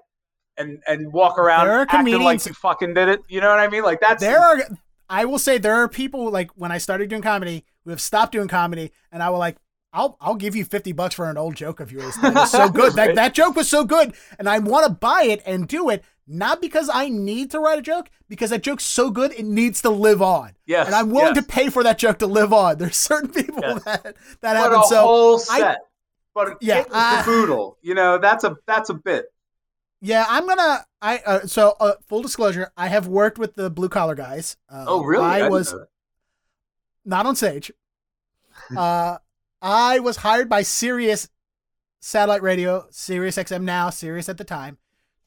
and and walk around acting like you fucking did it? You know what I mean? Like that's there are I will say there are people like when I started doing comedy we have stopped doing comedy, and I will like, I'll I'll give you fifty bucks for an old joke of yours. That was so good. that that joke was so good, and I want to buy it and do it not because I need to write a joke, because that joke's so good it needs to live on. Yes, and I'm willing yes. to pay for that joke to live on. There's certain people yes. that that happen. So whole set. I, but yeah, uh, boodle. You know, that's a that's a bit. Yeah, I'm gonna. I uh, so uh, full disclosure, I have worked with the blue collar guys. Uh, oh, really? I, I was not on stage. uh, I was hired by Sirius Satellite Radio, Sirius XM now, Sirius at the time,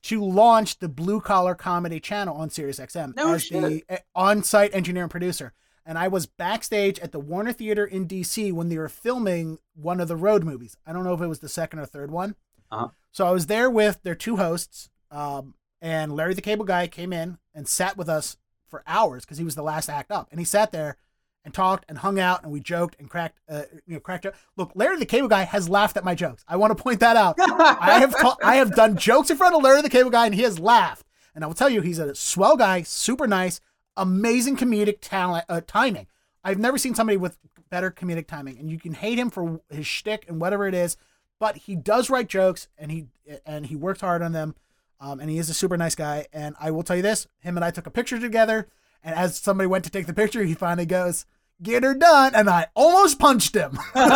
to launch the Blue Collar Comedy channel on Sirius XM No as shit. the on-site engineer and producer. And I was backstage at the Warner Theater in DC when they were filming one of the road movies. I don't know if it was the second or third one. Uh-huh. So I was there with their two hosts, um, and Larry the Cable Guy came in and sat with us for hours because he was the last act up, and he sat there and talked and hung out, and we joked and cracked, uh, you know, cracked. up. Look, Larry the Cable Guy has laughed at my jokes. I want to point that out. I have ta- I have done jokes in front of Larry the Cable Guy, and he has laughed. And I will tell you, he's a swell guy, super nice, amazing comedic talent, uh, timing. I've never seen somebody with better comedic timing, and you can hate him for his shtick and whatever it is, but he does write jokes, and he and he works hard on them, um, and he is a super nice guy. And I will tell you this: him and I took a picture together, and as somebody went to take the picture, he finally goes, "Get her done," and I almost punched him. and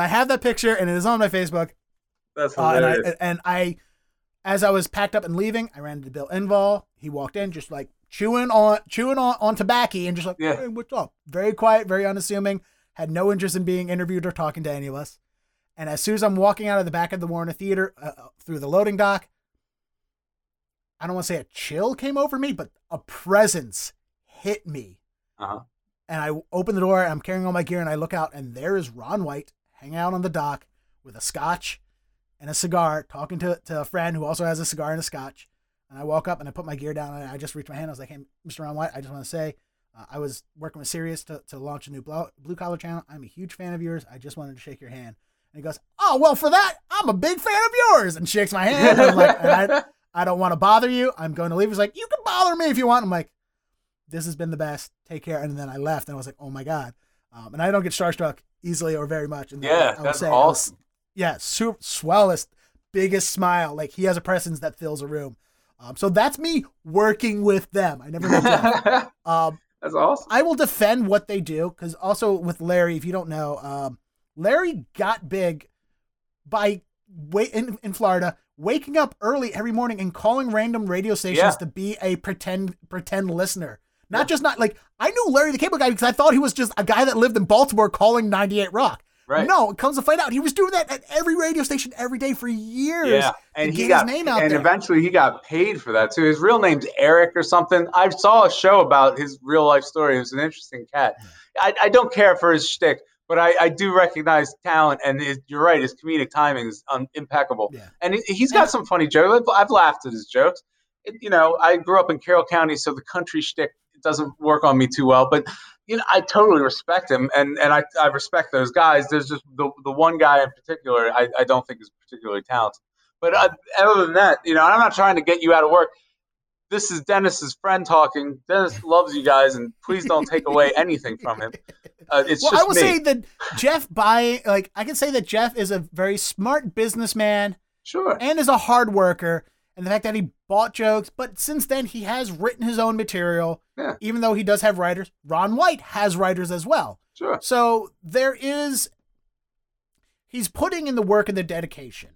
I have that picture, and it is on my Facebook. That's Uh, and I hilarious. and I, as I was packed up and leaving, I ran into Bill Engvall. He walked in, just like chewing on chewing on on tobacco, and just like, Yeah. hey, what's up? Very quiet, very unassuming. Had no interest in being interviewed or talking to any of us. And as soon as I'm walking out of the back of the Warner Theater uh, uh, through the loading dock, I don't want to say a chill came over me, but a presence hit me. Uh-huh. And I open the door, I'm carrying all my gear, and I look out, and there is Ron White hanging out on the dock with a scotch and a cigar, talking to, to a friend who also has a cigar and a scotch. And I walk up and I put my gear down, and I just reach my hand. I was like, hey, Mr. Ron White, I just want to say, uh, I was working with Sirius to, to launch a new blue, blue collar channel. I'm a huge fan of yours. I just wanted to shake your hand. And he goes, Oh, well, for that, I'm a big fan of yours. And shakes my hand. And I'm like, and I, I don't want to bother you. I'm going to leave. He's like, You can bother me if you want. I'm like, This has been the best. Take care. And then I left and I was like, Oh my God. Um, and I don't get starstruck easily or very much. And Yeah, I would that's say I was- awesome. yeah, super swellest, biggest smile. Like he has a presence that fills a room. Um, so that's me working with them. I never met Um, That's awesome. I will defend what they do because also with Larry, if you don't know, um, Larry got big by wait in, in Florida, waking up early every morning and calling random radio stations Yeah. to be a pretend pretend listener. Not just not like I knew Larry the Cable Guy because I thought he was just a guy that lived in Baltimore calling 98 Rock. Right. No, it comes to find out he was doing that at every radio station every day for years. Yeah, and he got his name out and there. eventually he got paid for that too. His real name's Eric or something. I saw a show about his real life story. It was an interesting cat. I, I don't care for his shtick, but I, I do recognize talent, and his, you're right. His comedic timing is un, impeccable, Yeah. and he, he's got some funny jokes. I've, I've laughed at his jokes. It- you know, I grew up in Carroll County, so the country shtick doesn't work on me too well, but. You know, I totally respect him, and, and I, I respect those guys. There's just the, the one guy in particular I, I don't think is particularly talented. But uh, other than that, you know, I'm not trying to get you out of work. This is Dennis's friend talking. Dennis loves you guys, and please don't take away anything from him. Uh, it's well, just I will me. say that Jeff buying like I can say that Jeff is a very smart businessman sure. and is a hard worker. And the fact that he bought jokes, but since then he has written his own material. Yeah. Even though he does have writers, Ron White has writers as well. Sure. So there is, he's putting in the work and the dedication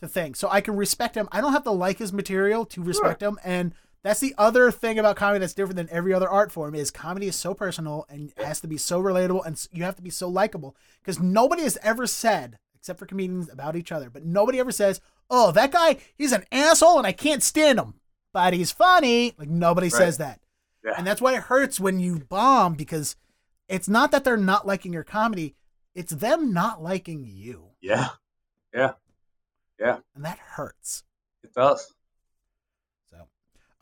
to things. So I can respect him. I don't have to like his material to respect him. And that's the other thing about comedy that's different than every other art form is comedy is so personal and has to be so relatable and you have to be so likable because nobody has ever said, except for comedians about each other, but nobody ever says, "Oh, that guy, he's an asshole and I can't stand him, but he's funny." Like nobody says that. Yeah. And that's why it hurts when you bomb because it's not that they're not liking your comedy, it's them not liking you. Yeah. Yeah. Yeah. And that hurts. It does.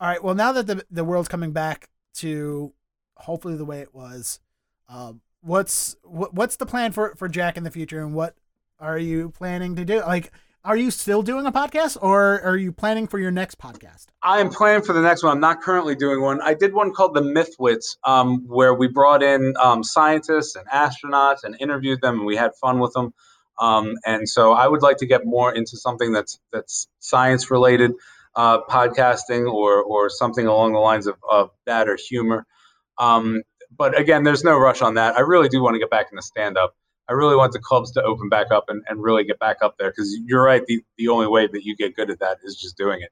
All right. Well, now that the, the world's coming back to hopefully the way it was, um, what's what, what's the plan for, for Jack in the future and what are you planning to do? Like, are you still doing a podcast or are you planning for your next podcast? I am planning for the next one. I'm not currently doing one. I did one called the Mythwits, um, where we brought in um, scientists and astronauts and interviewed them, and we had fun with them. Um, and so I would like to get more into something that's that's science related, uh, podcasting or or something along the lines of, of that or humor. Um, but again, there's no rush on that. I really do want to get back into stand up. I really want the clubs to open back up and, and really get back up there because you're right. The, the only way that you get good at that is just doing it.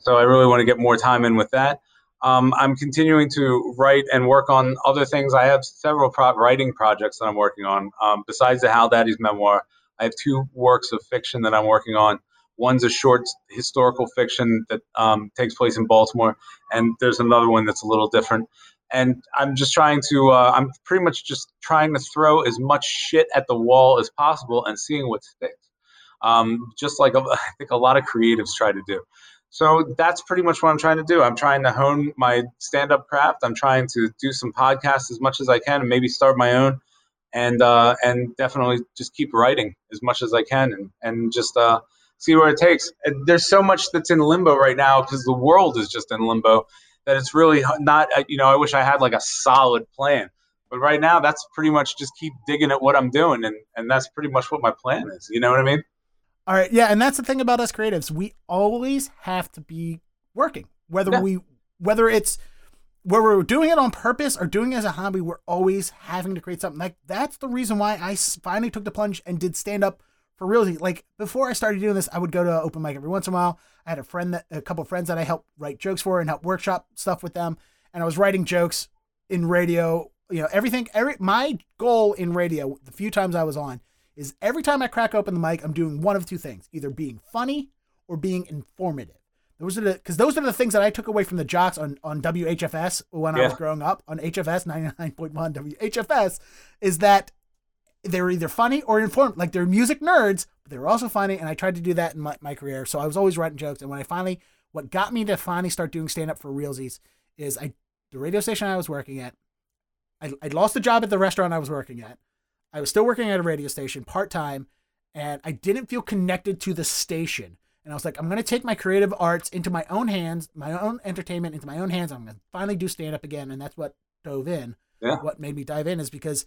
So I really want to get more time in with that. Um, I'm continuing to write and work on other things. I have several pro- writing projects that I'm working on. Um, besides the Hal Daddy's memoir, I have two works of fiction that I'm working on. One's a short historical fiction that um, takes place in Baltimore, and there's another one that's a little different. And I'm just trying to, uh, I'm pretty much just trying to throw as much shit at the wall as possible and seeing what sticks. Um, just like I think a lot of creatives try to do. So that's pretty much what I'm trying to do. I'm trying to hone my stand up craft. I'm trying to do some podcasts as much as I can and maybe start my own and uh, and definitely just keep writing as much as I can and, and just uh, see where it takes. There's so much that's in limbo right now because the world is just in limbo that it's really not, uh, you know, I wish I had like a solid plan. But right now, that's pretty much just keep digging at what I'm doing. And, and that's pretty much what my plan is. You know what I mean? All right. Yeah. And that's the thing about us creatives. We always have to be working, whether yeah. we, whether it's, where we're doing it on purpose or doing it as a hobby, we're always having to create something. Like that's the reason why I finally took the plunge and did stand up for realty. Like before I started doing this, I would go to open mic every once in a while. I had a friend that a couple friends that I helped write jokes for and help workshop stuff with them, and I was writing jokes in radio. You know, everything. Every my goal in radio, the few times I was on, is every time I crack open the mic, I'm doing one of two things: either being funny or being informative. Those are the because those are the things that I took away from the jocks on on WHFS when yeah. I was growing up on HFS ninety nine point one WHFS is that they're either funny or informed. Like they're music nerds, but they were also funny. And I tried to do that in my, my career. So I was always writing jokes. And when I finally, what got me to finally start doing stand up for realsies is I the radio station I was working at. I, I lost the job at the restaurant I was working at. I was still working at a radio station part time, and I didn't feel connected to the station. And I was like, I'm going to take my creative arts into my own hands, my own entertainment into my own hands. I'm going to finally do stand up again. And that's what dove in. Yeah. What made me dive in is because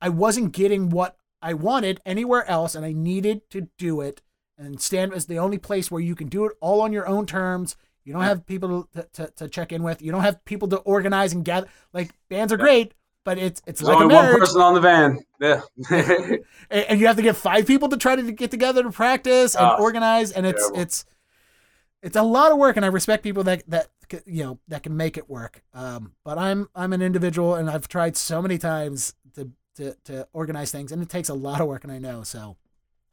I wasn't getting what I wanted anywhere else, and I needed to do it. And stand is the only place where you can do it all on your own terms. You don't have people to, to, to check in with. You don't have people to organize and gather. Like bands are great, but it's it's There's like only one person on the van. Yeah, and, and, you have to get five people to try to get together to practice and oh, organize, and it's terrible. it's it's a lot of work. And I respect people that that you know that can make it work. Um, but I'm I'm an individual, and I've tried so many times to to organize things, and it takes a lot of work, and I know. So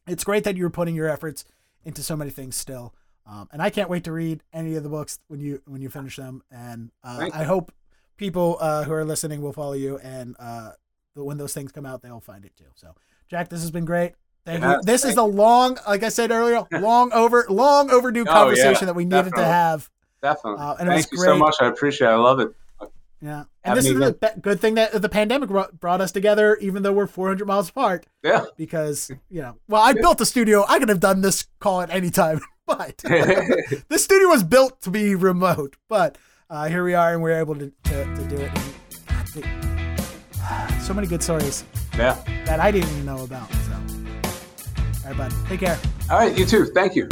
it's great that you're putting your efforts into so many things still. Um, and I can't wait to read any of the books when you when you finish them. And uh, I hope people uh, who are listening will follow you, and uh, when those things come out, they'll find it too. So, Jack, this has been great. Thank you. This thank is a long, like I said earlier, long over, long overdue conversation oh, yeah, that we needed definitely. to have. Definitely. Uh, and Thank you great. so much. I appreciate. it. I love it. Yeah, and this is the good thing that the pandemic brought us together, even though we're 400 miles apart. Yeah. Because you know, well, I built a studio. I could have done this call at any time, but this studio was built to be remote. But uh, here we are, and we're able to, to, to do it. And, so many good stories. Yeah. That I didn't even know about. So, all right, bud. Take care. All right, you too. Thank you.